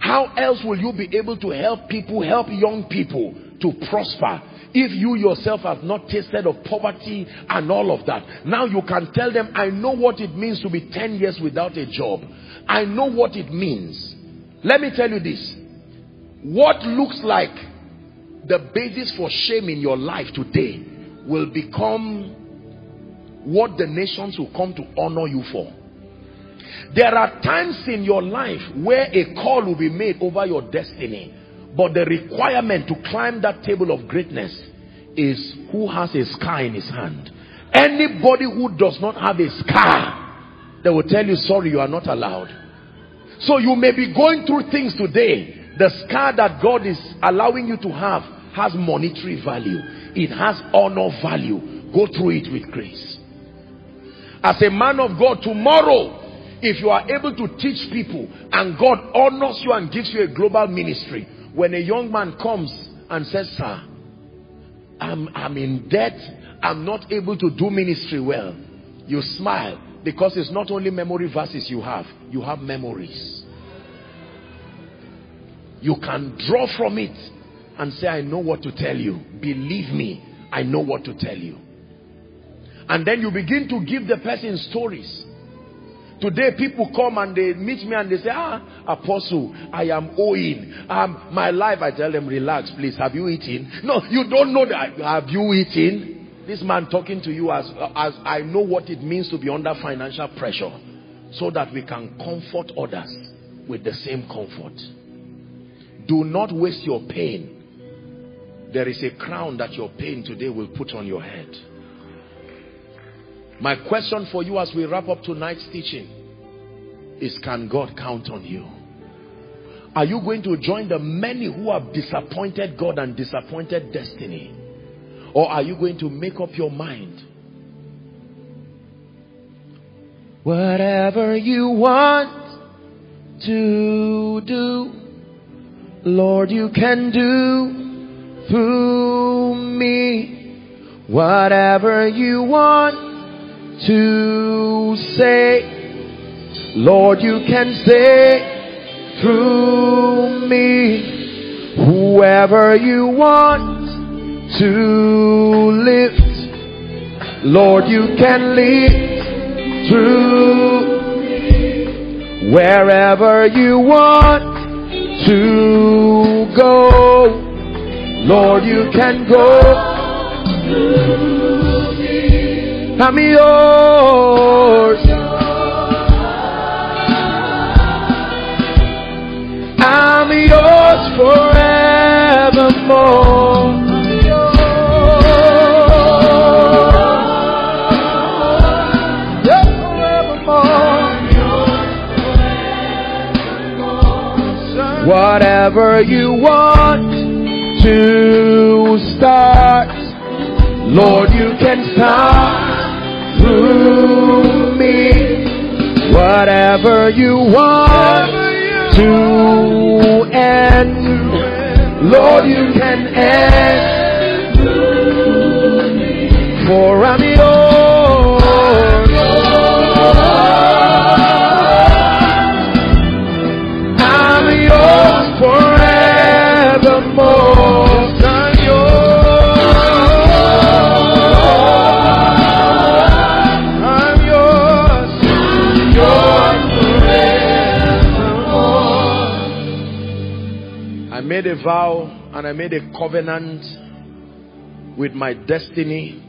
How else will you be able to help people, help young people to prosper if you yourself have not tasted of poverty and all of that now you can tell them i know what it means to be 10 years without a job. I know what it means. Let me tell you this. What looks like the basis for shame in your life today will become what the nations will come to honor you for. There are times in your life where a call will be made over your destiny but the requirement to climb that table of greatness is who has a scar in his hand. Anybody who does not have a scar, they will tell you, sorry, you are not allowed. So you may be going through things today. The scar that God is allowing you to have has monetary value. It has honor value. Go through it with grace. As a man of God, tomorrow, if you are able to teach people and God honors you and gives you a global ministry, when a young man comes and says, sir, I'm, I'm in debt, I'm not able to do ministry well, you smile because it's not only memory verses you have, you have memories. You can draw from it and say, I know what to tell you. Believe me, I know what to tell you. And then you begin to give the person stories. Today people come and they meet me and they say, ah, apostle, I am owing. Um, my life, I tell them, relax, please. Have you eaten? No, you don't know that. Have you eaten? This man talking to you as, as I know what it means to be under financial pressure so that we can comfort others with the same comfort. Do not waste your pain. There is a crown that your pain today will put on your head. My question for you as we wrap up tonight's teaching is can God count on you? Are you going to join the many who have disappointed God and disappointed destiny? Or are you going to make up your mind? Whatever you want to do, Lord, you can do through me. Whatever you want to say. Lord, you can say through me whoever you want to lift. Lord, you can lift through wherever you want to go. Lord, you can go. I'm yours. I'm yours forevermore. Whatever you want to start, Lord, you can start me whatever you want to end. Lord, you can end. For I'm yours. Made a vow and I made a covenant with my destiny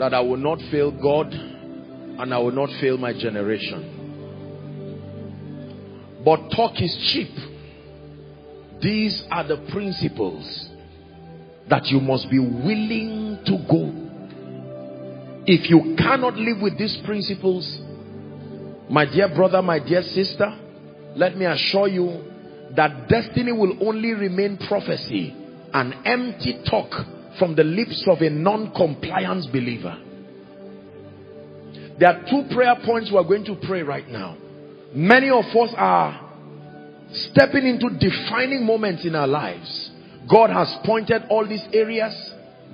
that I will not fail God and I will not fail my generation. But talk is cheap. These are the principles that you must be willing to go. If you cannot live with these principles, my dear brother, my dear sister, let me assure you that destiny will only remain prophecy, an empty talk from the lips of a non-compliance believer. There are two prayer points we are going to pray right now. Many of us are stepping into defining moments in our lives. God has pointed all these areas.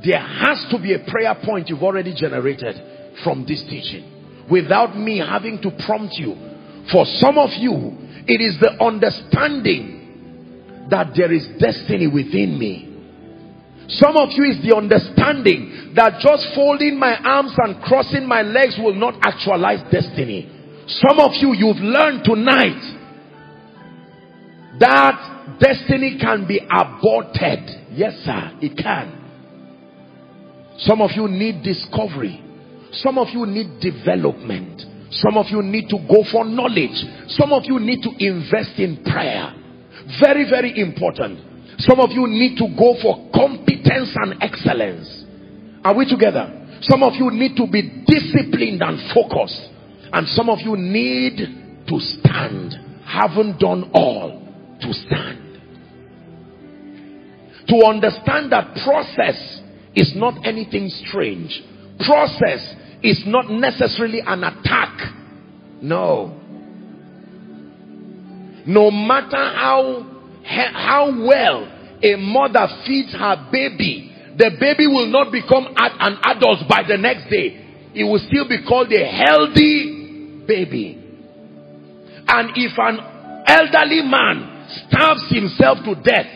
There has to be a prayer point you've already generated from this teaching without me having to prompt you. For some of you, it is the understanding that there is destiny within me. Some of you is the understanding that just folding my arms and crossing my legs will not actualize destiny. Some of you, you've learned tonight that destiny can be aborted. Yes, sir, it can. Some of you need discovery. Some of you need development. Some of you need to go for knowledge. Some of you need to invest in prayer. Very, very important. Some of you need to go for competence and excellence. Are we together? Some of you need to be disciplined and focused. And some of you need to stand. Haven't done all to stand. To understand that process is not anything strange. Process is not necessarily an attack. No. No matter how how well a mother feeds her baby, the baby will not become an adult by the next day. It will still be called a healthy baby. And if an elderly man starves himself to death,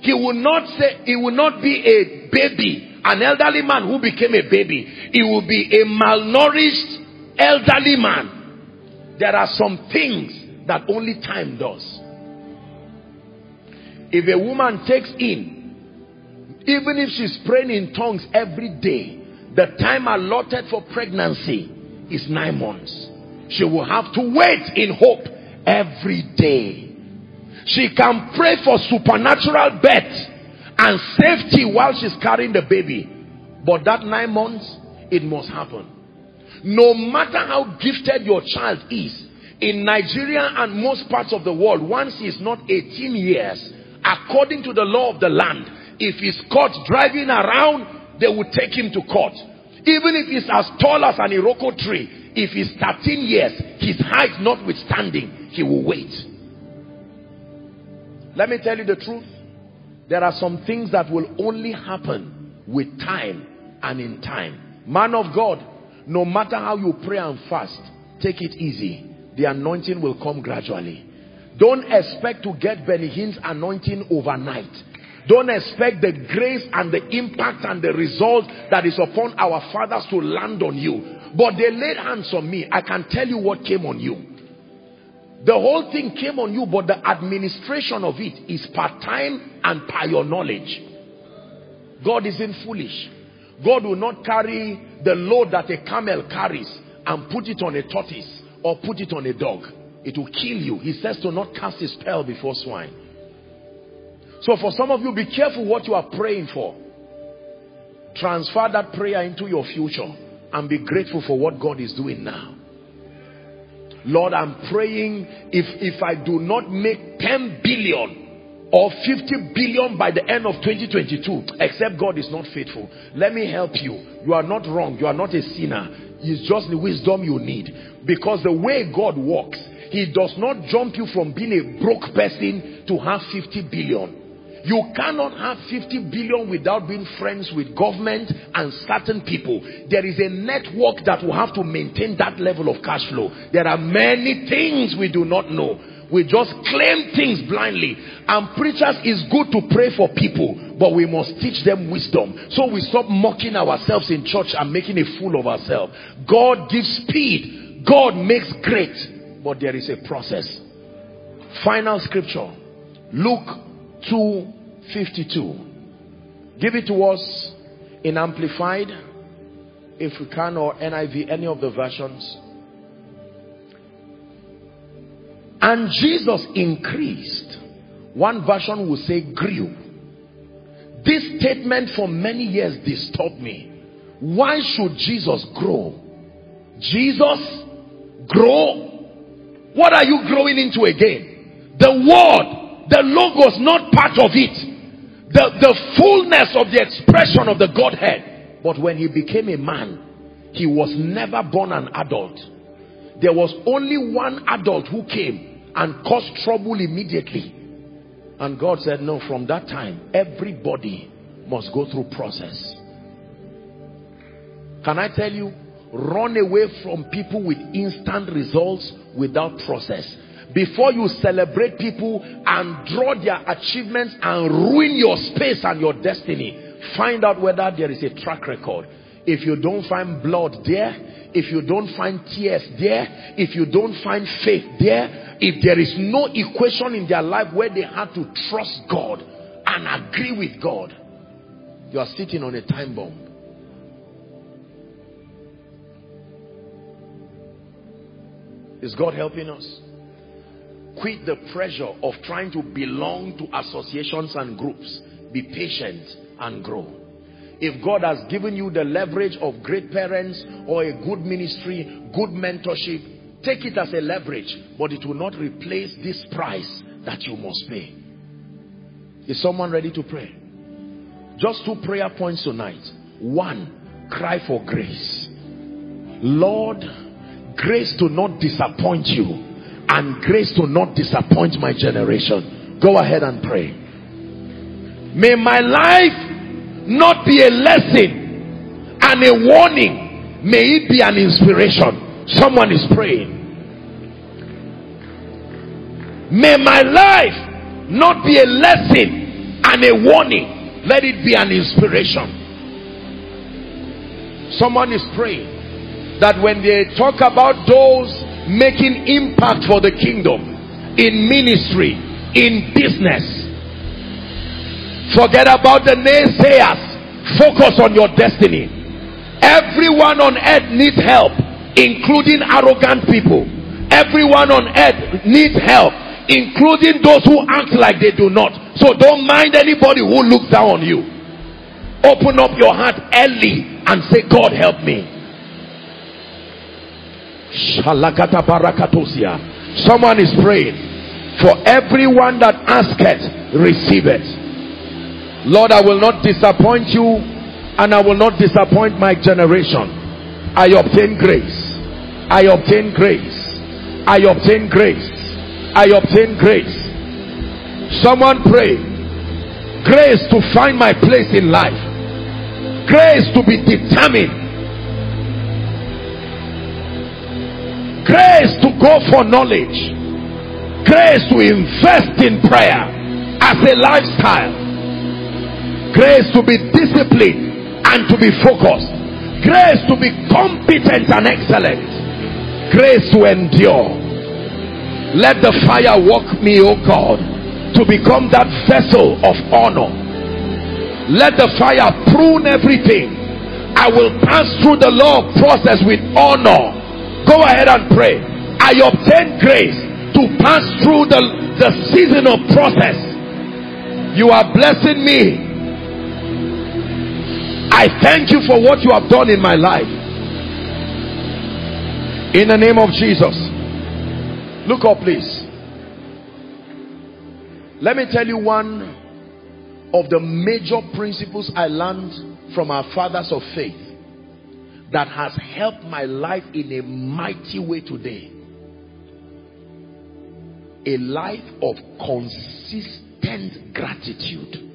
he will not say, he will not be a baby, an elderly man who became a baby. He will be a malnourished elderly man. There are some things that only time does. If a woman takes in, even if she's praying in tongues every day, the time allotted for pregnancy is nine months. She will have to wait in hope every day. She can pray for supernatural birth and safety while she's carrying the baby. But that nine months, it must happen. No matter how gifted your child is, in Nigeria and most parts of the world, once he's not 18 years, according to the law of the land, if he's caught driving around, they will take him to court. Even if he's as tall as an Iroko tree, if he's 13 years, his height notwithstanding, he will wait. Let me tell you the truth. There are some things that will only happen with time and in time. Man of God, no matter how you pray and fast, take it easy. The anointing will come gradually. Don't expect to get Benny Hinn's anointing overnight. Don't expect the grace and the impact and the result that is upon our fathers to land on you. But they laid hands on me. I can tell you what came on you. The whole thing came on you, but the administration of it is part-time and by your knowledge. God isn't foolish. God will not carry the load that a camel carries and put it on a tortoise or put it on a dog. It will kill you. He says to not cast a spell before swine. So for some of you, be careful what you are praying for. Transfer that prayer into your future and be grateful for what God is doing now. Lord, I'm praying if, if I do not make 10 billion or 50 billion by the end of 2022, except God is not faithful. Let me help you. You are not wrong. You are not a sinner. is just the wisdom you need. Because the way God works, he does not jump you from being a broke person to have 50 billion. You cannot have 50 billion without being friends with government and certain people. There is a network that will have to maintain that level of cash flow. There are many things we do not know. We just claim things blindly. And preachers is good to pray for people, but we must teach them wisdom. So we stop mocking ourselves in church and making a fool of ourselves. God gives speed. God makes great. But there is a process. Final scripture. Luke 252. Give it to us in Amplified, if we can, or NIV, any of the versions. And Jesus increased. One version will say grew. This statement for many years disturbed me. Why should Jesus grow? Jesus grow? What are you growing into again? The word, the logos, not part of it. The, the fullness of the expression of the Godhead. But when he became a man, he was never born an adult. There was only one adult who came and caused trouble immediately. And God said, no, from that time, everybody must go through process. Can I tell you, run away from people with instant results without process. Before you celebrate people and draw their achievements and ruin your space and your destiny, find out whether there is a track record. If you don't find blood there, if you don't find tears there, if you don't find faith there, if there is no equation in their life where they had to trust God and agree with God, you are sitting on a time bomb. Is God helping us? Quit the pressure of trying to belong to associations and groups. Be patient and grow. If God has given you the leverage of great parents or a good ministry, good mentorship, Take it as a leverage, but it will not replace this price that you must pay. Is someone ready to pray? Just two prayer points tonight. One, cry for grace. Lord, grace to not disappoint you and grace to not disappoint my generation. Go ahead and pray. May my life not be a lesson and a warning. May it be an inspiration. Someone is praying. May my life not be a lesson and a warning. Let it be an inspiration. Someone is praying that when they talk about those making impact for the kingdom in ministry, in business, forget about the naysayers. Focus on your destiny. Everyone on earth needs help including arrogant people. Everyone on earth needs help, including those who act like they do not. So don't mind anybody who looks down on you. Open up your heart early and say, God help me. Someone is praying. For everyone that asketh, it. Lord, I will not disappoint you and I will not disappoint my generation. I obtain grace. I obtain grace. I obtain grace. I obtain grace. Someone pray. Grace to find my place in life. Grace to be determined. Grace to go for knowledge. Grace to invest in prayer as a lifestyle. Grace to be disciplined and to be focused. Grace to be competent and excellent. Grace to endure. Let the fire walk me oh god to become that vessel of honor. Let the fire prune everything. I will pass through the law process with honor go ahead and pray i obtain grace to pass through the the season of process you are blessing me I thank you for what you have done in my life. In the name of Jesus. Look up, please. Let me tell you one of the major principles I learned from our fathers of faith. That has helped my life in a mighty way today. A life of consistent gratitude.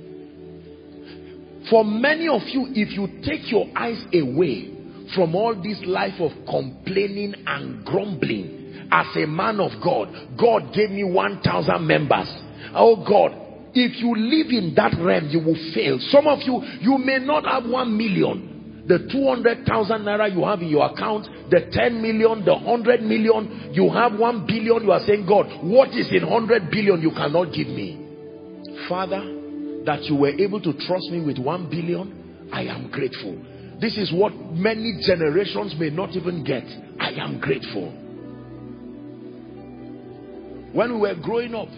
For many of you, if you take your eyes away from all this life of complaining and grumbling, as a man of God, God gave me 1,000 members. Oh God, if you live in that realm, you will fail. Some of you, you may not have 1 million, the 200,000 naira you have in your account, the 10 million, the 100 million, you have 1 billion, you are saying, God, what is in 100 billion you cannot give me? Father, that you were able to trust me with 1 billion, I am grateful. This is what many generations may not even get. I am grateful. When we were growing up,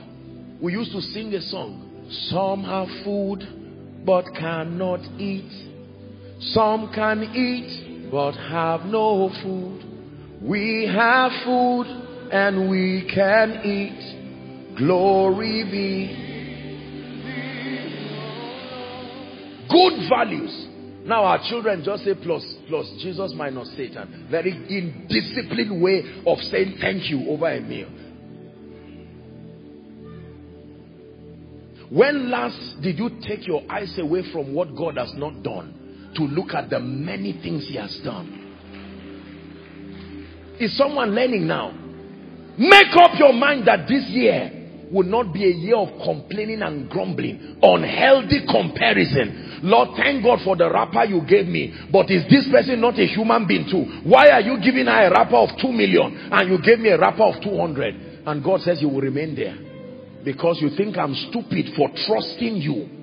we used to sing a song. Some have food, but cannot eat some can eat but have no food. We have food and we can eat. Glory be. Good values. Now our children just say plus, plus Jesus minus Satan. Very indisciplined way of saying thank you over a meal. When last did you take your eyes away from what God has not done? To look at the many things he has done. Is someone learning now? Make up your mind that this year will not be a year of complaining and grumbling, unhealthy comparison. Lord, thank God for the wrapper you gave me, but is this person not a human being too? Why are you giving her a wrapper of 2 million and you gave me a wrapper of 200? And God says you will remain there because you think I'm stupid for trusting you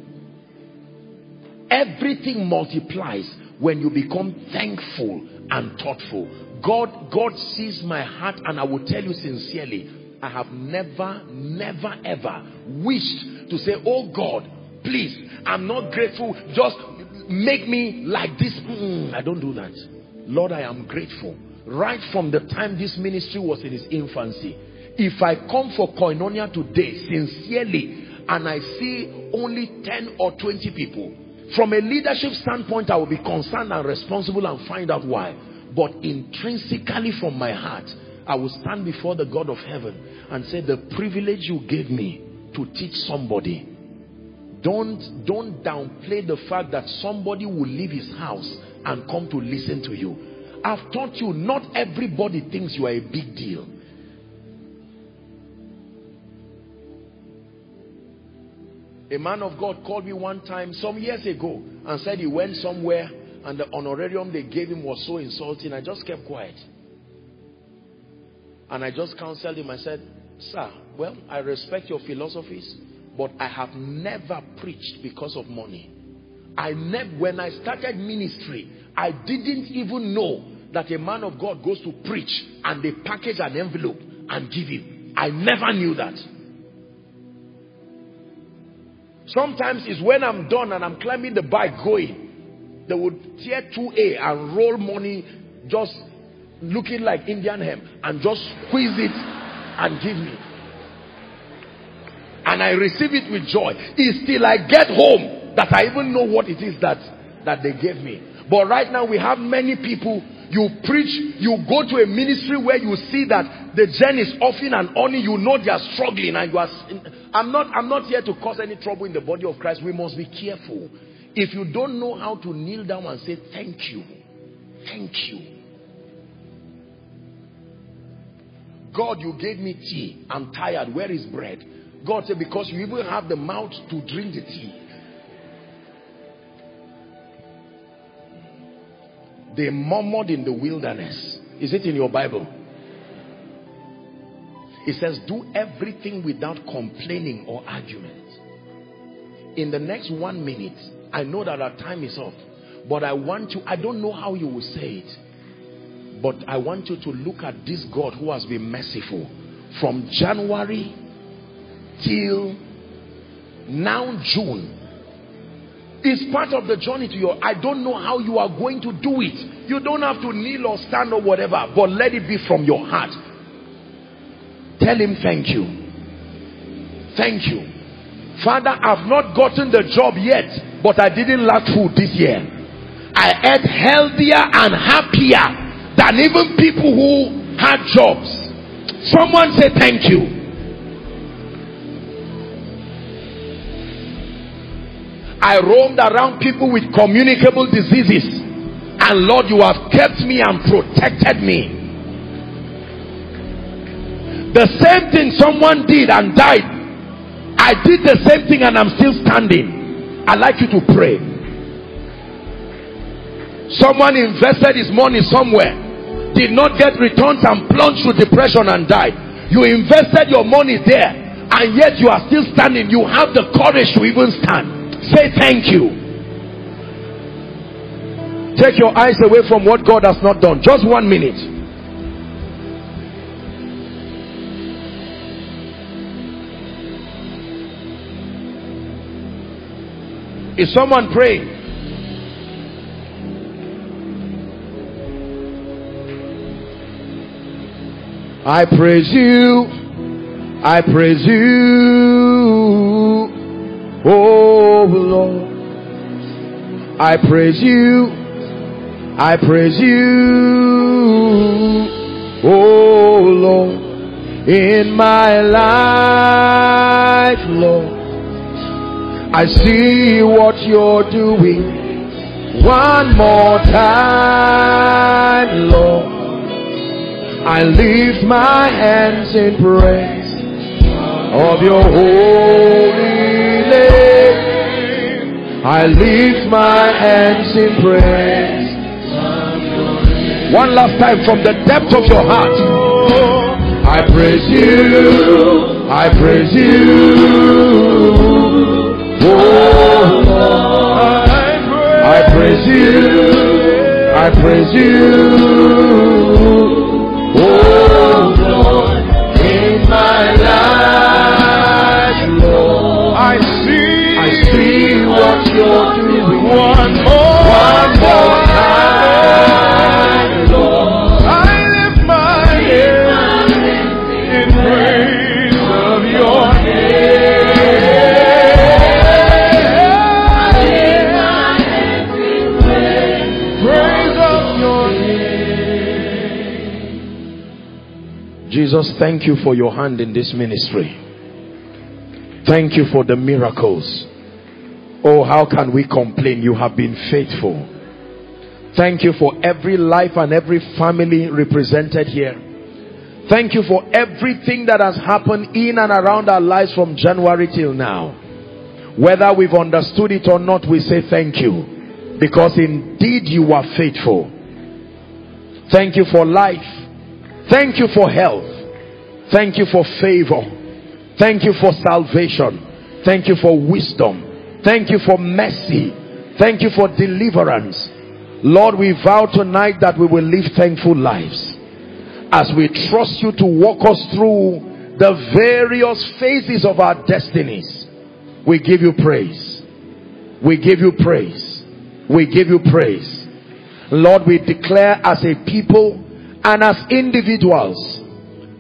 Everything multiplies when you become thankful and thoughtful. God, God sees my heart and I will tell you sincerely, I have never, never, ever wished to say, oh God, please, I'm not grateful. Just make me like this. Mm, I don't do that. Lord, I am grateful. Right from the time this ministry was in its infancy, if I come for koinonia today, sincerely, and I see only 10 or 20 people, from a leadership standpoint, I will be concerned and responsible and find out why. But intrinsically from my heart, I will stand before the God of heaven and say, the privilege you gave me to teach somebody. Don't, don't downplay the fact that somebody will leave his house and come to listen to you. I've taught you, not everybody thinks you are a big deal. A man of God called me one time some years ago and said he went somewhere and the honorarium they gave him was so insulting. I just kept quiet. And I just counseled him. I said, Sir, well, I respect your philosophies, but I have never preached because of money. I never, when I started ministry, I didn't even know that a man of God goes to preach and they package an envelope and give him. I never knew that. Sometimes it's when I'm done and I'm climbing the bike going. They would tear 2A and roll money just looking like Indian hemp and just squeeze it and give me. And I receive it with joy. It's till I get home that I even know what it is that, that they gave me. But right now we have many people you preach, you go to a ministry where you see that the gen is offering and only you know they are struggling and you are I'm not I'm not here to cause any trouble in the body of Christ. We must be careful. If you don't know how to kneel down and say thank you. Thank you. God, you gave me tea. I'm tired. Where is bread? God said, because you even have the mouth to drink the tea. They murmured in the wilderness. Is it in your Bible? It says, do everything without complaining or argument. In the next one minute, I know that our time is up. But I want you, I don't know how you will say it. But I want you to look at this God who has been merciful. From January till now June. It's part of the journey to your, I don't know how you are going to do it. You don't have to kneel or stand or whatever. But let it be from your heart. Tell him thank you. Thank you. Father, I've not gotten the job yet, but I didn't lack food this year. I ate healthier and happier than even people who had jobs. Someone say thank you. I roamed around people with communicable diseases. And Lord, you have kept me and protected me. The same thing someone did and died. I did the same thing and I'm still standing. I'd like you to pray. Someone invested his money somewhere, did not get returns and plunged to depression and died. You invested your money there and yet you are still standing. You have the courage to even stand. Say thank you. Take your eyes away from what God has not done. Just one minute. Is someone praying? I praise you. I praise you. Oh Lord, I praise you. I praise you. Oh Lord, in my life, Lord, I see what you're doing. One more time, Lord, I lift my hands in praise of your holy name. I lift my hands in praise. One last time from the depth of your heart. I praise you. I praise you. Oh, I praise you. I praise you. Oh Lord, in my life, Lord, I see, I see what you're doing one more, thank you for your hand in this ministry. Thank you for the miracles. Oh, how can we complain? You have been faithful. Thank you for every life and every family represented here. Thank you for everything that has happened in and around our lives from January till now. Whether we've understood it or not, we say thank you. Because indeed you are faithful. Thank you for life. Thank you for health. Thank you for favor. Thank you for salvation. Thank you for wisdom. Thank you for mercy. Thank you for deliverance. Lord, we vow tonight that we will live thankful lives as we trust you to walk us through the various phases of our destinies. We give you praise. We give you praise. We give you praise. Lord, we declare as a people and as individuals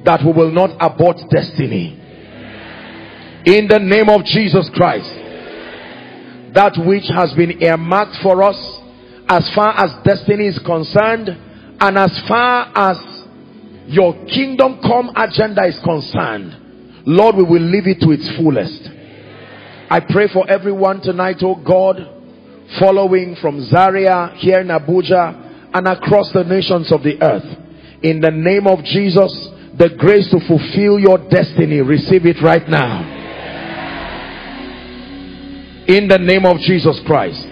that we will not abort destiny. In the name of Jesus Christ that which has been earmarked for us as far as destiny is concerned and as far as your kingdom come agenda is concerned lord we will live it to its fullest i pray for everyone tonight oh god following from zaria here in abuja and across the nations of the earth in the name of jesus the grace to fulfill your destiny receive it right now in the name of Jesus Christ.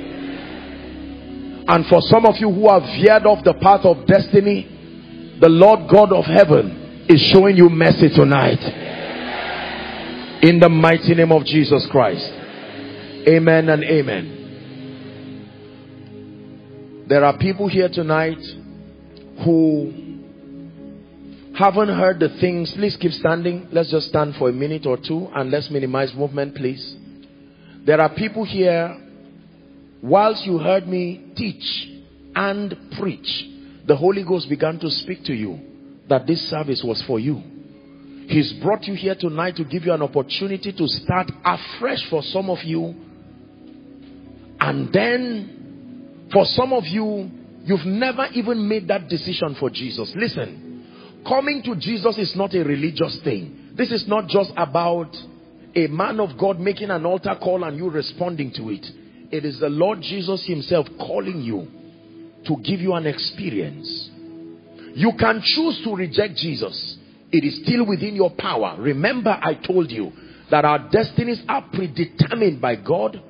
And for some of you who have veered off the path of destiny, the Lord God of heaven is showing you mercy tonight. In the mighty name of Jesus Christ. Amen and amen. There are people here tonight who haven't heard the things. Please keep standing. Let's just stand for a minute or two and let's minimize movement, please. There are people here, whilst you heard me teach and preach, the Holy Ghost began to speak to you that this service was for you. He's brought you here tonight to give you an opportunity to start afresh for some of you. And then For some of you, you've never even made that decision for Jesus. Listen, coming to Jesus is not a religious thing. This is not just about a man of God making an altar call and you responding to it. It is the Lord Jesus himself calling you to give you an experience. You can choose to reject Jesus. It is still within your power. Remember I told you that our destinies are predetermined by God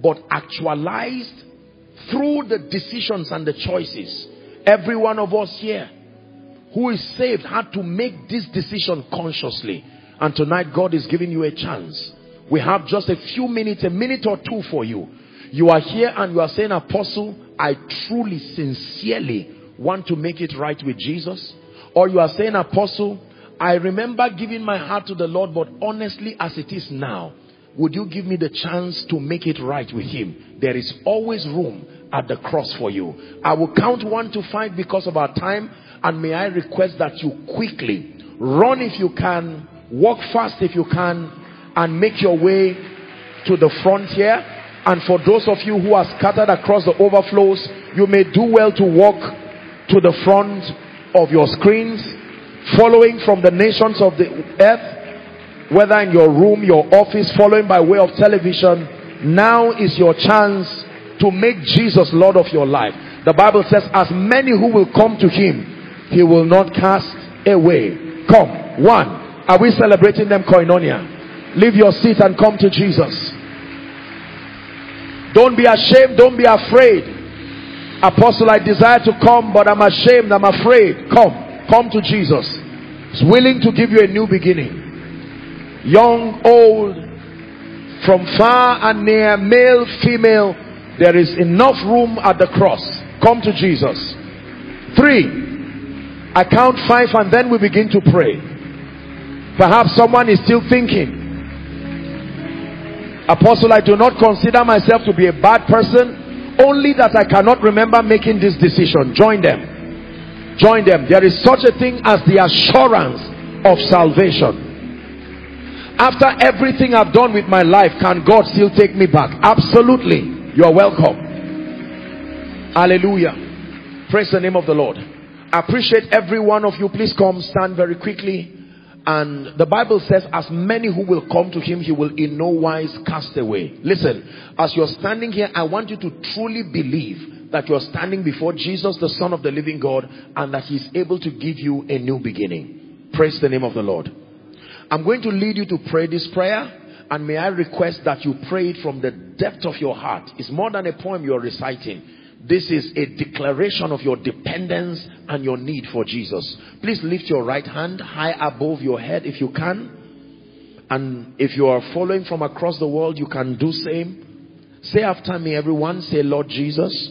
but actualized through the decisions and the choices. Every one of us here who is saved had to make this decision consciously. And tonight God is giving you a chance. We have just a few minutes, a minute or two for you. You are here and you are saying, Apostle, I truly, sincerely want to make it right with Jesus. Or you are saying, Apostle, I remember giving my heart to the Lord, but honestly, as it is now, would you give me the chance to make it right with him? There is always room at the cross for you. I will count one to five because of our time. And may I request that you quickly run if you can, walk fast if you can, and make your way to the front here. And for those of you who are scattered across the overflows, you may do well to walk to the front of your screens, following from the nations of the earth, whether in your room, your office, following by way of television. Now is your chance to make Jesus Lord of your life. The Bible says, as many who will come to him, he will not cast away. Come. One. Are we celebrating them koinonia? Leave your seat and come to Jesus. Don't be ashamed. Don't be afraid. Apostle, I desire to come, but I'm ashamed. I'm afraid. Come. Come to Jesus. He's willing to give you a new beginning. Young, old, from far and near, male, female, there is enough room at the cross. Come to Jesus. Three. I count five and then we begin to pray. Perhaps someone is still thinking, Apostle, I do not consider myself to be a bad person, only that I cannot remember making this decision. Join them. Join them. There is such a thing as the assurance of salvation. After everything I've done with my life, can God still take me back? Absolutely. You are welcome. Hallelujah. Praise the name of the Lord. Appreciate every one of you. Please come stand very quickly. And the Bible says, as many who will come to him, he will in no wise cast away. Listen, as you're standing here, I want you to truly believe that you're standing before Jesus, the Son of the living God, and that he's able to give you a new beginning. Praise the name of the Lord. I'm going to lead you to pray this prayer. And may I request that you pray it from the depth of your heart. It's more than a poem you're reciting. This is a declaration of your dependence and your need for Jesus. Please lift your right hand high above your head if you can. And if you are following from across the world, you can do same. Say after me, everyone. Say, Lord Jesus,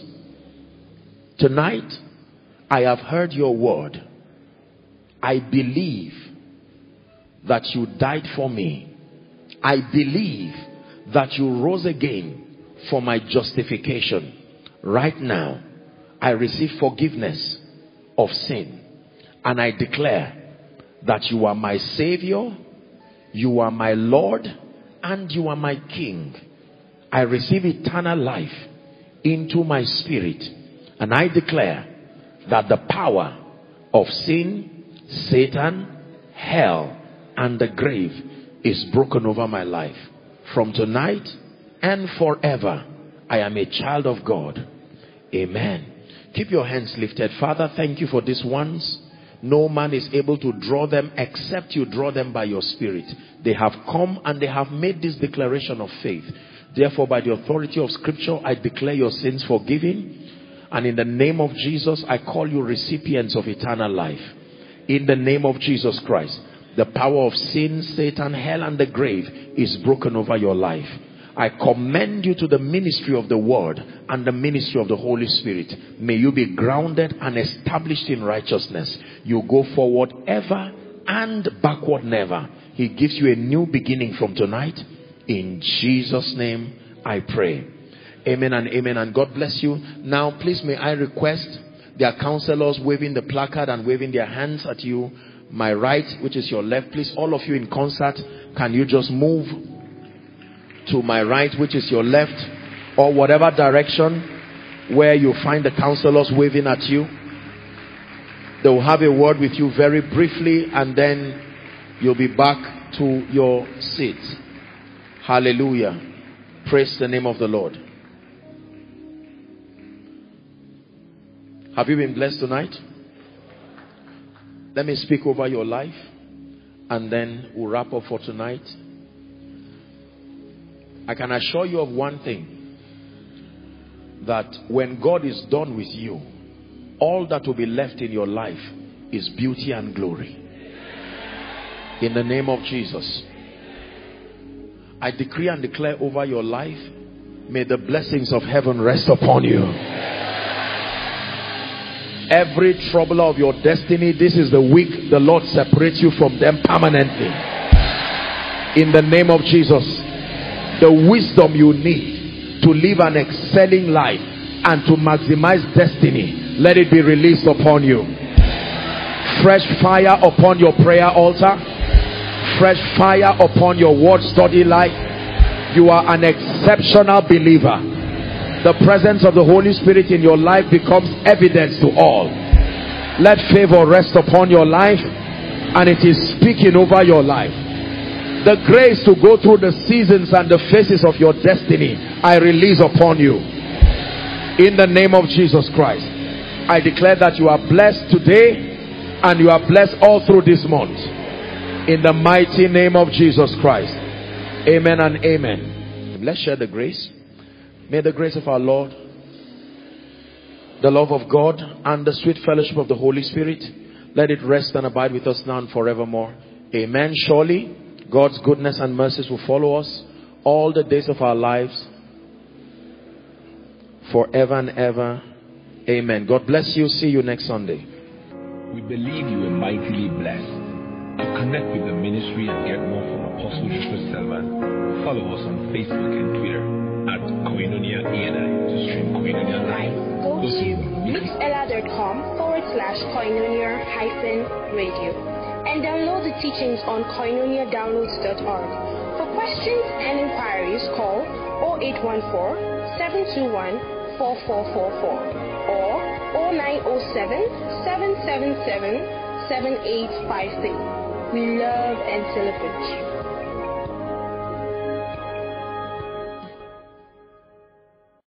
tonight I have heard your word. I believe that you died for me. I believe that you rose again for my justification right now, I receive forgiveness of sin. And I declare that you are my Savior, you are my Lord, and you are my King. I receive eternal life into my spirit. And I declare that the power of sin, Satan, hell, and the grave is broken over my life. From tonight and forever, I am a child of God. Amen. Keep your hands lifted. Father, thank you for these ones. No man is able to draw them except you draw them by your spirit. They have come and they have made this declaration of faith. Therefore, by the authority of scripture, I declare your sins forgiven. And in the name of Jesus, I call you recipients of eternal life. In the name of Jesus Christ, the power of sin, Satan, hell, and the grave is broken over your life. I commend you to the ministry of the word and the ministry of the Holy Spirit. May you be grounded and established in righteousness. You go forward ever and backward never. He gives you a new beginning from tonight. In Jesus' name I pray. Amen and amen. And God bless you. Now, please may I request their counselors waving the placard and waving their hands at you. My right, which is your left. Please, all of you in concert, can you just move to my right, which is your left, or whatever direction. where you find the counselors waving at you. They will have a word with you very briefly and then you'll be back to your seat. Hallelujah. Praise the name of the Lord. Have you been blessed tonight? Let me speak over your life and then we'll wrap up for tonight. I can assure you of one thing that when God is done with you, all that will be left in your life is beauty and glory. In the name of Jesus. I decree and declare over your life, may the blessings of heaven rest upon you. Every trouble of your destiny, this is the week the Lord separates you from them permanently. In the name of Jesus, the wisdom you need to live an excelling life and to maximize destiny, let it be released upon you. Fresh fire upon your prayer altar fresh fire upon your word study life. You are an exceptional believer. The presence of the Holy Spirit in your life becomes evidence to all. Let favor rest upon your life and it is speaking over your life. The grace to go through the seasons and the phases of your destiny, I release upon you. In the name of Jesus Christ. I declare that you are blessed today and you are blessed all through this month in the mighty name of Jesus Christ. Amen and amen. Let's share the grace. May the grace of our Lord, the love of God, and the sweet fellowship of the Holy Spirit let it rest and abide with us now and forevermore. Amen. Surely God's goodness and mercies will follow us all the days of our lives forever and ever. Amen. God bless you. See you next Sunday. We believe you are mightily blessed. To connect with the ministry and get more from Apostle Joshua Selman, follow us on Facebook and Twitter at Koinonia ENI to stream Koinonia live. Go to mixlr.com forward slash koinonia hyphen radio and download the teachings on koinoniadownloads.org. For questions and inquiries, call 0814 721 4444 or 0907 777 7853. We love and celebrate you.